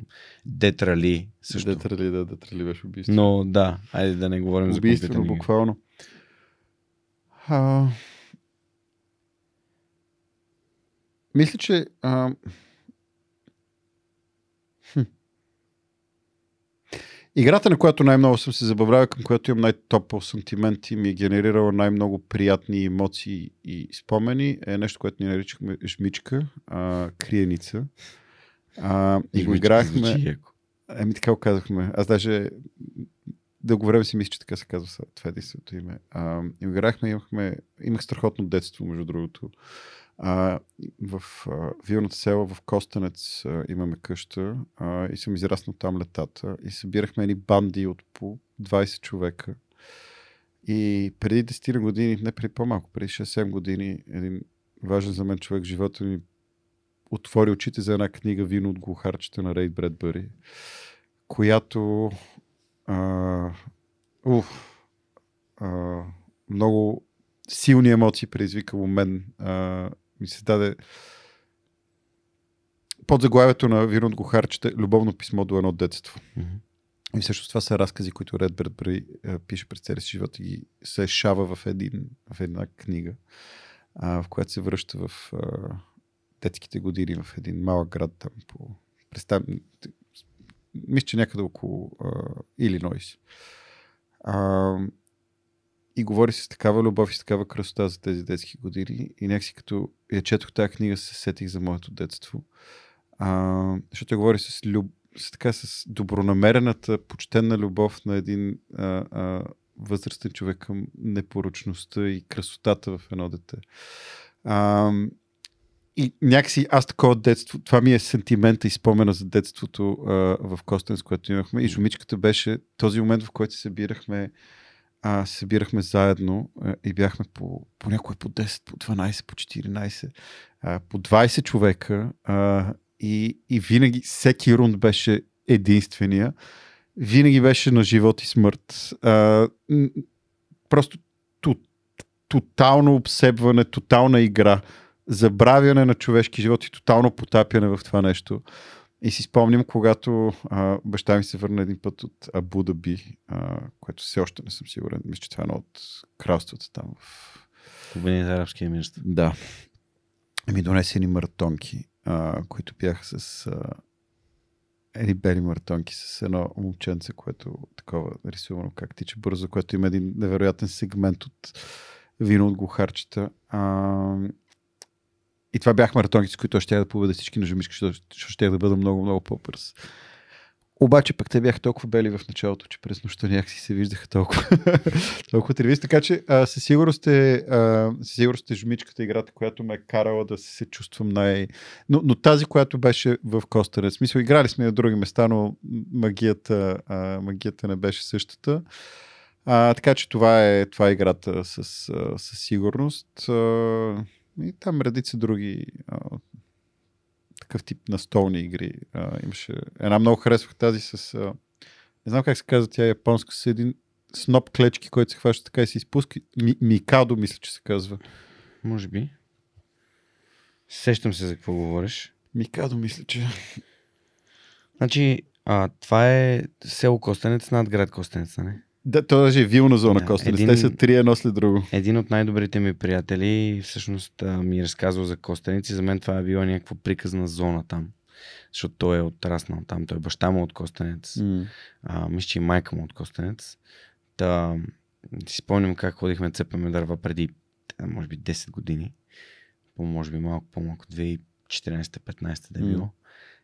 Детрали също. Детрали, да, Детрали беше убийство. Но да, айде да не говорим убийство, за убийство. буквално. А... Мисля, че а... Играта, на която най-много съм се забавлял, към която имам най-топъл сантимент и ми е генерирала най-много приятни емоции и спомени, е нещо, което ни наричахме жмичка, а, криеница. А, и го играхме. Еми така го казахме. Аз даже дълго време си мисля, че така се казва това е единственото име. А, и играхме, имахме, имах страхотно детство, между другото. А, в а, вилната села в Костенец а, имаме къща а, и съм израснал там летата и събирахме едни банди от по 20 човека. И преди 10 години, не преди по-малко, преди 6-7 години, един важен за мен човек в живота ми отвори очите за една книга Вино от глухарчета на Рейд Бредбъри, която а, уф, а, много силни емоции предизвика у мен. А, ми се даде под заглавието на Вирон го любовно писмо до едно детство. Mm-hmm. И всъщност това са разкази, които Ред Бредбери пише през целия си живот и се шава в, един, в една книга, а, в която се връща в а, детските години в един малък град там по... Представ... Мисля, че някъде около а, Илинойс. А, и говори с такава любов и с такава красота за тези детски години. И някакси като я четох тази книга, се сетих за моето детство. А, защото я говори с, люб... с, така, с добронамерената, почтенна любов на един а, а, възрастен човек към непоръчността и красотата в едно дете. А, и някакси аз такова детство, това ми е сентимента и спомена за детството а, в Костенс, което имахме. И жумичката беше този момент, в който се събирахме, а, събирахме заедно а, и бяхме по, по някое по 10, по 12, по 14, а, по 20 човека а, и, и винаги всеки рунд беше единствения. Винаги беше на живот и смърт. А, просто тотално обсебване, тотална игра забравяне на човешки живот и тотално потапяне в това нещо. И си спомням, когато а, баща ми се върна един път от Абу Даби, а, което все още не съм сигурен. Мисля, че това е едно от кралствата там. В... Обединените арабски емирства. Да. Ми донесе ни маратонки, а, които бяха с а, едни бели маратонки с едно момченце, което такова рисувано как тича бързо, което има един невероятен сегмент от вино от глухарчета. А, и това бях маратонките, с които ще да победа всички на жемишки, защото ще да бъда много, много по-бърз. Обаче пък те бяха толкова бели в началото, че през нощта някакси се виждаха толкова, толкова тревисти. Така че а, със сигурност е, а, със сигурност е жмичката играта, която ме е карала да се чувствам най... Но, но тази, която беше в Костър. В смисъл, играли сме на други места, но магията, а, магията не беше същата. А, така че това е, това е играта със, със сигурност. А, и там редица други а, такъв тип настолни игри. А, имаше една много харесвах тази с... А, не знам как се казва тя японска, с един сноп клечки, който се хваща така и се изпуска. Ми, Микадо, мисля, че се казва. Може би. Сещам се за какво говориш. Микадо, мисля, че. Значи, а, това е село Костенец над град Костенец, не? Да, то даже е вилна зона, да, Костенец. Един, Те са три едно след друго. Един от най-добрите ми приятели всъщност ми е разказвал за Костенец и за мен това е била някаква приказна зона там. Защото той е отраснал там. Той е баща му от Костенец. Mm. А, мисля, че и майка му от Костенец. Та, си спомням как ходихме цепаме дърва преди, може би, 10 години. По, може би малко по-малко, 2014-15 да е било. Mm.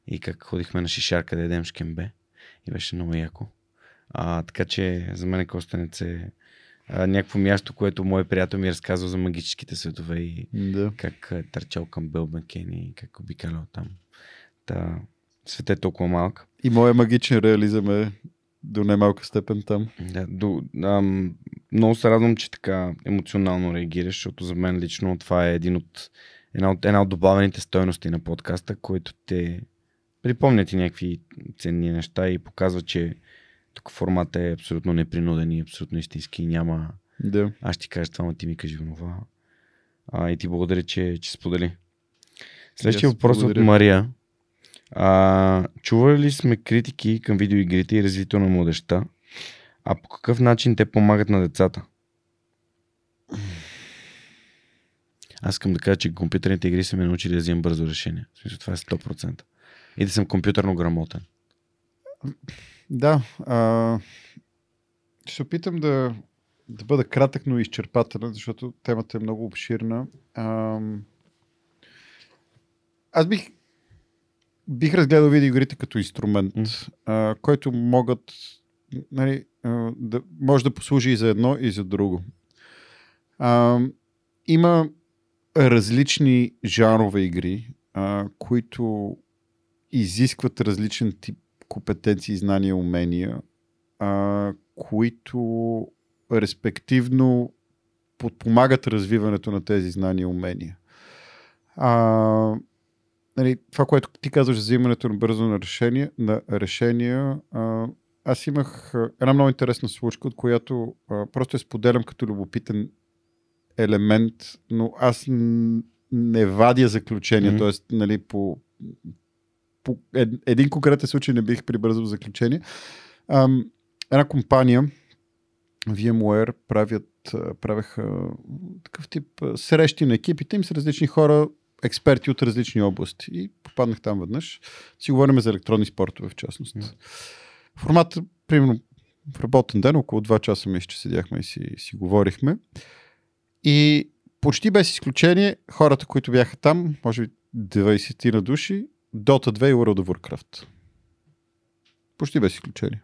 И как ходихме на шишарка да едем шкембе. И беше много яко. А, така че за мен Костенец е а, някакво място, което мой приятел ми е разказал за магическите светове и да. как е търчал към Белбакен и как обикалял там. Та, свет е толкова малък. И моят магичен реализъм е до немалка степен там. Да, до, ам, много се радвам, че така емоционално реагираш, защото за мен лично това е един от, една, от, една от добавените стойности на подкаста, който те припомнят и някакви ценни неща и показва, че тук формата е абсолютно непринуден и абсолютно истински. Няма. Да. Аз ще ти кажа това, но ти ми кажи онова. А, и ти благодаря, че, че сподели. Следващия въпрос благодаря. от Мария. А, чували ли сме критики към видеоигрите и развитието на младеща? А по какъв начин те помагат на децата? Аз искам да кажа, че компютърните игри са ме научили да взимам бързо решение. Смисъл, това е 100%. И да съм компютърно грамотен. Да. А, ще се опитам да, да бъда кратък, но изчерпателен, защото темата е много обширна. А, аз бих, бих разгледал видеоигрите като инструмент, mm. а, който могат нали, а, да, може да послужи и за едно, и за друго. А, има различни жанрове игри, а, които изискват различен тип компетенции, знания, умения, а, които респективно подпомагат развиването на тези знания и умения. А, нали, това, което ти казваш за взимането на бързо на решения, на решения а, аз имах една много интересна случка, от която а, просто я споделям като любопитен елемент, но аз не вадя заключения, mm-hmm. т.е. Нали, по, по един конкретен случай не бих прибързал заключение. Ам, една компания, VMware, правят, правеха такъв тип срещи на екипите им с различни хора, експерти от различни области. И попаднах там веднъж. Си говорим за електронни спортове в частност. Mm. Формат, примерно, в работен ден, около 2 часа мисля, че седяхме и си, си говорихме. И почти без изключение, хората, които бяха там, може би 20 на души, Dota 2 и World of Warcraft. Почти без изключение.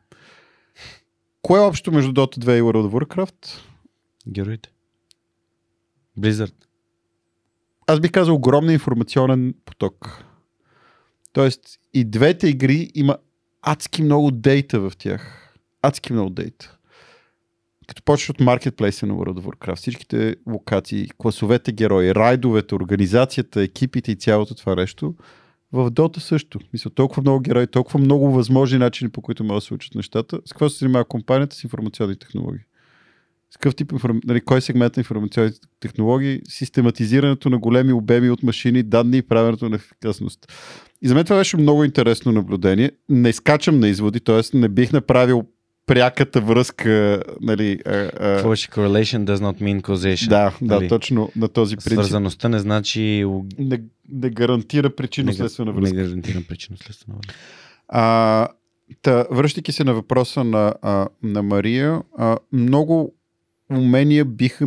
Кое е общо между Dota 2 и World of Warcraft? Героите. Blizzard. Аз бих казал огромен информационен поток. Тоест и двете игри има адски много дейта в тях. Адски много дейта. Като почваш от маркетплейса на World of Warcraft, всичките локации, класовете герои, райдовете, организацията, екипите и цялото това нещо, в Dota също. Мисля, толкова много герои, толкова много възможни начини, по които могат да се учат нещата. С какво се занимава компанията? С информационни технологии. С какъв тип нали, кой сегмент на информационни технологии? Систематизирането на големи обеми от машини, данни и правенето на ефикасност. И за мен това беше много интересно наблюдение. Не скачам на изводи, т.е. не бих направил пряката връзка, нали... А, а... correlation does not mean causation. Да, да, нали? точно на този принцип. Свързаността не значи... Не, не гарантира причинно-следствена връзка. Не гарантира причинно-следствена връзка. А, та, връщайки се на въпроса на, а, на Мария, а, много умения биха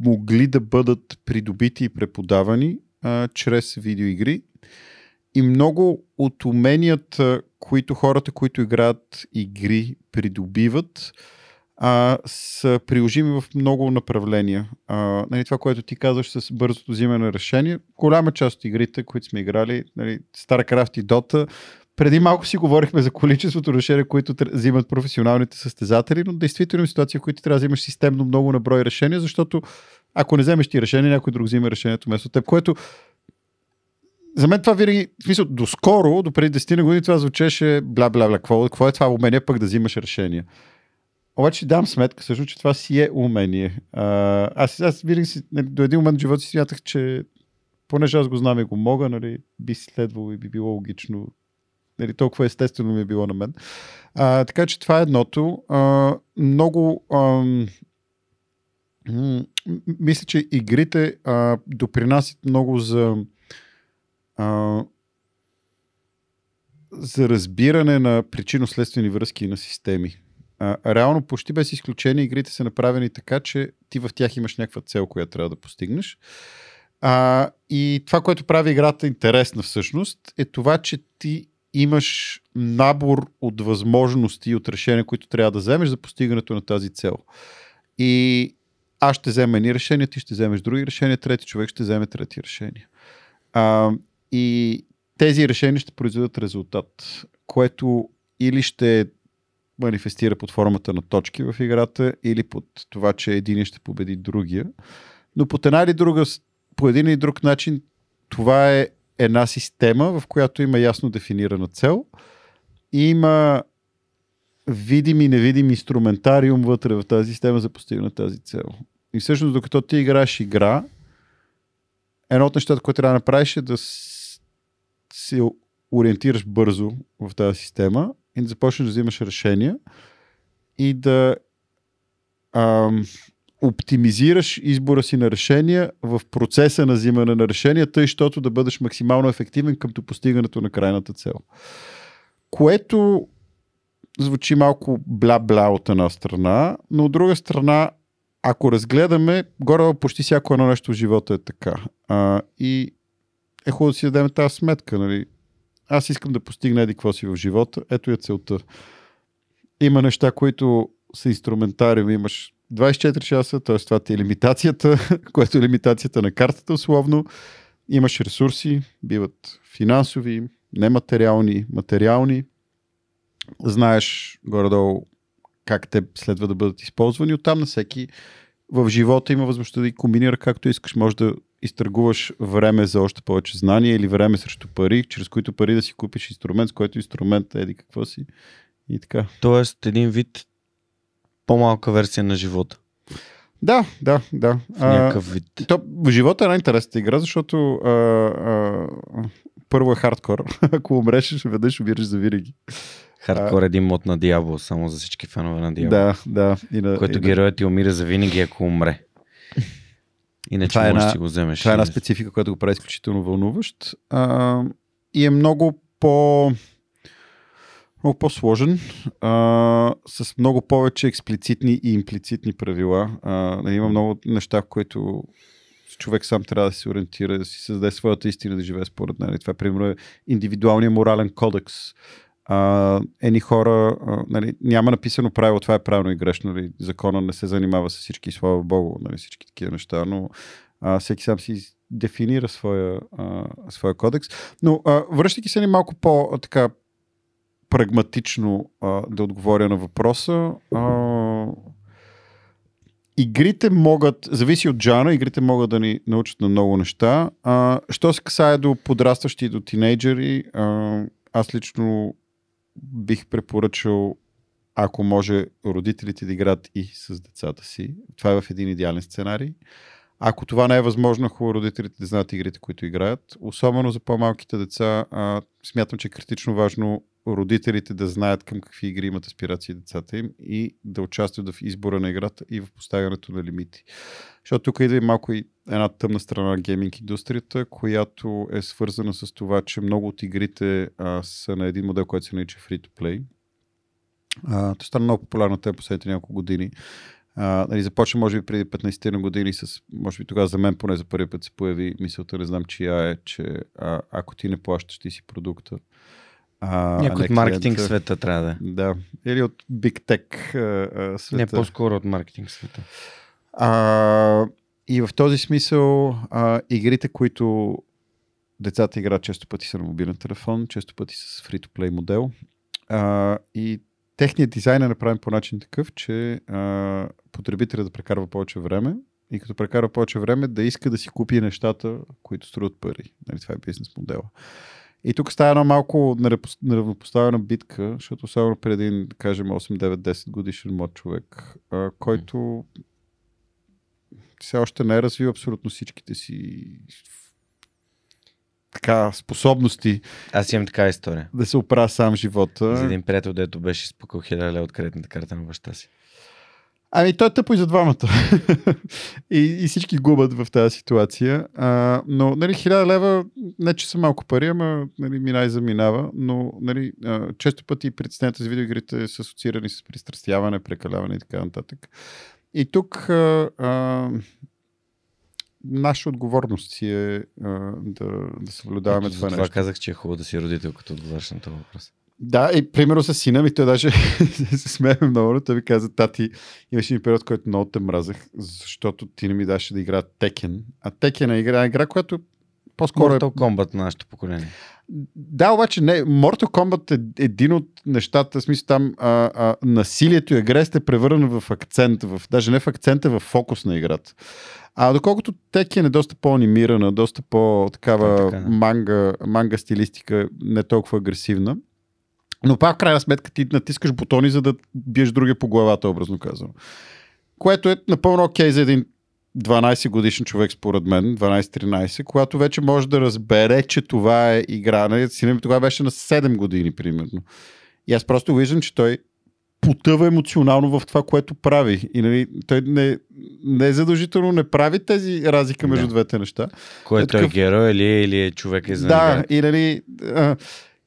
могли да бъдат придобити и преподавани а, чрез видеоигри. И много от уменията, които хората, които играят игри, придобиват, а, са приложими в много направления. А, нали, това, което ти казваш с бързото взимане на решение, голяма част от игрите, които сме играли, нали, StarCraft и Dota, преди малко си говорихме за количеството решения, които взимат професионалните състезатели, но действително ситуация, в които трябва да взимаш системно много наброй решения, защото ако не вземеш ти решение, някой друг взима решението вместо теб, което за мен това винаги, в смисъл, доскоро, до преди 10 години това звучеше бла бла бла, какво, какво е това умение пък да взимаш решения. Обаче дам сметка също, че това си е умение. А, аз, аз винаги си, до един момент в живота си смятах, че понеже аз го знам и го мога, нали, би следвало и би било логично Нали, толкова естествено ми е било на мен. А, така че това е едното. А, много. А, мисля, че игрите а, допринасят много за. А, за разбиране на причинно-следствени връзки на системи. А, реално, почти без изключение, игрите са направени така, че ти в тях имаш някаква цел, която трябва да постигнеш. А, и това, което прави играта интересна всъщност, е това, че ти имаш набор от възможности и от решения, които трябва да вземеш за постигането на тази цел. И аз ще взема едни решения, ти ще вземеш други решения, трети човек ще вземе трети решения. А, и тези решения ще произведат резултат, което или ще манифестира под формата на точки в играта, или под това, че един ще победи другия. Но по една или друга, по един или друг начин, това е една система, в която има ясно дефинирана цел и има видим и невидим инструментариум вътре в тази система за постигане тази цел. И всъщност, докато ти играеш игра, едно от нещата, което трябва да направиш е да се ориентираш бързо в тази система и да започнеш да взимаш решения и да ам, оптимизираш избора си на решения в процеса на взимане на решения, тъй, защото да бъдеш максимално ефективен къмто постигането на крайната цел. Което звучи малко бла-бла от една страна, но от друга страна, ако разгледаме, горе почти всяко едно нещо в живота е така. А, и е хубаво да си дадем тази сметка. Нали? Аз искам да постигна еди какво си в живота. Ето е целта. Има неща, които са инструментариум. Имаш 24 часа, т.е. това ти е лимитацията, което е лимитацията на картата условно. Имаш ресурси, биват финансови, нематериални, материални. Знаеш горе-долу как те следва да бъдат използвани. Оттам на всеки в живота има възможността да ги комбинира както искаш. Може да изтъргуваш време за още повече знания или време срещу пари, чрез които пари да си купиш инструмент, с който инструмент еди какво си и така. Тоест един вид по-малка версия на живота. Да, да, да. В някакъв вид. То, в живота е най-интересната игра, защото а, а, първо е хардкор. Ако умреш, веднъж умираш за винаги. Хардкор е един мод на Диабло, само за всички фенове на Диабло. Да, да. И на, който и героят ти умира за винаги, ако умре. Иначе това е можеш да го вземеш. Това е една специфика, която го прави изключително вълнуващ. А, и е много по много по-сложен, а, с много повече експлицитни и имплицитни правила. А, нали, има много неща, в които човек сам трябва да се ориентира, да си създаде своята истина, да живее според нали. Това, примерно, е индивидуалният морален кодекс. А, едни хора, а, нали, няма написано правило, това е правилно и грешно. Нали. Закона не се занимава с всички, слава Богу, нали, всички такива неща, но а, всеки сам си дефинира своя, а, своя кодекс. Но а, връщайки се ни малко по така прагматично а, да отговоря на въпроса, а, игрите могат, зависи от джана, игрите могат да ни научат на много неща. А, що се касае до подрастващи до тинейджери, а, аз лично бих препоръчал ако може родителите да играят и с децата си. Това е в един идеален сценарий. Ако това не е възможно, хубаво родителите да знаят игрите, които играят. Особено за по-малките деца, а, смятам, че е критично важно родителите да знаят към какви игри имат аспирации децата им и да участват в избора на играта и в поставянето на лимити. Защото тук идва и малко и една тъмна страна на гейминг индустрията, която е свързана с това, че много от игрите а, са на един модел, който се нарича Free-to-Play. А, това стана много популярна те последните няколко години. А, нали, започна, може би, преди 15 на години с, може би тогава за мен поне за първи път се появи мисълта, не знам чия е, че а, ако ти не плащаш, ти си продукта. А, Някой от маркетинг клиента. света трябва да е. Да. Или от Big Tech а, света. Не, по-скоро от маркетинг света. А, и в този смисъл а, игрите, които децата играят често пъти са на мобилен телефон, често пъти с free-to-play модел. А, и техният дизайн е направен по начин такъв, че а, потребителят да прекарва повече време и като прекарва повече време да иска да си купи нещата, които струват пари. Нали, това е бизнес модела. И тук става една малко неравнопоставена битка, защото само преди, да кажем, 8-9-10 годишен млад човек, а, който все още не е развил абсолютно всичките си така, способности. Аз имам така история. Да се оправя сам живота. За един приятел, дето беше изпукал хиляда от кредитната карта на баща си. Ами той е тъпо и за двамата. и, и всички губят в тази ситуация. А, но, нали, хиляда лева, не че са малко пари, ама нали, мина и заминава, но нали, а, често пъти притесненията с видеоигрите са асоциирани с пристрастяване, прекаляване и така нататък. И тук а, а, наша отговорност си е а, да, да съблюдаваме Ето, това нещо. Това казах, че е хубаво да си родител, като отговаряш на този въпрос. Да, и примерно с сина ми, той даже се смеяме много, но той ми каза, тати, имаше един период, който много те мразех, защото ти не ми даше да игра Текен. А Текен е игра, игра, която по-скоро Mortal е... Kombat на нашето поколение. Да, обаче не. Mortal Kombat е един от нещата, в смисъл там а, а, насилието и агресията е превърнано в акцент, в, даже не в акцента, в фокус на играта. А доколкото Текен е доста по-анимирана, доста по-такава така, да. манга, манга стилистика, не толкова агресивна, но пак в крайна сметка ти натискаш бутони, за да биеш другия по главата, образно казано. Което е напълно окей okay за един 12 годишен човек, според мен, 12-13, когато вече може да разбере, че това е игра. Нали, сина ми тогава беше на 7 години, примерно. И аз просто виждам, че той потъва емоционално в това, което прави. И нали, той не, не е задължително не прави тези разлика между да. двете неща. Кой е, той такъв... герой или, или е човек е Да, и нали... А,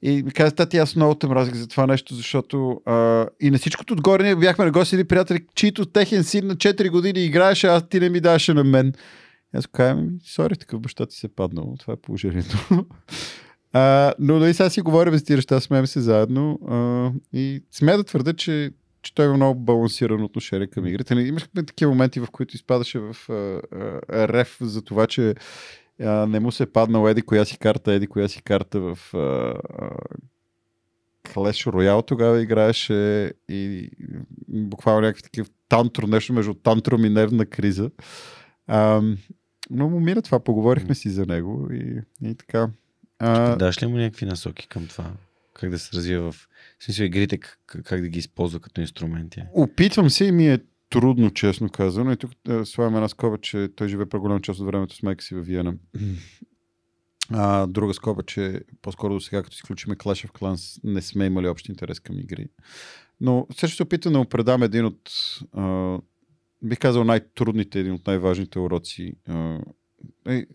и ми каза, тати, аз много те мразих за това нещо, защото а, и на всичкото отгоре ние бяхме на гости или приятели, чието техен син на 4 години играеше, аз ти не ми даваше на мен. И аз казвам, сори, такъв баща ти се е паднал, това е положението. а, но нали сега си говорим за тези неща, смеем се заедно а, и смея да твърда, че че той има много балансирано отношение към игрите. Имахме такива моменти, в които изпадаше в а, а, рев за това, че а, не му се е паднал еди коя си карта, еди коя си карта в а, а, Clash Royale тогава играеше и буквално някакви такива тантро, нещо между тантром и нервна криза. А, но му мира това, поговорихме си за него и, и така. А... Даш ли му някакви насоки към това? Как да се развива в смисъл игрите, как, как да ги използва като инструменти? Опитвам се и ми е трудно, честно казано. И тук е, слагаме една скоба, че той живее по-голям част от времето с майка си във Виена. А, друга скоба, че по-скоро до сега, като изключиме Clash of Clans, не сме имали общ интерес към игри. Но също се опитам да му предам един от, а, бих казал, най-трудните, един от най-важните уроци. А, е,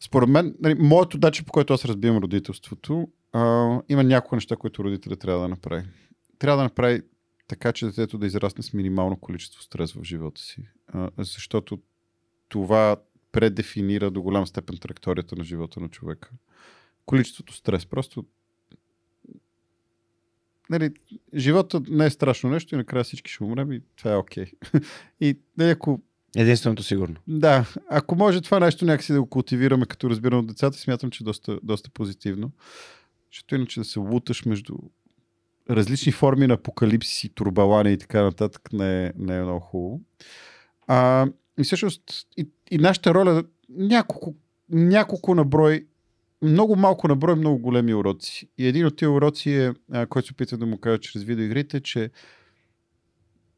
според мен, нали, моето дача, по който аз разбивам родителството, а, има няколко неща, които родителя трябва да направи. Трябва да направи така, че детето да израсне с минимално количество стрес в живота си. А, защото това предефинира до голям степен траекторията на живота на човека. Количеството стрес. Просто нали, живота не е страшно нещо и накрая всички ще умрем и това е окей. Okay. и нали, ако Единственото сигурно. Да, ако може това нещо някакси да го култивираме, като разбирам от децата, смятам, че е доста, доста позитивно. Защото иначе да се луташ между различни форми на апокалипсис и турбалани и така нататък не не е много хубаво. А, и всъщност и, и нашата роля няколко, няколко наброй, много малко наброй, много големи уроци. И един от тези уроци е, а, който се опитвам да му кажа чрез видеоигрите, че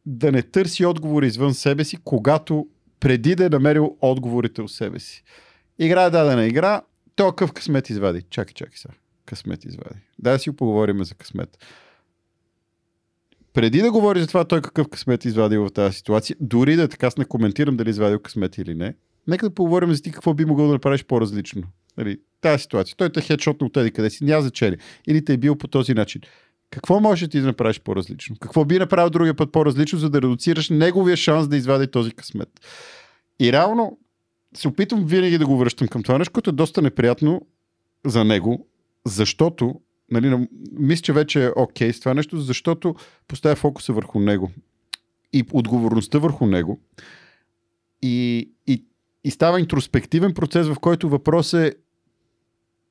да не търси отговори извън себе си, когато преди да е намерил отговорите у себе си. Игра е дадена игра, то къв късмет извади. Чакай, чакай сега. Късмет извади. Да си поговорим за късмет. Преди да говори за това той какъв късмет извадил в тази ситуация, дори да е така, не коментирам дали извадил късмет или не, нека да поговорим за ти какво би могъл да направиш по-различно. Нали, тази ситуация. Той те хедшотна от тези къде си, няма значение. Или те е бил по този начин. Какво можеш ти да направиш по-различно? Какво би направил другия път по-различно, за да редуцираш неговия шанс да извади този късмет? И реално се опитвам винаги да го връщам към това нещо, което е доста неприятно за него, защото, нали, мисля, че вече е окей okay с това нещо, защото поставя фокуса върху него и отговорността върху него. И, и, и става интроспективен процес, в който въпрос е,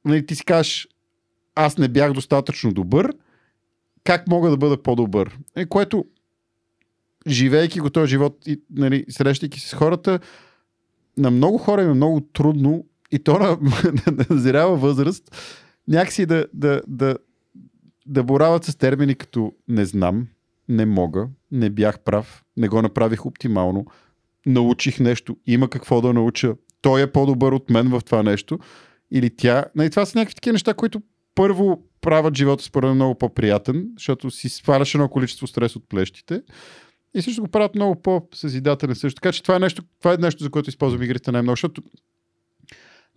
нали, ти си кажеш, аз не бях достатъчно добър, как мога да бъда по-добър. И което, живейки го този живот и нали, срещайки се с хората, на много хора е много трудно и то на, на, възраст някакси да, да, да, да борават с термини като не знам, не мога, не бях прав, не го направих оптимално, научих нещо, има какво да науча, той е по-добър от мен в това нещо. Или тя. Нали, това са някакви такива неща, които първо правят живота според мен много по-приятен, защото си сваляш едно количество стрес от плещите. И също го правят много по-съзидателен също. Така че това е нещо, това е нещо за което използвам игрите най-много, защото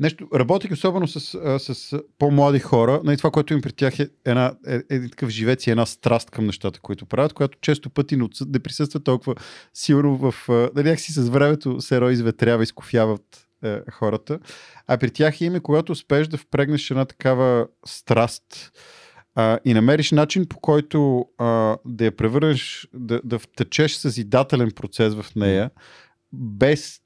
нещо, работих особено с, с, с по-млади хора, нали, това, което им при тях е една, е, е, е такъв живец и една страст към нещата, които правят, която често пъти не, не присъства толкова сигурно в... Нали, някакси с времето се ро изветрява, изкофяват е, хората. А при тях има, когато успееш да впрегнеш една такава страст а, и намериш начин по който а, да я превърнеш, да, да втечеш съзидателен процес в нея, без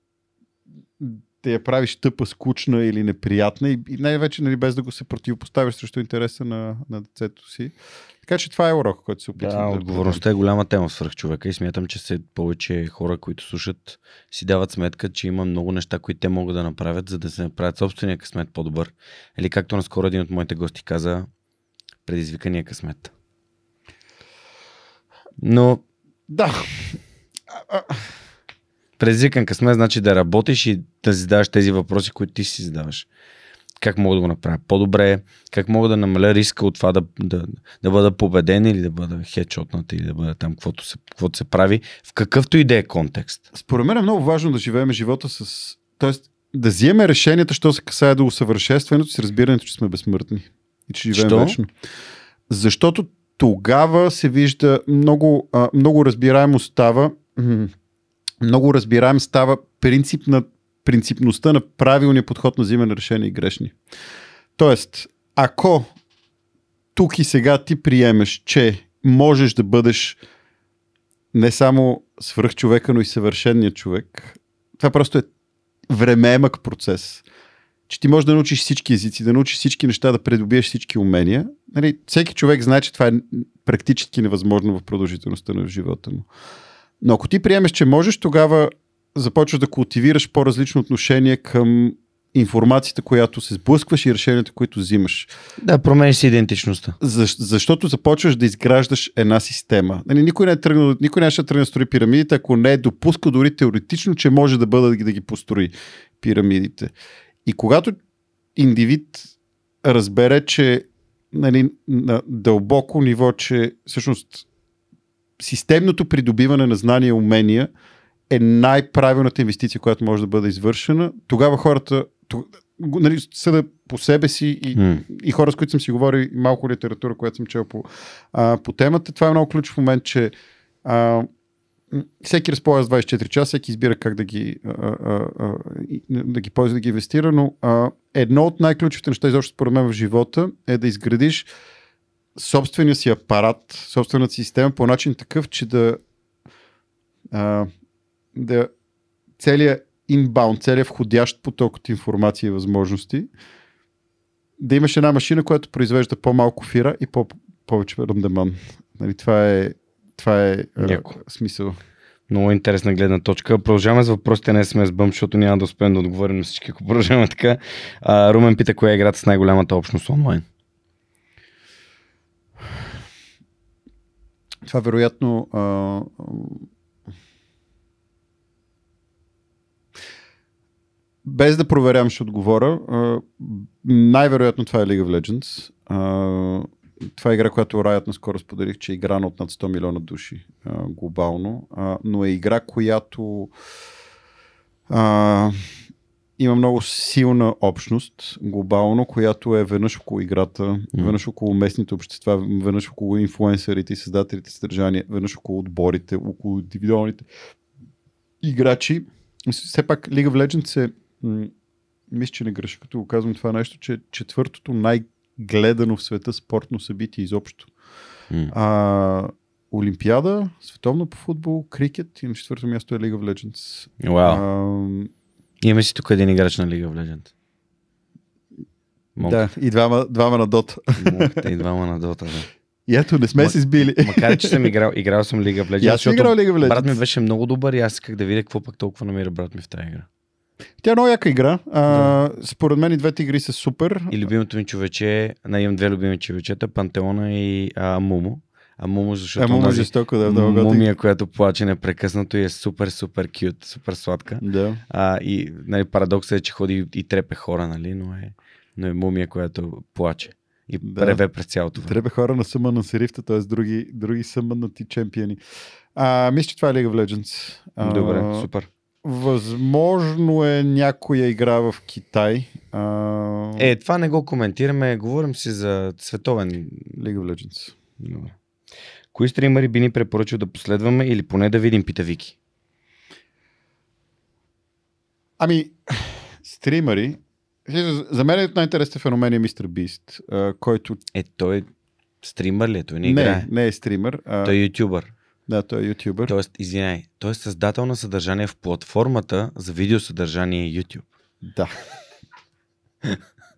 да я правиш тъпа, скучна или неприятна и, и най-вече нали, без да го се противопоставиш срещу интереса на, на децето си. Така че това е урок, който се опитвам да, да отговорността е голяма тема свърх човека и смятам, че се повече хора, които слушат, си дават сметка, че има много неща, които те могат да направят, за да се направят собствения късмет по-добър. Или както наскоро един от моите гости каза, предизвикания късмет. Но... Да. Предизвикан късмет значи да работиш и да задаваш тези въпроси, които ти си задаваш как мога да го направя по-добре, как мога да намаля риска от това да, да, да бъда победен или да бъда хедшотнат или да бъда там, каквото се, каквото се прави, в какъвто и да е контекст. Според мен е много важно да живеем живота с... Тоест, да вземем решенията, що се касае до усъвършенстването с разбирането, че сме безсмъртни и че живеем Що? вечно. Защото тогава се вижда много, а, много разбираемо става много разбираем става принцип на принципността на правилния подход на взимане решения и грешни. Тоест, ако тук и сега ти приемеш, че можеш да бъдеш не само свръх човека, но и съвършенният човек, това просто е времеемък процес. Че ти можеш да научиш всички езици, да научиш всички неща, да придобиеш всички умения. Нали, всеки човек знае, че това е практически невъзможно в продължителността на живота му. Но ако ти приемеш, че можеш, тогава започваш да култивираш по-различно отношение към информацията, която се сблъскваш и решенията, които взимаш. Да, промениш си идентичността. За, защото започваш да изграждаш една система. Нали, никой не е тръгнал, никой не ще тръгне да строи пирамидите, ако не е допускал дори теоретично, че може да бъде да ги построи пирамидите. И когато индивид разбере, че нали, на дълбоко ниво, че всъщност системното придобиване на знания и умения – е най-правилната инвестиция, която може да бъде извършена, тогава хората, нали, съда по себе си и, М. и хора, с които съм си говорил, малко литература, която съм чел по, а, по темата. Това е много ключов момент, че а, всеки разполага с 24 часа, всеки избира как да ги, а, а, а, да ги ползва, да ги инвестира, но а, едно от най-ключовите неща, изобщо според мен в живота, е да изградиш собствения си апарат, собствената си система по начин такъв, че да, а, да целият инбаунд, целият входящ поток от информация и възможности, да имаш една машина, която произвежда по-малко фира и по- повече рандеман. Нали, това е, това е а, смисъл. Много интересна гледна точка. Продължаваме с въпросите на SMS Bump, защото няма да успеем да отговорим на всички, ако продължаваме така. А, Румен пита, коя е играта с най-голямата общност онлайн? Това вероятно а, без да проверявам ще отговоря. А, най-вероятно това е League of Legends. А, това е игра, която Riot наскоро споделих, че е играна от над 100 милиона души а, глобално, а, но е игра, която а, има много силна общност глобално, която е веднъж около играта, Мгм. веднъж около местните общества, веднъж около инфлуенсърите и създателите съдържание, веднъж около отборите, около индивидуалните играчи. Все пак League of Legends е, м- мисля, че не греша, като го казвам това нещо, че четвъртото най-гледано в света спортно събитие изобщо. М. А, Олимпиада, световно по футбол, крикет и на четвърто място е League of Legends. Вау. А, Имаме си тук един играч на League of Legends. Монк. да, и двама, двама на Dota. Монката и двама на Дота, да. И ето, не сме се сбили. Макар, че съм играл, играл съм League of Legends, аз съм играл League of Legends. брат ми беше много добър и аз исках да видя какво пък толкова намира брат ми в тази игра. Тя е много яка игра. А, Според мен и двете игри са супер. И любимото ми човече, на имам две любими човечета, Пантеона и а, Мумо. А Мумо, защото Е, му онази жестоко, да, много мумия, която плаче непрекъснато и е супер, супер кют, супер сладка. Да. А, и нали, парадоксът е, че ходи и трепе хора, нали, но е, но е мумия, която плаче. И Да. да. реве през цялото време. Трябва хора на съма на серифта, т.е. други, други съмънати чемпиони. А, мисля, че това е League of Legends. А, Добре, супер. Възможно е някоя игра в Китай. А, Е, това не го коментираме, говорим си за световен. League of Legends. Добре. Кои стримари би ни препоръчал да последваме или поне да видим, пита Вики? Ами, стримари. За- мен е най-интересен феномен е. Beast, а, който Е, той е стримър ли е? Той не не, играе. не е стример. А, Той е ютубър. Да, той е ютубър. Тоест, извиняй, той е създател на съдържание в платформата за видеосъдържание YouTube. Да.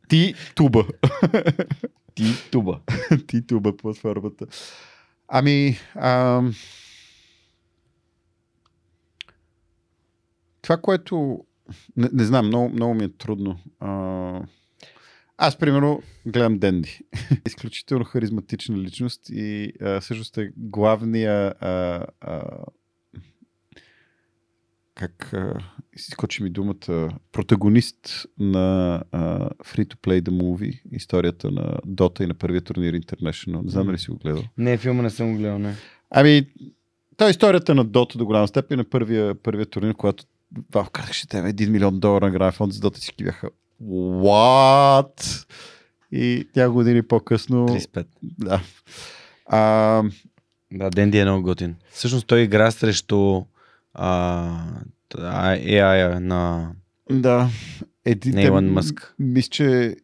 Ти туба. Ти туба. Ти туба платформата. Ами, ам... това, което... Не, не знам, много, много ми е трудно. А... Аз, примерно, гледам Денди. Изключително харизматична личност и а, всъщност е главния а, а, как изкочи ми думата протагонист на а, Free to Play The Movie, историята на Dota и на първия турнир International. Не знам дали си го гледал. Не, филма не съм го гледал, не. Ами, това е историята на Dota до голяма степен на първия, първия турнир, когато Valve казахше тебе 1 милион долара на гран фонд за Dota всички бяха What? И няколко години по-късно 35. да. А, Да, Денди е много готин. Всъщност той игра срещу а, а, AI на, да. Един, на Илон Мъск. Мисля, че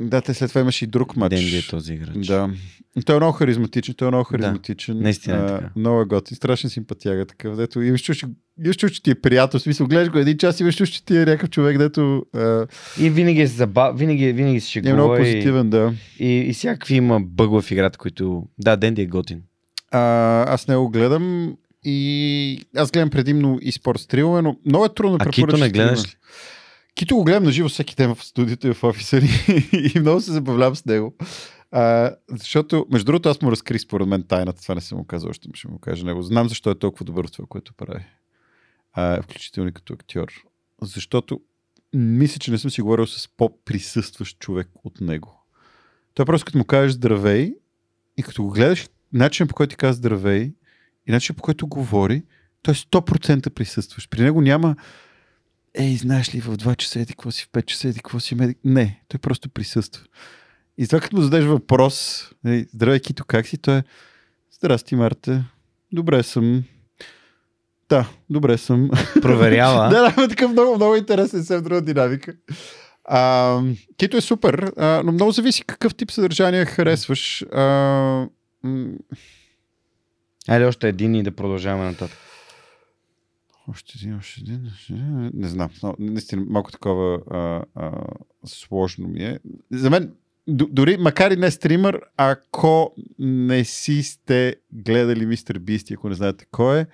да, те след това имаше и друг матч. Денди е този играч. Да. Той е много харизматичен, той е много Да, харизматичен. наистина е така. Много е готин, страшен симпатяга такъв, дето имаш чувство, имаш чувство, че ти е приятел, в смисъл, гледаш го един час и имаш чувство, че ти е някакъв човек, дето а, И винаги е забав, винаги, винаги се е много шегува и, позитивен, да. и, и всякакви има бъгове в играта, които... Да, Денди е готин. А, аз не го гледам и аз гледам предимно и спорт стрилове, но много е трудно да А Кито не гледаш ли? Кито го гледам на живо всеки ден в студиото и в офиса ни и много се забавлявам с него. А, защото, между другото, аз му разкрих според мен тайната. Това не съм му казал, още ще му кажа него. Знам защо е толкова добър в това, което прави. А, включително и като актьор. Защото мисля, че не съм си говорил с по-присъстващ човек от него. Той просто като му кажеш здравей и като го гледаш, начинът по който ти казва здравей и начинът по който говори, той е 100% присъстващ. При него няма ей, знаеш ли, в 2 часа еди какво си, в 5 часа еди какво си, медик. Не, той просто присъства. И това като му зададеш въпрос, нали, здравей, Кито, как си? Той е, здрасти, Марта, добре съм. Да, добре съм. Проверява. да, да, такъв много, много интересен, съвсем друга динамика. А, Кито е супер, а, но много зависи какъв тип съдържание харесваш. А, м- Айде още един и да продължаваме нататък. още един, още един. Не знам. Но, наистина, малко такова а, а, сложно ми е. За мен, дори, макар и не стример, ако не си сте гледали Мистер Бист, ако не знаете кой е,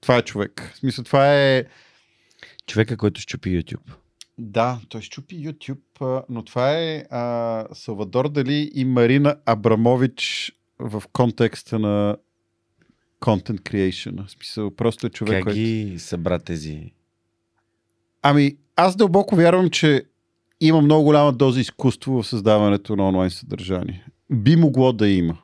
това е човек. В смисъл, това е... Човека, който щупи YouTube. Да, той щупи YouTube, но това е а, Салвадор Дали и Марина Абрамович в контекста на content creation. В смисъл, просто е човек, Как който... ги събра тези? Ами, аз дълбоко вярвам, че има много голяма доза изкуство в създаването на онлайн съдържание. Би могло да има.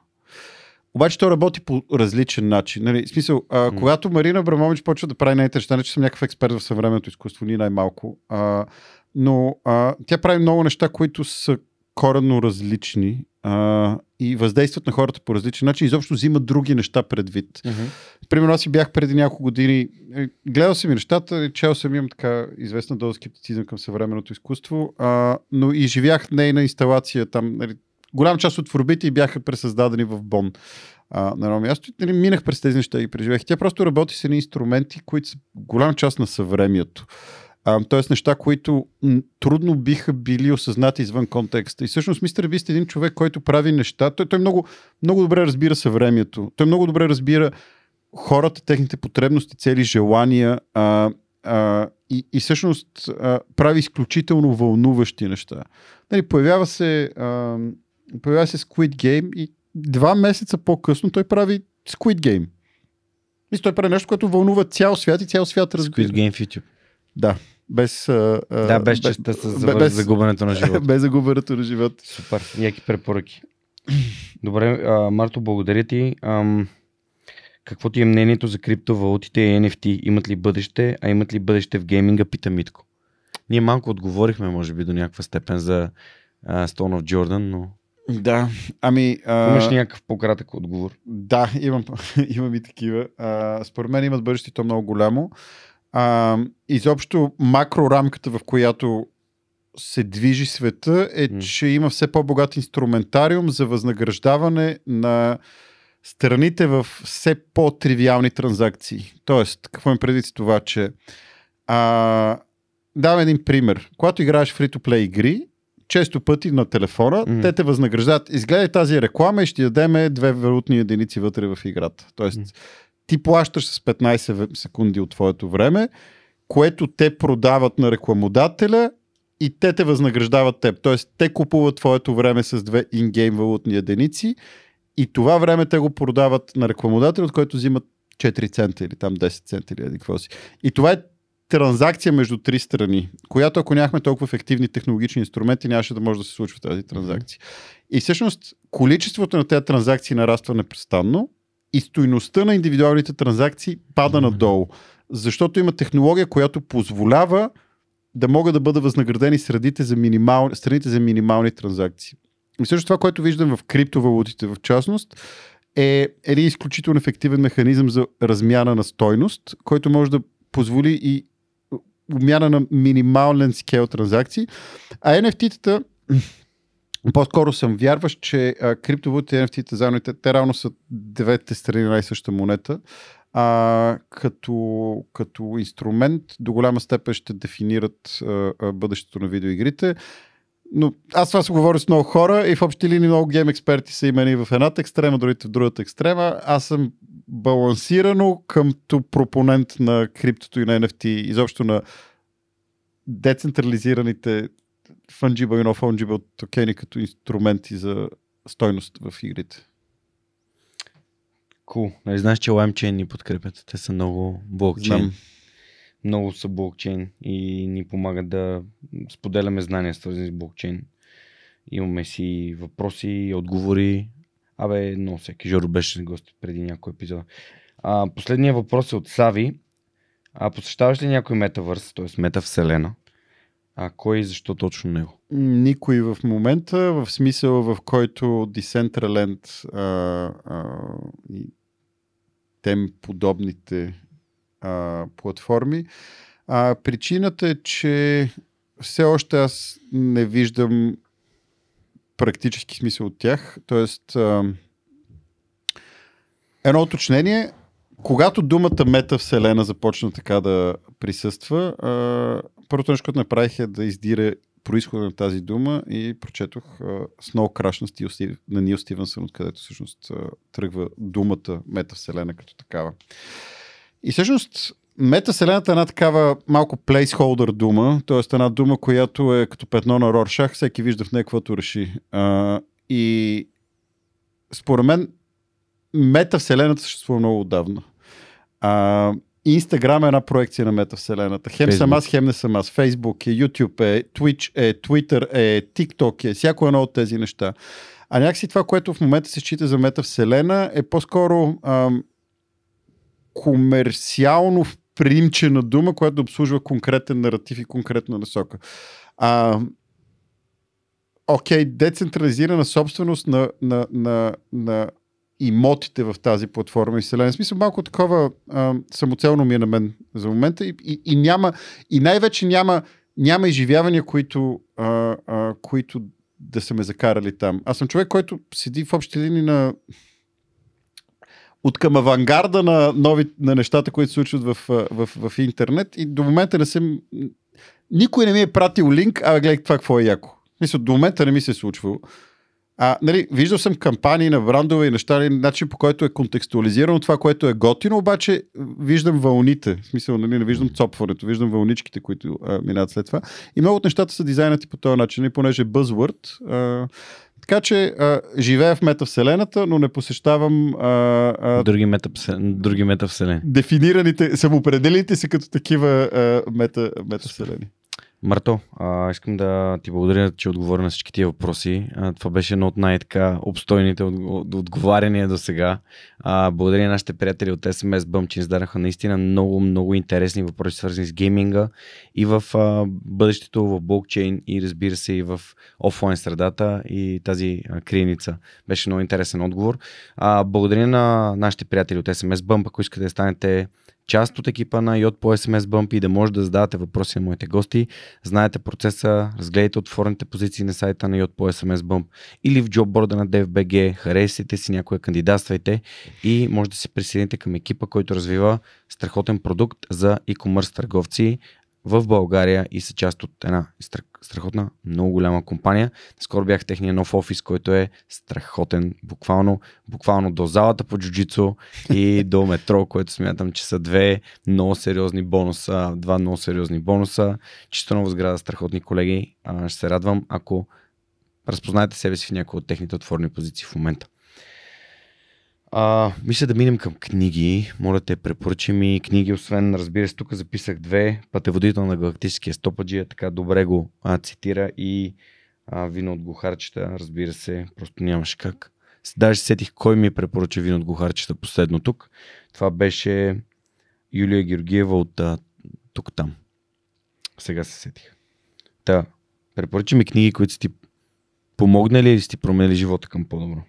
Обаче то работи по различен начин. Нали? Смисъл, а, когато Марина Абрамович почва да прави нейните неща, не че съм някакъв експерт в съвременното изкуство, ни най-малко, а, но а, тя прави много неща, които са коренно различни а, и въздействат на хората по различен начин. Изобщо взимат други неща предвид. Примерно аз си бях преди няколко години, е, гледал съм и нещата, чел съм, имам така известна доза скептицизъм към съвременното изкуство, а, но и живях нейна инсталация там. Нали, голям част от творбите й бяха пресъздадени в Бон. А, на едно място. Нали, минах през тези неща и преживях. Тя просто работи с едни инструменти, които са голям част на съвремието. Тоест неща, които трудно биха били осъзнати извън контекста. И всъщност мистер Бист е един човек, който прави неща. Той, той много, много добре разбира съвремието. Той много добре разбира хората, техните потребности, цели, желания а, а, и, и всъщност а, прави изключително вълнуващи неща. Нали, появява се а, появява се Squid Game и два месеца по-късно той прави Squid Game. Мисля, той прави нещо, което вълнува цял свят и цял свят разбира. Squid Game в YouTube. Да, без... А, Да, без бе- честа с бе- без- загубането на живота. без загубването на живота. Супер, яки препоръки. Добре, а, Марто, благодаря ти. Ам, какво ти е мнението за криптовалутите и NFT? Имат ли бъдеще, а имат ли бъдеще в гейминга, пита Митко. Ние малко отговорихме, може би, до някаква степен за а, Stone of Jordan, но Да, ами... А... имаш ли някакъв по-кратък отговор? Да, имам, имам и такива. А, според мен имат бъдеще то много голямо. А, изобщо макрорамката, в която се движи света, е, че има все по-богат инструментариум за възнаграждаване на страните в все по-тривиални транзакции. Тоест, какво им преди с това, че а, давам един пример. Когато играеш free-to-play игри, често пъти на телефона, Мгм. те те възнаграждат. Изгледай тази реклама и ще дадем две валутни единици вътре в играта. Тоест, Мгм. Ти плащаш с 15 ве- секунди от твоето време, което те продават на рекламодателя и те те възнаграждават теб. Тоест, те купуват твоето време с две ингейм валутни единици и това време те го продават на рекламодателя, от който взимат 4 цента или там 10 цента или какво си. И това е транзакция между три страни, която ако нямахме толкова ефективни технологични инструменти, нямаше да може да се случва тази транзакция. И всъщност количеството на тези транзакции нараства непрестанно и стойността на индивидуалните транзакции пада Мгм. надолу. Защото има технология, която позволява да могат да бъдат възнаградени средите за минимал... страните за минимални транзакции. И също това, което виждам в криптовалутите в частност, е един изключително ефективен механизъм за размяна на стойност, който може да позволи и обмяна на минимален скел транзакции. А NFT-тата по-скоро съм вярващ, че а, криптовалутите и NFT-та заедно, те, те равно са двете страни на най-съща монета. А, като, като инструмент до голяма степен ще дефинират а, а, бъдещето на видеоигрите. Но аз това се говоря с много хора и в общи линии много гейм експерти са имени в едната екстрема, другите в другата екстрема. Аз съм балансирано къмто пропонент на криптото и на NFT, изобщо на децентрализираните fungible и non-fungible токени като инструменти за стойност в игрите. Cool. Нали знаеш, че LimeChain ни подкрепят. Те са много блокчейн. Знам. Много са блокчейн и ни помагат да споделяме знания, свързани с блокчейн. Имаме си въпроси отговори. Абе, но всеки. Жоро беше гост преди някой епизод. А, последният въпрос е от Сави. А посещаваш ли някой метавърс, т.е. метавселена? А кой и защо точно него? Никой в момента, в смисъл в който Decentraland а, а, и тем подобните а, платформи. А, причината е, че все още аз не виждам практически смисъл от тях. Тоест, а, едно уточнение. Когато думата метавселена започна така да присъства, първото нещо, което направих е да издира происхода на тази дума и прочетох uh, Snow Crash на, Стив, на Нил Стивенсън, откъдето всъщност uh, тръгва думата метавселена като такава. И всъщност метавселената е една такава малко плейсхолдър дума, т.е. една дума, която е като петно на Роршах, всеки вижда в нея каквото реши. Uh, и според мен метавселената съществува много отдавна. Инстаграм е една проекция на метавселената. Хем Facebook. съм аз, хем не съм аз. Фейсбук е, YouTube е, Twitch е, Twitter е, TikTok е, всяко едно от тези неща. А някакси това, което в момента се счита за метавселена, е по-скоро ам, комерциално примчена дума, която да обслужва конкретен наратив и конкретна насока. А, окей, децентрализирана собственост на, на, на, на имотите в тази платформа и вселена. В смисъл малко такова а, самоцелно ми е на мен за момента и, и, и няма, и най-вече няма, няма изживявания, които, а, а, които да са ме закарали там. Аз съм човек, който седи в общи линии на от към авангарда на, нови, на нещата, които се случват в, в, в, интернет и до момента не съм... Никой не ми е пратил линк, а гледай това какво е яко. Мисля, до момента не ми се е случвало. А, нали, виждал съм кампании на брандове и неща, нали, начин по който е контекстуализирано това, което е готино, обаче виждам вълните. В смисъл, нали, не виждам цопването, виждам вълничките, които а, минават след това. И много от нещата са дизайнати по този начин, и понеже е buzzword. А, така че а, живея в метавселената, но не посещавам а, а, Други, метавсел... други метавселени. дефинираните, самоопределените се като такива а, мета, метавселени. Марто, а, искам да ти благодаря, че отговори на всички тия въпроси. А, това беше едно от най-така обстойните от, от, отговаряния до сега. А, благодаря на нашите приятели от SMS Bump, че ни зададаха наистина много, много интересни въпроси, свързани с гейминга и в а, бъдещето, в блокчейн и разбира се и в офлайн средата и тази а, криеница. Беше много интересен отговор. А, благодаря на нашите приятели от SMS Bump, ако искате да станете част от екипа на Йод по SMS Bump и да може да задавате въпроси на моите гости. Знаете процеса, разгледайте отворените позиции на сайта на Йод по SMS Bump или в джобборда на DFBG, харесайте си някоя, кандидатствайте и може да се присъедините към екипа, който развива страхотен продукт за e-commerce търговци в България и са част от една страхотна, много голяма компания. Скоро бях в техния нов офис, който е страхотен, буквално, буквално до залата по джуджицу и до метро, което смятам, че са две много сериозни бонуса, два много сериозни бонуса. Чисто нова сграда, страхотни колеги. Ще се радвам, ако разпознаете себе си в някои от техните отворени позиции в момента. А, мисля да минем към книги. Моля те, препоръчи ми книги, освен, разбира се, тук записах две. Пътеводител на галактическия стопаджия, така добре го а, цитира и а, вино от гухарчета, разбира се, просто нямаше как. Даже сетих кой ми препоръча вино от гухарчета последно тук. Това беше Юлия Георгиева от тук там. Сега се сетих. Та, препоръчи ми книги, които са ти помогнали или са ти променили живота към по-добро.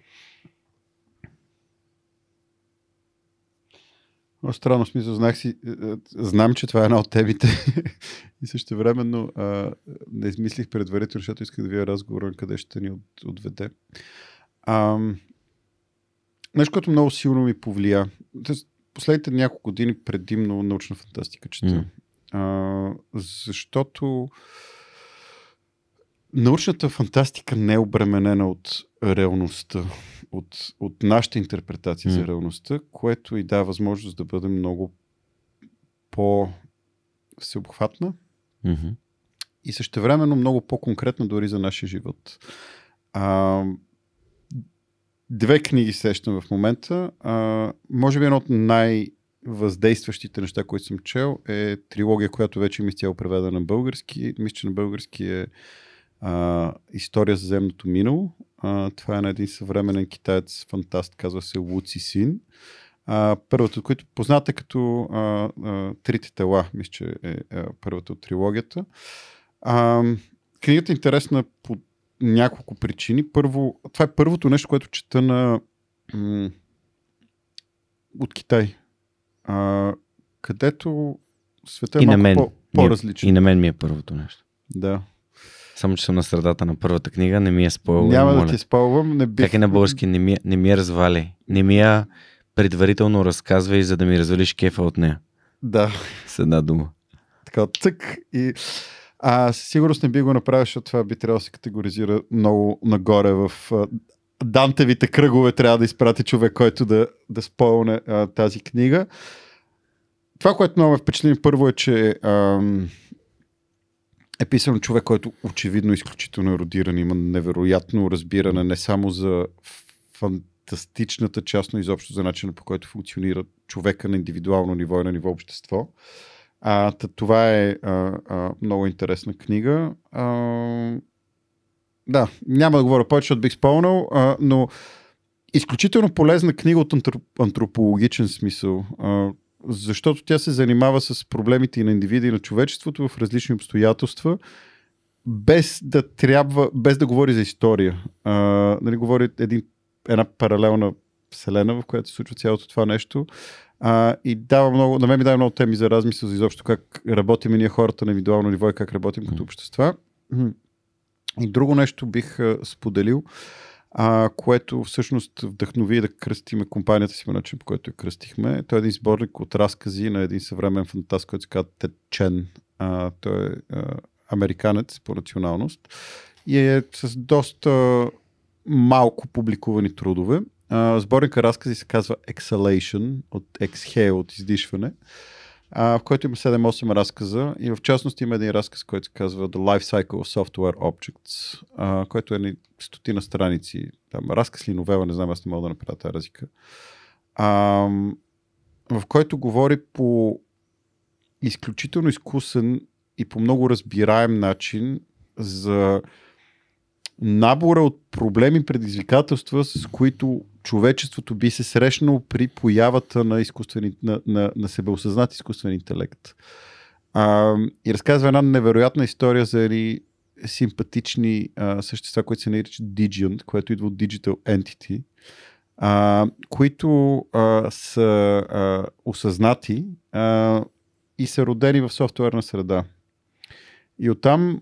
Много странно смисъл, знах си, е, е, знам, че това е една от темите и също времено не измислих предварително, защото исках да видя разговора на къде ще ни от, отведе. А, нещо, което много силно ми повлия. Тоест, последните няколко години предимно научна фантастика чета. Mm. А, защото научната фантастика не е обременена от реалността от, от нашата интерпретация mm. за реалността, което и дава възможност да бъде много по-всеобхватна mm-hmm. и същевременно много по-конкретна дори за нашия живот. А, две книги сещам в момента. А, може би едно от най- въздействащите неща, които съм чел, е трилогия, която вече ми е цяло преведена на български. Мисля, че на български е а, История за земното минало. А, това е на един съвременен китаец фантаст, казва се Луци Син. А, първата, от които позната като а, а, Трите тела, мисля, че е а, първата от трилогията. А, книгата е интересна по няколко причини. Първо, това е първото нещо, което чета на м- от Китай. А, където света е И на малко мен. по, по-различен. И на мен ми е първото нещо. Да. Само, че съм на средата на първата книга, не ми е спойл. Няма моля. да ти спалвам. Не бих... Как е на български? Не ми, не ми я развали. Не ми я предварително разказвай, за да ми развалиш кефа от нея. Да. С една дума. Така, цък и... А, със сигурност не би го направил, защото това би трябвало да се категоризира много нагоре в Дантевите кръгове трябва да изпрати човек, който да, да спълне а, тази книга. Това, което много ме впечатли първо е, че ам, е писан човек, който очевидно е изключително еродиран, има невероятно разбиране не само за фантастичната част, но изобщо за начина по който функционира човека на индивидуално ниво и на ниво общество. А, това е а, а, много интересна книга. А, да, няма да говоря повече, защото бих спомнал, а, но изключително полезна книга от антроп, антропологичен смисъл. А, защото тя се занимава с проблемите и на индивида и на човечеството в различни обстоятелства, без да трябва, без да говори за история. А, нали, говори един, една паралелна вселена, в която се случва цялото това нещо. А, и дава много, на мен ми дава много теми за размисъл за изобщо как работим и ние хората на индивидуално ниво и как работим като общества. И друго нещо бих а, споделил, а, което всъщност вдъхнови да кръстиме компанията си по начин, по който я кръстихме. Той е един сборник от разкази на един съвремен фантаст, който се казва Тед Чен. А, той е а, американец по националност и е с доста малко публикувани трудове. А, сборника разкази се казва Exhalation, от Exhale, от издишване, а, в който има 7-8 разказа и в частност има един разказ, който се казва The Life Cycle of Software Objects, а, който е ни стотина страници. Там, разказ ли новела, не знам, аз не мога да направя тази разлика. А, в който говори по изключително изкусен и по много разбираем начин за набора от проблеми предизвикателства, с които човечеството би се срещнало при появата на, изкуствени, на, на, на себеосъзнат изкуствен интелект. А, и разказва една невероятна история за едни симпатични а, същества, които се наричат Digiant, което идва от Digital Entity, а, които а, са а, осъзнати а, и са родени в софтуерна среда. И оттам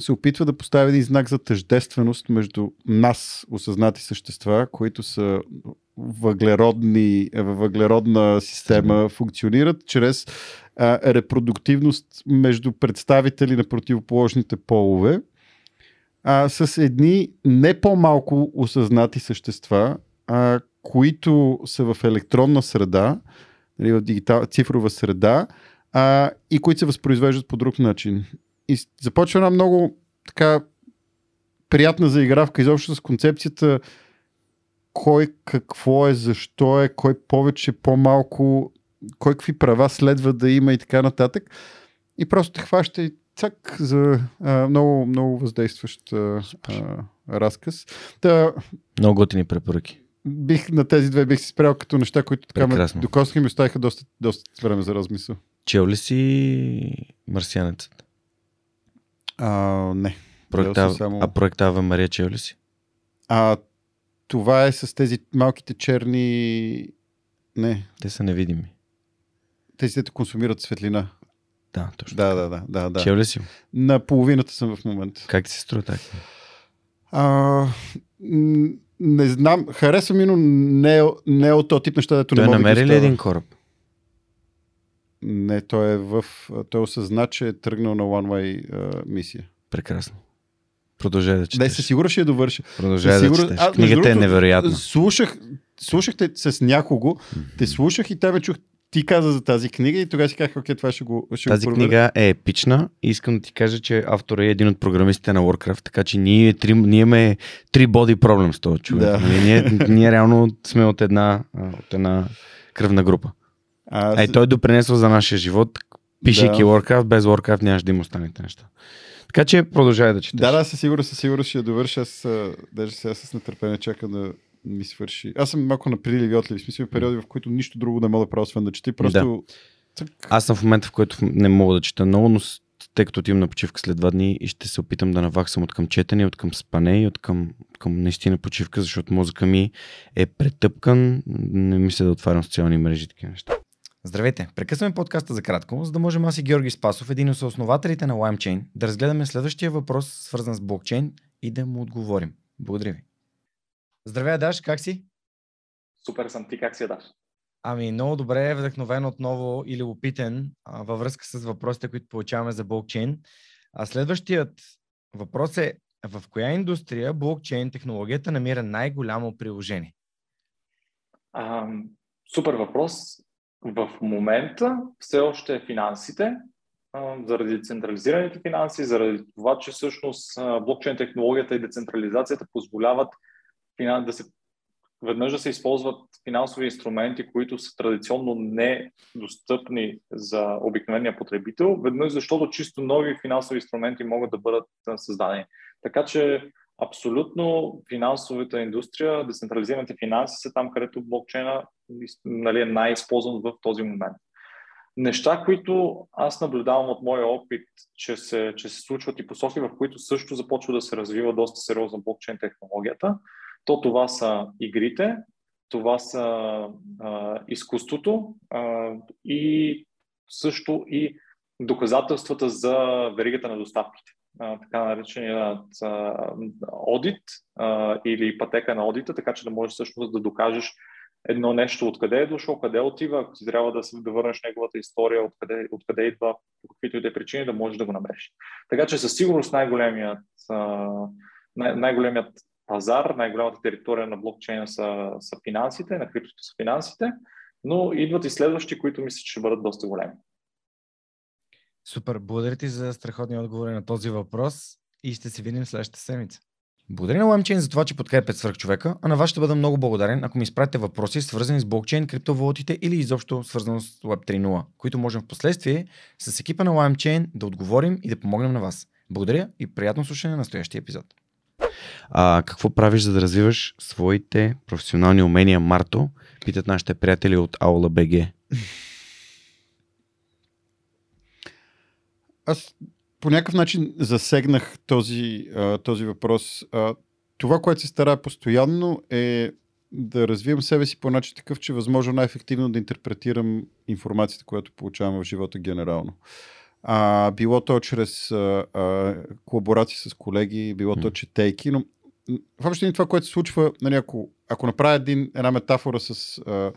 се опитва да постави един знак за тъждественост между нас, осъзнати същества, които са въглеродни, във въглеродна система функционират чрез а, репродуктивност между представители на противоположните полове, а, с едни не по-малко осъзнати същества, а, които са в електронна среда, нали, в дигитал, цифрова среда, а, и които се възпроизвеждат по друг начин. И започва една много така приятна заигравка изобщо с концепцията кой какво е, защо е, кой повече, по-малко, кой какви права следва да има и така нататък. И просто те хваща и цак за а, много, много въздействащ а, разказ. Та, Много готини препоръки. бих на тези две бих си спрял като неща, които така ме Прекрасно. докоснаха и ми оставиха доста, доста време за размисъл. Чел ли си Марсианецът? А, не. Проекта, само- А проекта Ава Мария чел ли си? А, това е с тези малките черни... Не, Те са невидими. тези, които консумират светлина. Да, точно. Да, да, да. да, да. Чел ли си? На половината съм в момента. Как ти се струва така? А, не знам, харесва ми, но не, е- не е от този тип неща, дето не Той мога да намери ги ли един кораб? Не, той е в... Той осъзна, че е тръгнал на One Way а, мисия. Прекрасно. Продължай да четеш. със сигурност ще я довърша. Продължай да сигурност- четеш. А, Книгата е невероятна. Слушах, слушахте с някого, те слушах и те ме чух, ти каза за тази книга и тогава си казах, окей, това ще го ще Тази го проверя. книга е епична и искам да ти кажа, че автора е един от програмистите на Warcraft, така че ние, три, ние имаме три боди проблем с този човек. Да. Ние, ние, ние реално сме от една, от една кръвна група. А, и той е допринесъл за нашия живот, пишейки Да. Warcraft, без Warcraft нямаш да има останалите неща. Така че продължай да четеш. Да, да, със сигурност, със сигурност ще я довърша. Аз даже сега с нетърпение чакам да, ми свърши. Аз съм малко на приливи отливи, в смисъл периоди, в които нищо друго не мога да правя, освен да чета. Просто... Да. Аз съм в момента, в който не мога да чета много, но тъй като отивам на почивка след два дни и ще се опитам да наваксам от към четене, от към спане и от към, към наистина почивка, защото мозъка ми е претъпкан, не мисля да отварям социални мрежи и такива неща. Здравейте! Прекъсваме подкаста за кратко, за да можем аз и Георги Спасов, един от основателите на LimeChain, да разгледаме следващия въпрос, свързан с блокчейн и да му отговорим. Благодаря ви. Здравей, Даш, как си? Супер съм. Ти как си, Даш? Ами, много добре, вдъхновен отново и любопитен а, във връзка с въпросите, които получаваме за блокчейн. А следващият въпрос е в коя индустрия блокчейн технологията намира най-голямо приложение? А, супер въпрос. В момента все още финансите, заради децентрализираните финанси, заради това, че всъщност блокчейн технологията и децентрализацията позволяват да се веднъж да се използват финансови инструменти, които са традиционно недостъпни за обикновения потребител, веднъж защото чисто нови финансови инструменти могат да бъдат създадени. Така че абсолютно финансовата индустрия, децентрализираните финанси са там, където блокчейна нали, най-използван в този момент. Неща, които аз наблюдавам от моя опит, че се, че се случват и посоки, в които също започва да се развива доста сериозна блокчейн технологията, то това са игрите, това са а, изкуството а, и също и доказателствата за веригата на доставките. А, така нареченият одит или пътека на одита, така че да можеш всъщност да докажеш едно нещо, откъде е дошло, къде отива, ако ти трябва да, да върнеш неговата история, откъде, откъде идва, по каквито и да е причини, да можеш да го намериш. Така че със сигурност най-големият, най- най-големият пазар, най-голямата територия на блокчейна са, са финансите, на криптото са финансите, но идват и следващи, които мисля, че ще бъдат доста големи. Супер, благодаря ти за страхотния отговор на този въпрос и ще се видим следващата седмица. Благодаря на LimeChain за това, че подкрепят свърх човека, а на вас ще бъда много благодарен, ако ми изпратите въпроси, свързани с блокчейн, криптовалутите или изобщо свързано с Web 3.0, които можем в последствие с екипа на LimeChain да отговорим и да помогнем на вас. Благодаря и приятно слушане на настоящия епизод. А, какво правиш, за да развиваш своите професионални умения, Марто? Питат нашите приятели от Аула БГ. Аз по някакъв начин засегнах този, този въпрос. Това, което се старая постоянно е да развивам себе си по начин такъв, че възможно най-ефективно да интерпретирам информацията, която получавам в живота генерално. А, било то чрез а, а, колаборации с колеги, било то четейки, но в общи това, което се случва, нали, ако, ако направя един, една метафора с а,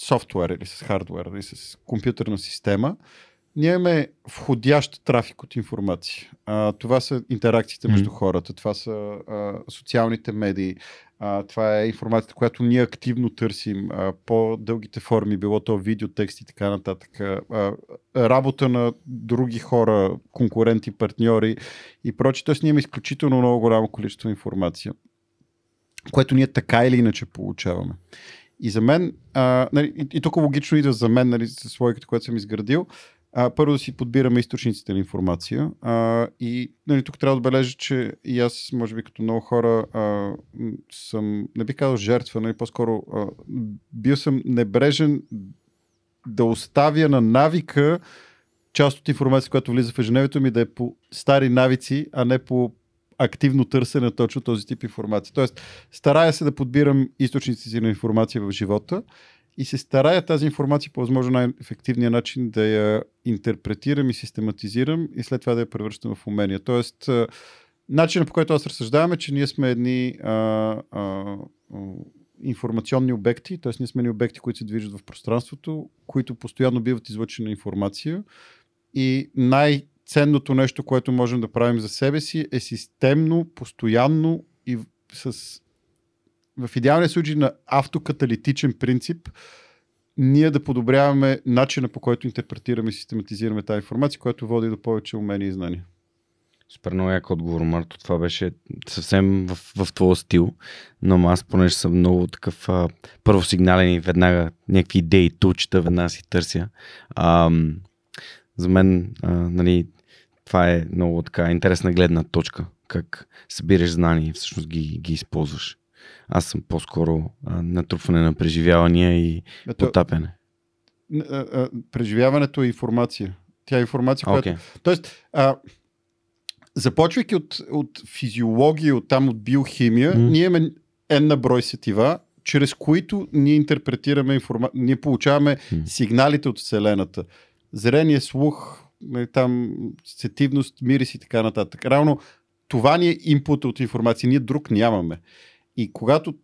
софтуер или с хардвер или с компютърна система, ние имаме входящ трафик от информация. А, това са интеракциите mm. между хората, това са а, социалните медии, а, това е информацията, която ние активно търсим, а, по-дългите форми, било то видео, текст и така нататък. А, работа на други хора, конкуренти, партньори и прочие. Тоест ние имаме изключително много голямо количество информация, което ние така или иначе получаваме. И за мен, а, нали, и, и тук логично идва за мен, нали, с логиката, която съм изградил, а, първо да си подбираме източниците на информация. А, и нали, тук трябва да отбележа, че и аз, може би като много хора, а, съм, не би казал жертва, нали, по-скоро а, бил съм небрежен да оставя на навика част от информация, която влиза в ежедневието ми, да е по стари навици, а не по активно търсене точно този тип информация. Тоест, старая се да подбирам източници на информация в живота и се старая тази информация по възможно най-ефективния начин да я интерпретирам и систематизирам и след това да я превръщам в умения. Тоест, начинът по който аз разсъждавам е, че ние сме едни а, а, информационни обекти, т.е. ние сме едни обекти, които се движат в пространството, които постоянно биват излъчена информация и най- ценното нещо, което можем да правим за себе си е системно, постоянно и с в идеалния случай на автокаталитичен принцип, ние да подобряваме начина по който интерпретираме и систематизираме тази информация, която води до повече умения и знания. Супер много як отговор, Марто. Това беше съвсем в, в твоя стил, но аз понеже съм много такъв а, първосигнален и веднага някакви идеи тучета веднага си търся. А, за мен, а, нали, това е много така интересна гледна точка как събираш знания и всъщност ги, ги използваш. Аз съм по-скоро а, натрупване на преживявания и Ето, потапяне. а, а, преживяването е информация. Тя е информация, която Окей. Тоест, а, започвайки от, от физиология, от там от биохимия, mm. ние имаме една брой сетива, чрез които ние интерпретираме информация, ние получаваме М. сигналите от Вселената. Зрение, слух, нали, там сетивност, мирис и така нататък. Равно това ни е импута от информация. Ние друг нямаме. И когато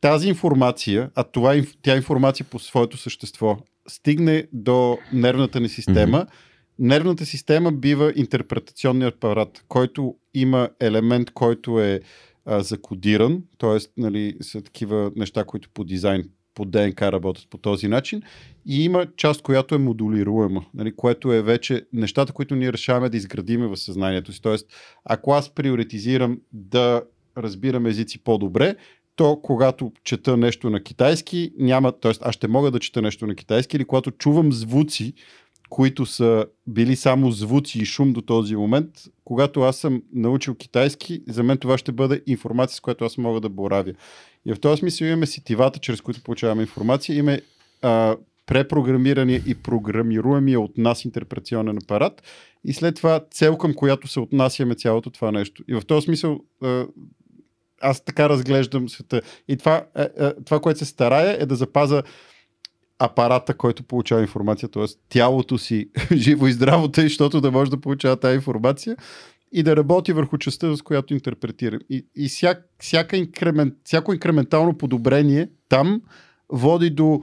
тази информация, а това, е тя е информация по своето същество, стигне до нервната ни система, нервната система бива интерпретационният апарат, който има елемент, който е а, закодиран, т.е. Нали, са такива неща, които по дизайн, по ДНК работят по този начин и има част, която е модулируема, нали, което е вече нещата, които ние решаваме да изградиме в съзнанието си. Тоест, ако аз приоритизирам да разбирам езици по-добре, то когато чета нещо на китайски, няма, т.е. аз ще мога да чета нещо на китайски или когато чувам звуци, които са били само звуци и шум до този момент, когато аз съм научил китайски, за мен това ще бъде информация, с която аз мога да боравя. И в този смисъл имаме сетивата, чрез които получаваме информация, имаме препрограмирания и програмируемия от нас интерпретационен апарат и след това цел към която се отнасяме цялото това нещо. И в този смисъл аз така разглеждам света. И това, е, е, това което се старая е да запаза апарата, който получава информация, т.е. тялото си живо и здраво, тъй, защото да може да получава тази информация и да работи върху частта, с която интерпретира. И, и всяк, всяка инкремент, всяко инкрементално подобрение там води до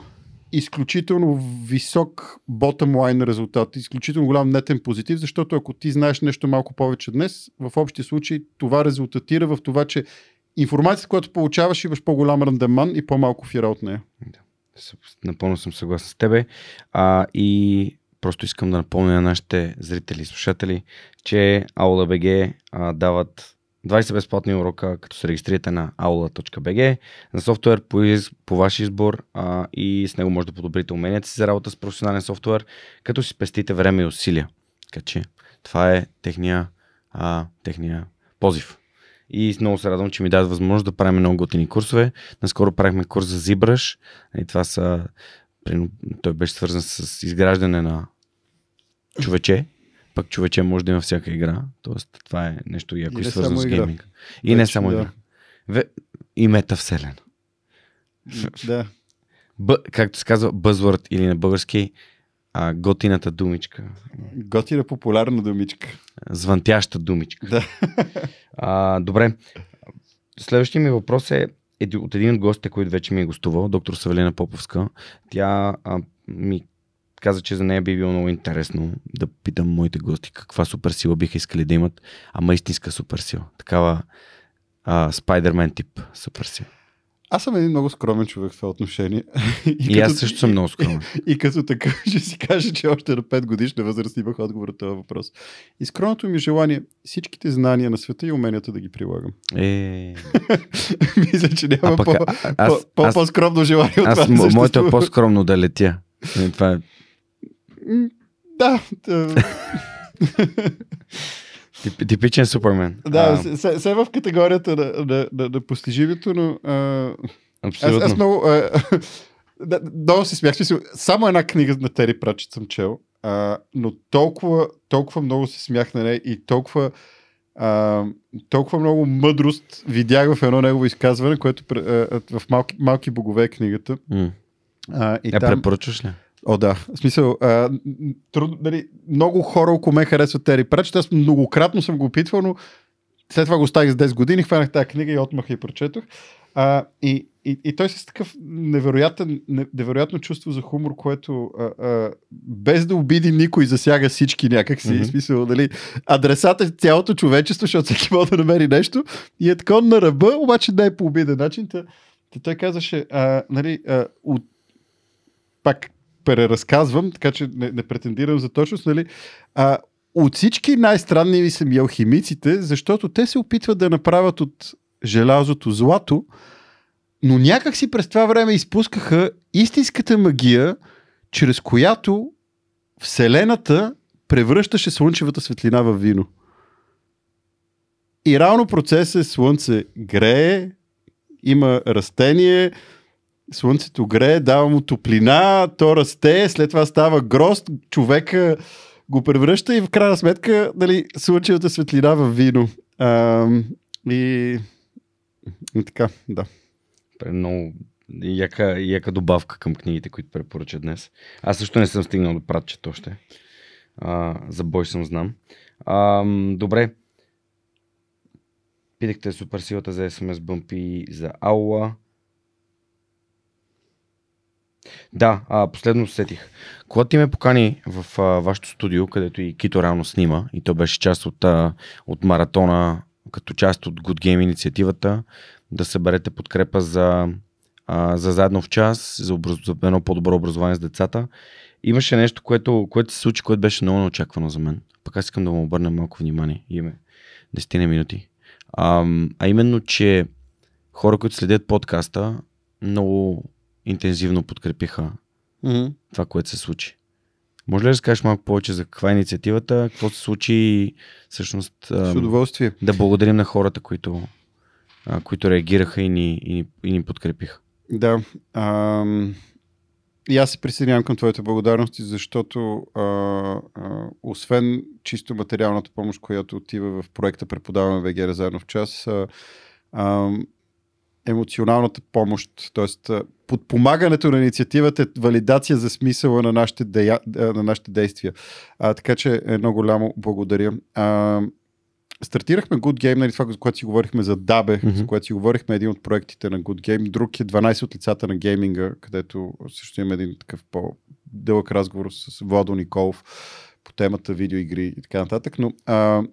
изключително висок bottom line резултат, изключително голям нетен позитив, защото ако ти знаеш нещо малко повече днес, в общия случай това резултатира в това, че информацията, която получаваш, имаш по-голям рандеман и по-малко фира от нея. С- Напълно съм съгласен с тебе. А, и просто искам да напомня на нашите зрители и слушатели, че Aula.bg а, дават 20 безплатни урока, като се регистрирате на aula.bg на софтуер по, по ваш избор а, и с него може да подобрите уменията си за работа с професионален софтуер, като си спестите време и усилия. Така че това е техния, а, техния позив. И много се радвам, че ми дадат възможност да правим много готини курсове. Наскоро правихме курс за ZBrush. И това са... Той беше свързан с изграждане на човече. Пък човече може да има всяка игра. Тоест, това е нещо яко И не свързано с гейминг. И не Вече, само да. игра. Ве... И метавселена. Да. Б... Както се казва, buzzword или на български, а, готината думичка. Готина популярна думичка. Звънтяща думичка. Да. А, добре. Следващия ми въпрос е от един от гостите, който вече ми е гостувал, доктор Савелина Поповска. Тя а, ми каза, че за нея би било много интересно да питам моите гости каква суперсила биха искали да имат, ама истинска суперсила. Такава а, Спайдермен тип суперсила. Аз съм един много скромен човек в това отношение. И, аз също съм много скромен. И като така ще си кажа, че още на 5 годишна възраст имах отговор на този въпрос. И скромното ми желание всичките знания на света и уменията да ги прилагам. Е, Мисля, че няма пък по, аз, по, аз, по, скромно желание от аз, това. мо- моето е по-скромно да летя. Е, Това е Да, да, тип, типичен супермен. да А, се, се, се в категорията на, на, на, на постижимето, но а, аз, абсолютно. аз много, а, много се смях. Смисъл, Само една книга на Тери Прачет съм чел, а, но толкова, толкова много се смях на нея и толкова, а, толкова много мъдрост видях в едно негово изказване, което а, в малки, малки богове е книгата. М. А, и Я там... препоръчваш ли? О, да. В смисъл, а, м, трудно, нали, много хора около мен харесват Тери Прачет. Аз многократно съм го опитвал, но след това го оставих за 10 години, хванах тази книга и отмах и прочетох. А, и, и, и той с такъв невероятен, не- невероятно чувство за хумор, което а, а, без да обиди никой, засяга всички някакси. Mm-hmm. Смисъл, нали, адресата е цялото човечество, защото всеки може да намери нещо. И е така на ръба, обаче не е по обиден начин. Та, та той казваше, а, нали, а, от, пак преразказвам, така че не, не претендирам за точност, нали, а, от всички най-странни са ми алхимиците, защото те се опитват да направят от желязото злато, но някак си през това време изпускаха истинската магия, чрез която Вселената превръщаше слънчевата светлина в вино. И реално процесът е слънце грее, има растение, слънцето грее, дава му топлина, то расте, след това става грост, човека го превръща и в крайна сметка нали, слънчевата светлина в вино. А, и, и така, да. Много яка, яка добавка към книгите, които препоръча днес. Аз също не съм стигнал до пратчет още. А, за бой съм знам. А, добре. Питахте супер силата за SMS бъмпи за Аула. Да, а, последно сетих. Когато ти ме покани в а, вашето студио, където и Кито реално снима, и то беше част от, а, от маратона, като част от Good Game инициативата, да съберете подкрепа за, а, за заедно в час, за, образ... за едно по-добро образование с децата. Имаше нещо, което, което се случи, което беше много неочаквано за мен. Пък аз искам да му обърна малко внимание. Име 10 минути. А, а именно, че хора, които следят подкаста, много интензивно подкрепиха Mm-hmm. това, което се случи. Може ли да разкажеш малко повече за каква е инициативата, какво се случи и всъщност С удоволствие. да благодарим на хората, които, които реагираха и ни, и, ни, и ни подкрепиха. Да. Ам, и аз се присъединявам към твоите благодарности, защото а, а, освен чисто материалната помощ, която отива в проекта Преподаваме ВГР заедно в час, а, а, емоционалната помощ, т.е. подпомагането на инициативата е валидация за смисъла на нашите, дея, на нашите действия. А, така че едно голямо благодаря. А, стартирахме Good Game, нали, това, за което си говорихме за Дабе, Мгм. за което си говорихме един от проектите на Good Game. Друг е 12 от лицата на гейминга, където също има един такъв по-дълъг разговор с Владо Николов по темата видеоигри и така нататък. Но а,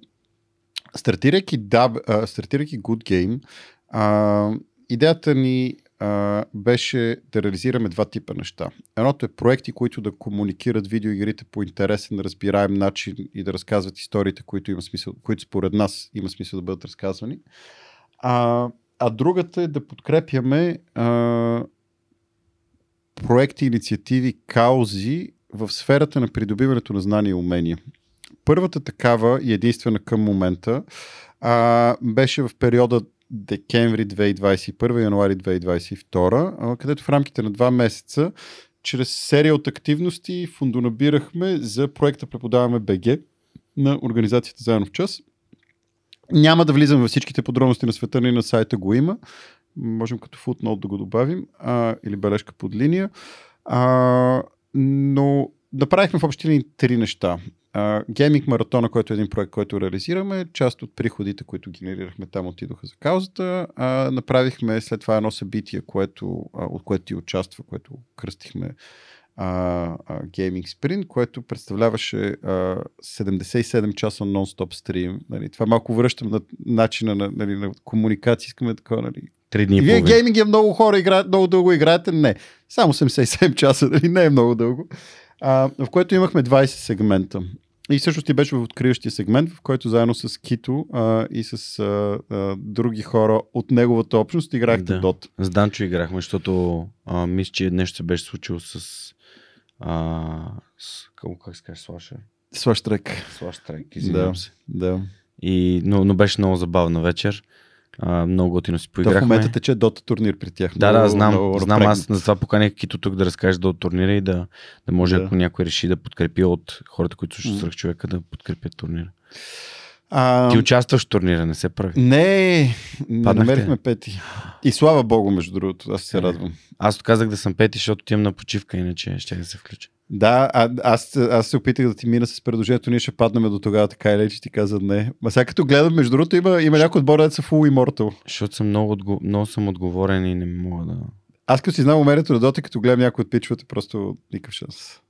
стартирайки, Dab, а, стартирайки Good Game, а, идеята ни а, беше да реализираме два типа неща. Едното е проекти, които да комуникират видеоигрите по интересен, разбираем начин и да разказват историите, които, има смисъл, които според нас има смисъл да бъдат разказвани. А, а другата е да подкрепяме а, проекти, инициативи, каузи в сферата на придобиването на знания и умения. Първата такава и единствена към момента а, беше в периода декември 2021, януари 2022, а, където в рамките на два месеца чрез серия от активности фондонабирахме за проекта Преподаваме БГ на организацията Заедно в час. Няма да влизам във всичките подробности на света, ни на сайта го има. Можем като футнот да го добавим а, или бележка под линия. А, но направихме в общи линии три неща. Гейминг маратона, който е един проект, който реализираме, част от приходите, които генерирахме там, отидоха за каузата. А, направихме след това едно събитие, което, а, от което ти участва, което кръстихме а, а, Gaming Sprint, което представляваше а, 77 часа нон-стоп стрим. Нали, това малко връщам на начина на, нали, на комуникация. Искаме такова, нали, Три дни вие гейминг е много хора играят, много дълго играете. Не. Само 77 часа, нали? не е много дълго. А, в което имахме 20 сегмента. И всъщност ти беше в откриващия сегмент, в който заедно с Кито а, и с а, а, други хора от неговата общност играхте Да. Dota. С Данчо играхме, защото а, мисля, че нещо се беше случило с... А, с какво, как се каже, Слаша? Слаш трек. Слаш трек, извинявам Да, се. да. И, но, но беше много забавна вечер. А, много готино си То в поиграхме. момента тече Dota турнир при тях. Да, да, знам. много знам аз напрегнат. затова поканих Кито тук да разкаже до турнира и да, да може, Да. ако някой реши да подкрепи от хората, които слушат М. свръх човека, да подкрепят турнира. А, Ти участваш в турнира, не се прави. не, Паднахте. намерихме пети. И слава богу, между другото, аз се Е. радвам. Аз отказах да съм пети, защото отивам на почивка, иначе ще да се включа. Да, а, аз, аз се опитах да ти мина с предложението, ние ще паднем до тогава, така или че ти каза не. Ма сега като гледам, между другото, има, има някои отбора, да са full immortal. Защото съм много, отго... много съм отговорен и не мога да... Аз като си знам умението на Дота, като гледам някой от пичовете, просто никакъв шанс.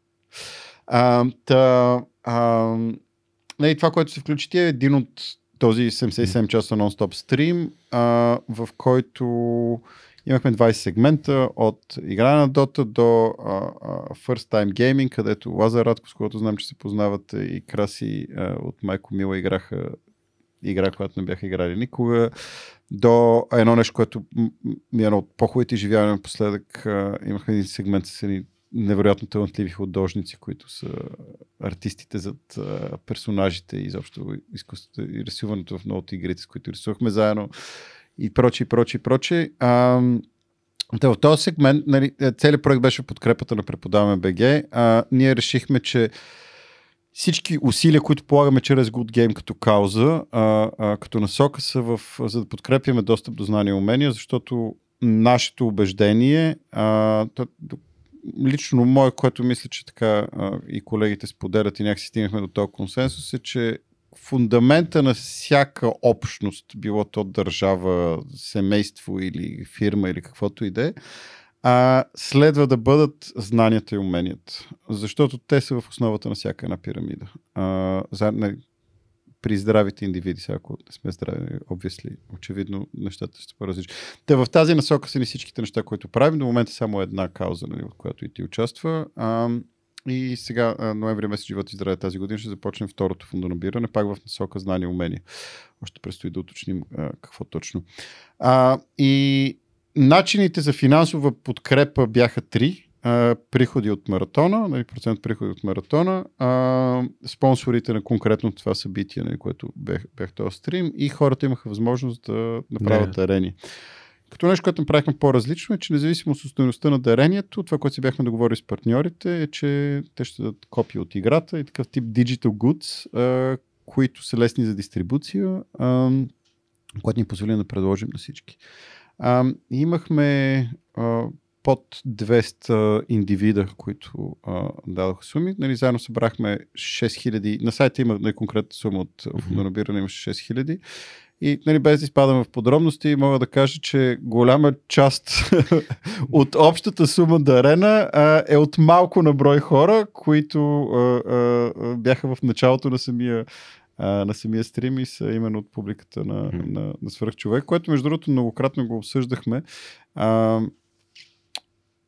А, та, а, не, това, което се включи ти е един от този 77 часа нон-стоп стрим, а, в който имахме 20 сегмента от игра на Дота до а, а, First Time Gaming, където Лазар Радко, с когото знам, че се познават и Краси а, от Майко Мила играха игра, която не бяха играли никога, до едно нещо, което ми е едно от по-хубавите изживявания напоследък. Имахме един сегмент с едни невероятно талантливи художници, които са артистите зад персонажите и изобщо изкуството и рисуването в многото игрите, с които рисувахме заедно и прочи, прочи, прочи. Да, в този сегмент, нали, целият проект беше подкрепата на Преподаваме БГ. А, ние решихме, че всички усилия, които полагаме чрез Good Game като кауза, а, а, като насока са в, за да подкрепяме достъп до знания и умения, защото нашето убеждение, а, то, лично мое, което мисля, че така а, и колегите споделят и някакси стигнахме до този консенсус, е, че фундамента на всяка общност, било то държава, семейство или фирма или каквото и да е, а, следва да бъдат знанията и уменията. Защото те са в основата на всяка една пирамида. А, за, не, при здравите индивиди, сега ако не сме здрави, обвисли, очевидно нещата ще са по-различни. Те в тази насока са ни всичките неща, които правим. До момента само една кауза, нали, от която и ти участва. А, и сега, ноември месец живот и здраве тази година, ще започнем второто фундонабиране, пак в насока знания и умения. Още предстои да уточним а, какво точно. А, и начините за финансова подкрепа бяха три. А, приходи от маратона, нали, процент приходи от маратона, а, спонсорите на конкретно това събитие, нали, което бях, бях този стрим и хората имаха възможност да направят да. дарени. Като нещо, което направихме по-различно е, че независимо от стоеността на дарението, това, което си бяхме договорили с партньорите, е, че те ще дадат копия от играта и такъв тип digital goods, а, които са лесни за дистрибуция, а, което ни позволи да предложим на всички. А, имахме а, под 200 индивида, които а, дадоха суми. Нали, заедно събрахме 6000. На сайта има нали, конкретна сума от набиране, имаше 6000. И нали, без да изпадам в подробности, мога да кажа, че голяма част от общата сума дарена а, е от малко на брой хора, които а, а, бяха в началото на самия а, на самия стрим и са именно от публиката на, mm-hmm. на, на Свърхчовек, което между другото многократно го обсъждахме. А,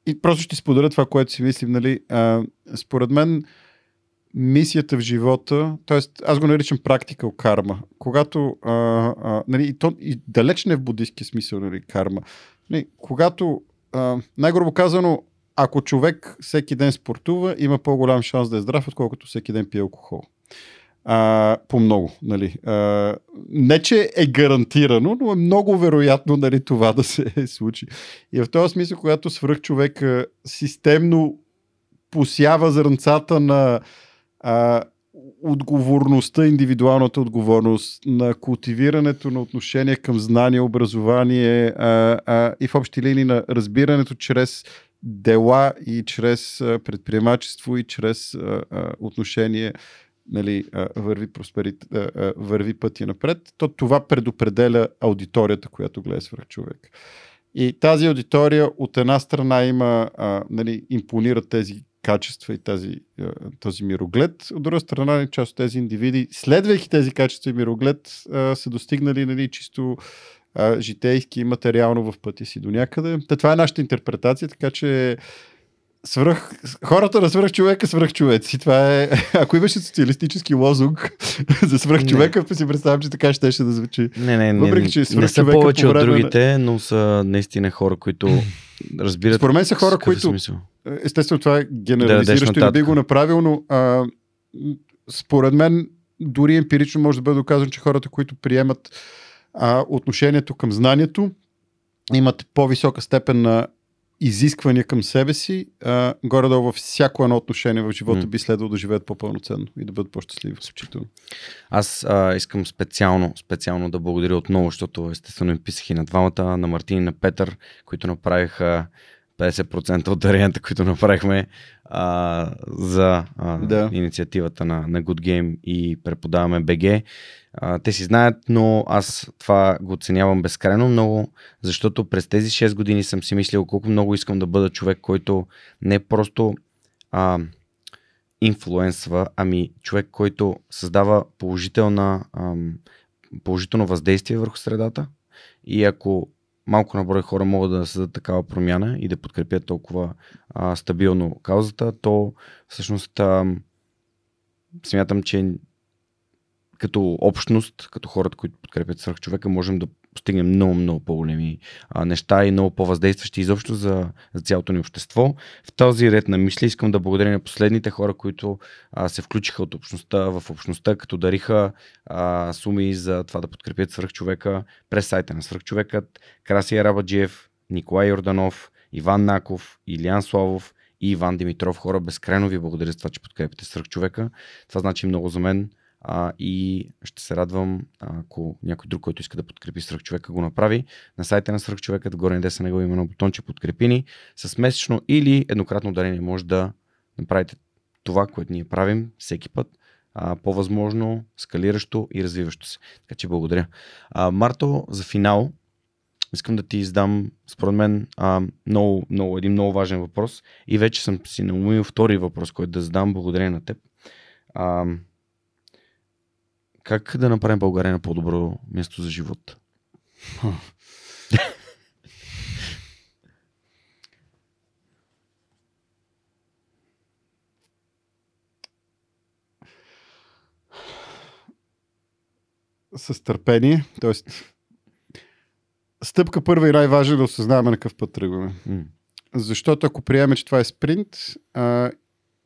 и просто ще споделя това, което си мислим. Нали? А, според мен, мисията в живота, т.е. аз го наричам практикал карма. Когато, а, а, нали, и, то, и далеч не в буддийски смисъл, нали, карма. Нали, когато, а, най-грубо казано, ако човек всеки ден спортува, има по-голям шанс да е здрав, отколкото всеки ден пие алкохол. А, по много. Нали. А, не, че е гарантирано, но е много вероятно нали, това да се случи. И в този смисъл, когато свръх човек системно посява зърнцата на а, отговорността, индивидуалната отговорност, на култивирането на отношение към знание, образование а, а, и в общи линии на разбирането чрез дела и чрез предприемачество и чрез а, а, отношение нали, а, върви, просперит, а, а, върви пътя напред, то това предопределя аудиторията, която гледа свърх човек. И тази аудитория от една страна има, а, нали, импонират тези качества и тази, този мироглед. От друга страна, част от тези индивиди, следвайки тези качества и мироглед, са достигнали нали, чисто житейски и материално в пътя си до някъде. Та, това е нашата интерпретация, така че свръх, хората на свръх човека свръх човеци. Това е, ако имаше социалистически лозунг за свръх човека, си представям, че така ще, ще да звучи. Не, не, Въпреки, че не, не са повече от другите, но са наистина хора, които разбират. Според мен са хора, които. Смисъл. Естествено, това е генерализиращо и не би го направил, но а, според мен дори емпирично може да бъде доказано, че хората, които приемат а, отношението към знанието, имат по-висока степен на изисквания към себе си, а, горе-долу във всяко едно отношение в живота mm. би следвало да живеят по-пълноценно и да бъдат по-щастливи включително. Аз а, искам специално, специално да благодаря отново, защото естествено им писах и на двамата, на Мартин и на Петър, които направиха 50% от даренията, които направихме а, за а, да. инициативата на, на Good Game и преподаваме БГ. А, те си знаят, но аз това го оценявам безкрайно много, защото през тези 6 години съм си мислил колко много искам да бъда човек, който не просто а, инфлуенсва, ами човек, който създава положителна, а, положително въздействие върху средата. И ако малко на брой хора могат да създадат такава промяна и да подкрепят толкова а, стабилно каузата, то всъщност а, смятам, че като общност, като хората, които подкрепят свърх човека, можем да постигнем много, много по-големи а, неща и много по-въздействащи изобщо за, за цялото ни общество. В този ред на мисли искам да благодаря на последните хора, които а, се включиха от общността в общността, като дариха а, суми за това да подкрепят свръхчовека през сайта на свръхчовекът, Красия Рабаджиев, Николай Йорданов, Иван Наков, Илиан Славов и Иван Димитров. Хора, безкрайно ви благодаря за това, че подкрепите свръхчовека. Това значи много за мен а, и ще се радвам, ако някой друг, който иска да подкрепи свръхчовека, го направи. На сайта на свръхчовека, горе надесна него има едно бутонче подкрепи ни с месечно или еднократно дарение. Може да направите това, което ние правим всеки път, а, по-възможно, скалиращо и развиващо се. Така че благодаря. А, Марто, за финал, искам да ти издам, според мен, а, много, много, един много важен въпрос и вече съм си наумил втори въпрос, който да задам благодарение на теб. А, как да направим България на по-добро място за живот? С търпение, т.е. стъпка първа и най-важна е да осъзнаваме на какъв път тръгваме. М. Защото ако приемем, че това е спринт, а,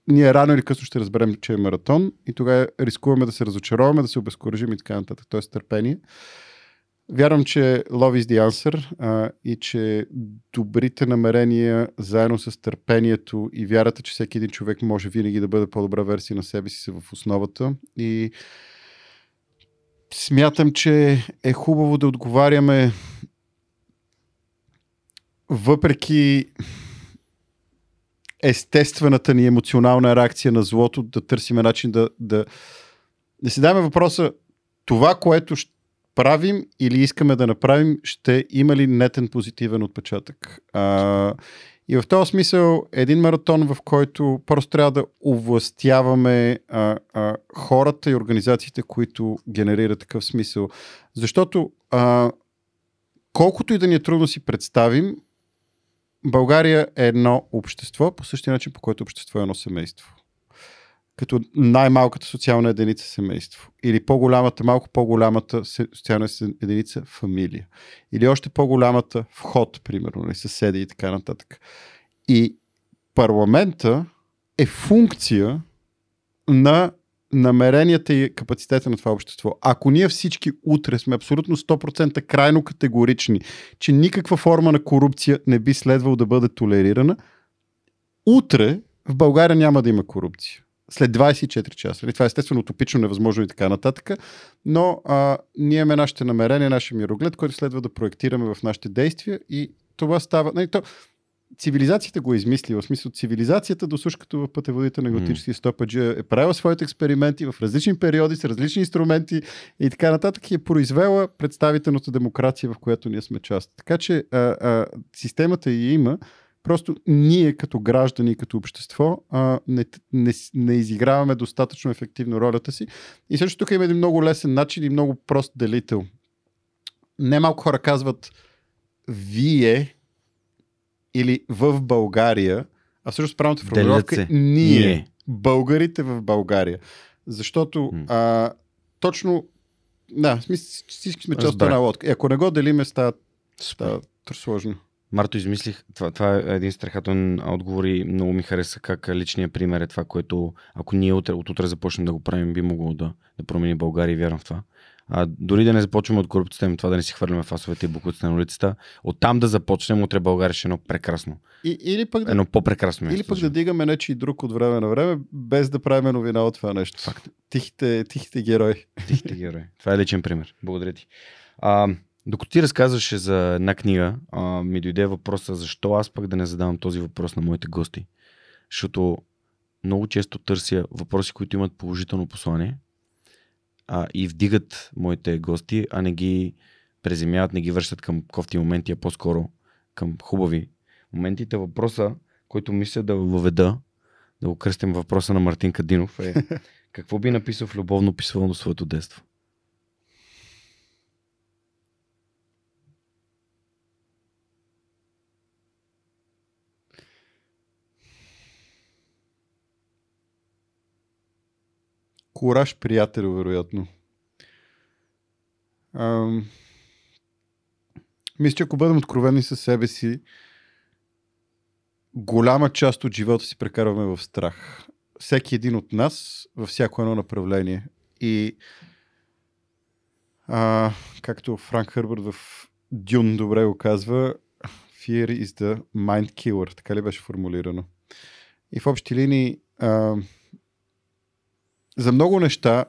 ние рано или късно ще разберем, че е маратон и тогава рискуваме да се разочароваме, да се обезкуражим и така нататък. Тоест търпение. Вярвам, че love is the answer а, и че добрите намерения заедно с търпението и вярата, че всеки един човек може винаги да бъде по-добра версия на себе си са в основата. И смятам, че е хубаво да отговаряме въпреки естествената ни емоционална реакция на злото, да търсиме начин да, да, да си даме въпроса това, което ще правим или искаме да направим, ще има ли нетен позитивен отпечатък. А, и в този смисъл един маратон, в който просто трябва да овластяваме а, а, хората и организациите, които генерират такъв смисъл. Защото а, колкото и да ни е трудно си представим, България е едно общество, по същия начин, по който общество е едно семейство. Като най-малката социална единица семейство. Или по-голямата, малко по-голямата социална единица фамилия. Или още по-голямата вход, примерно, или съседи и така нататък. И парламента е функция на намеренията и капацитета на това общество. Ако ние всички утре сме абсолютно 100% крайно категорични, че никаква форма на корупция не би следвало да бъде толерирана, утре в България няма да има корупция. След 24 часа. Нали, Това е естествено утопично, невъзможно и така нататък. Но а, ние имаме нашите намерения, нашия мироглед, който следва да проектираме в нашите действия и това става. Нали, то, цивилизацията го е измислила. В смисъл, цивилизацията, досуш като в пътеводите на готически стопаджи, е правила своите експерименти в различни периоди, с различни инструменти и така нататък и е произвела представителната демокрация, в която ние сме част. Така че а, а, системата я има, просто ние като граждани, като общество а, не, не, не изиграваме достатъчно ефективно ролята си. И също тук има един много лесен начин и много прост делител. Немалко хора казват вие или в България, а всъщност правилната формулировка е ние, Ние. българите в България. Защото М. а, точно да, всички сме част от една лодка. И ако не го делиме, става, става сложно. Марто, измислих, това, това е един страхателен отговор и много ми хареса как личният пример е това, което ако ние утре, от утре започнем да го правим, би могло да, да промени България и вярвам в това. А, дори да не започваме от корупцията им, това да не си хвърляме фасовете и буквите на улицата, оттам да започнем, утре България ще е едно прекрасно, И, или пък да, едно по-прекрасно или пък да дигаме нечи и друг от време на време, без да правим новина от това нещо. Факт. Тихите, тихите герои. Тихите герои. Това е личен пример. Благодаря ти. А, докато ти разказваше за една книга, а, ми дойде въпроса защо аз пък да не задавам този въпрос на моите гости. Защото много често търся въпроси, които имат положително послание а, и вдигат моите гости, а не ги преземяват, не ги връщат към кофти моменти, а по-скоро към хубави моментите. Въпроса, който мисля да въведа, да го кръстим въпроса на Мартин Кадинов е какво би написал в любовно писмо до своето детство? Кураж, приятел, вероятно. Ам... Мисля, че ако бъдем откровени със себе си, голяма част от живота си прекарваме в страх. Всеки един от нас във всяко едно направление. И а, както Франк Хърбърт в Дюн добре го казва, Fear is the mind killer. Така ли беше формулирано? И в общи линии а, за много неща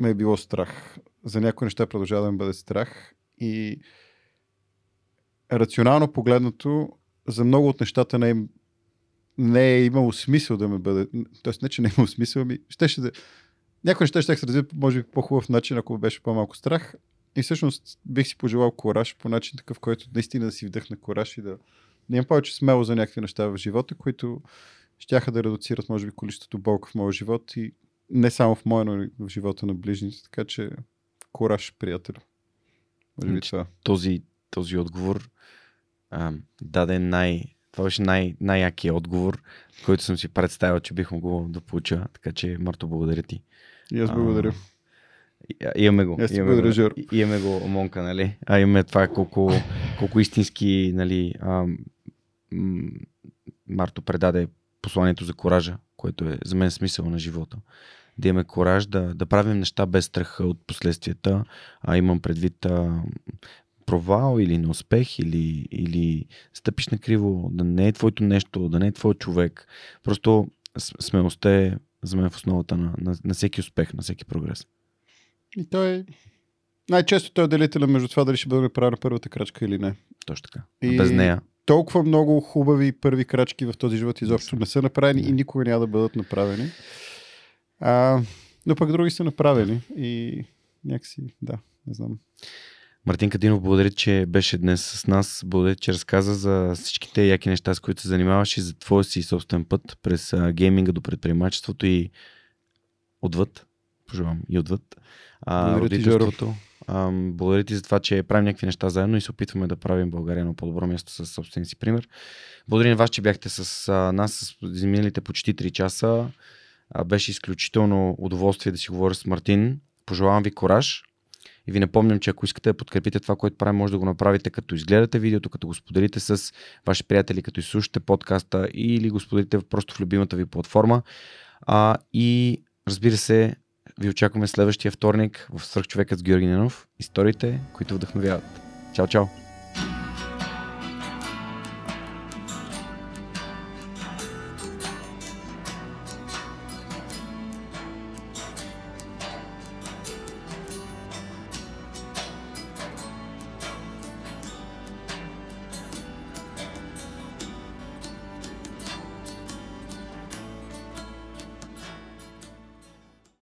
ме е било страх. За някои неща продължава да ме бъде страх. И рационално погледнато, за много от нещата не е, не е имало смисъл да ме бъде. Тоест, не, че не е имало смисъл, ами щеше да. Някои неща ще се развият, може би, по хубав начин, ако беше по-малко страх. И всъщност бих си пожелал кораж по начин такъв, който наистина да си вдъхна кораж и да, да имам повече смело за някакви неща в живота, които щяха да редуцират, може би, количеството болка в моя живот и не само в моя, но и в живота на ближните. Така че кораж, приятел. Може би Значи, това. Този, този отговор а, даде най... Това беше най- най-якия отговор, който съм си представил, че бих могъл да получа. Така че, Марто, благодаря ти. И аз А, благодаря. И- Имаме го. Аз Имаме благодаря, го, имаме го Монка, нали? А имаме това колко, колко истински, нали, а, Марто предаде посланието за коража, което е за мен смисъл на живота. Да имаме кораж да, да правим неща без страха от последствията, а имам предвид а, провал или неуспех, или, или стъпиш на криво, да не е твоето нещо, да не е твой човек. Просто смелостта е за мен в основата на, на, на всеки успех, на всеки прогрес. И той. Най-често той е делителен между това дали ще бъде направена първата крачка или не. Точно така. И... Без нея. Толкова много хубави първи крачки в този живот изобщо не са направени и никога няма да бъдат направени. А, но пък други са направени и някакси, да, не знам. Мартин Кадинов, благодаря, че беше днес с нас. Благодаря, че разказа за всичките яки неща, с които се занимаваш и за твоя си собствен път през гейминга до предприемачеството и отвъд. Пожелавам и отвъд. А, родителството. Благодаря ти за това, че правим някакви неща заедно и се опитваме да правим България на по-добро място с собствения си пример. Благодаря на вас, че бяхте с а, нас с изминалите почти 3 часа. А, беше изключително удоволствие да си говоря с Мартин. Пожелавам ви кораж. И ви напомням, че ако искате да подкрепите това, което правим, може да го направите като изгледате видеото, като го споделите с ваши приятели, като изслушате подкаста или го споделите просто в любимата ви платформа. А, и разбира се, ви очакваме следващия вторник в Свърхчовекът с Георги Ненов. Историите, които вдъхновяват. Чао, чао!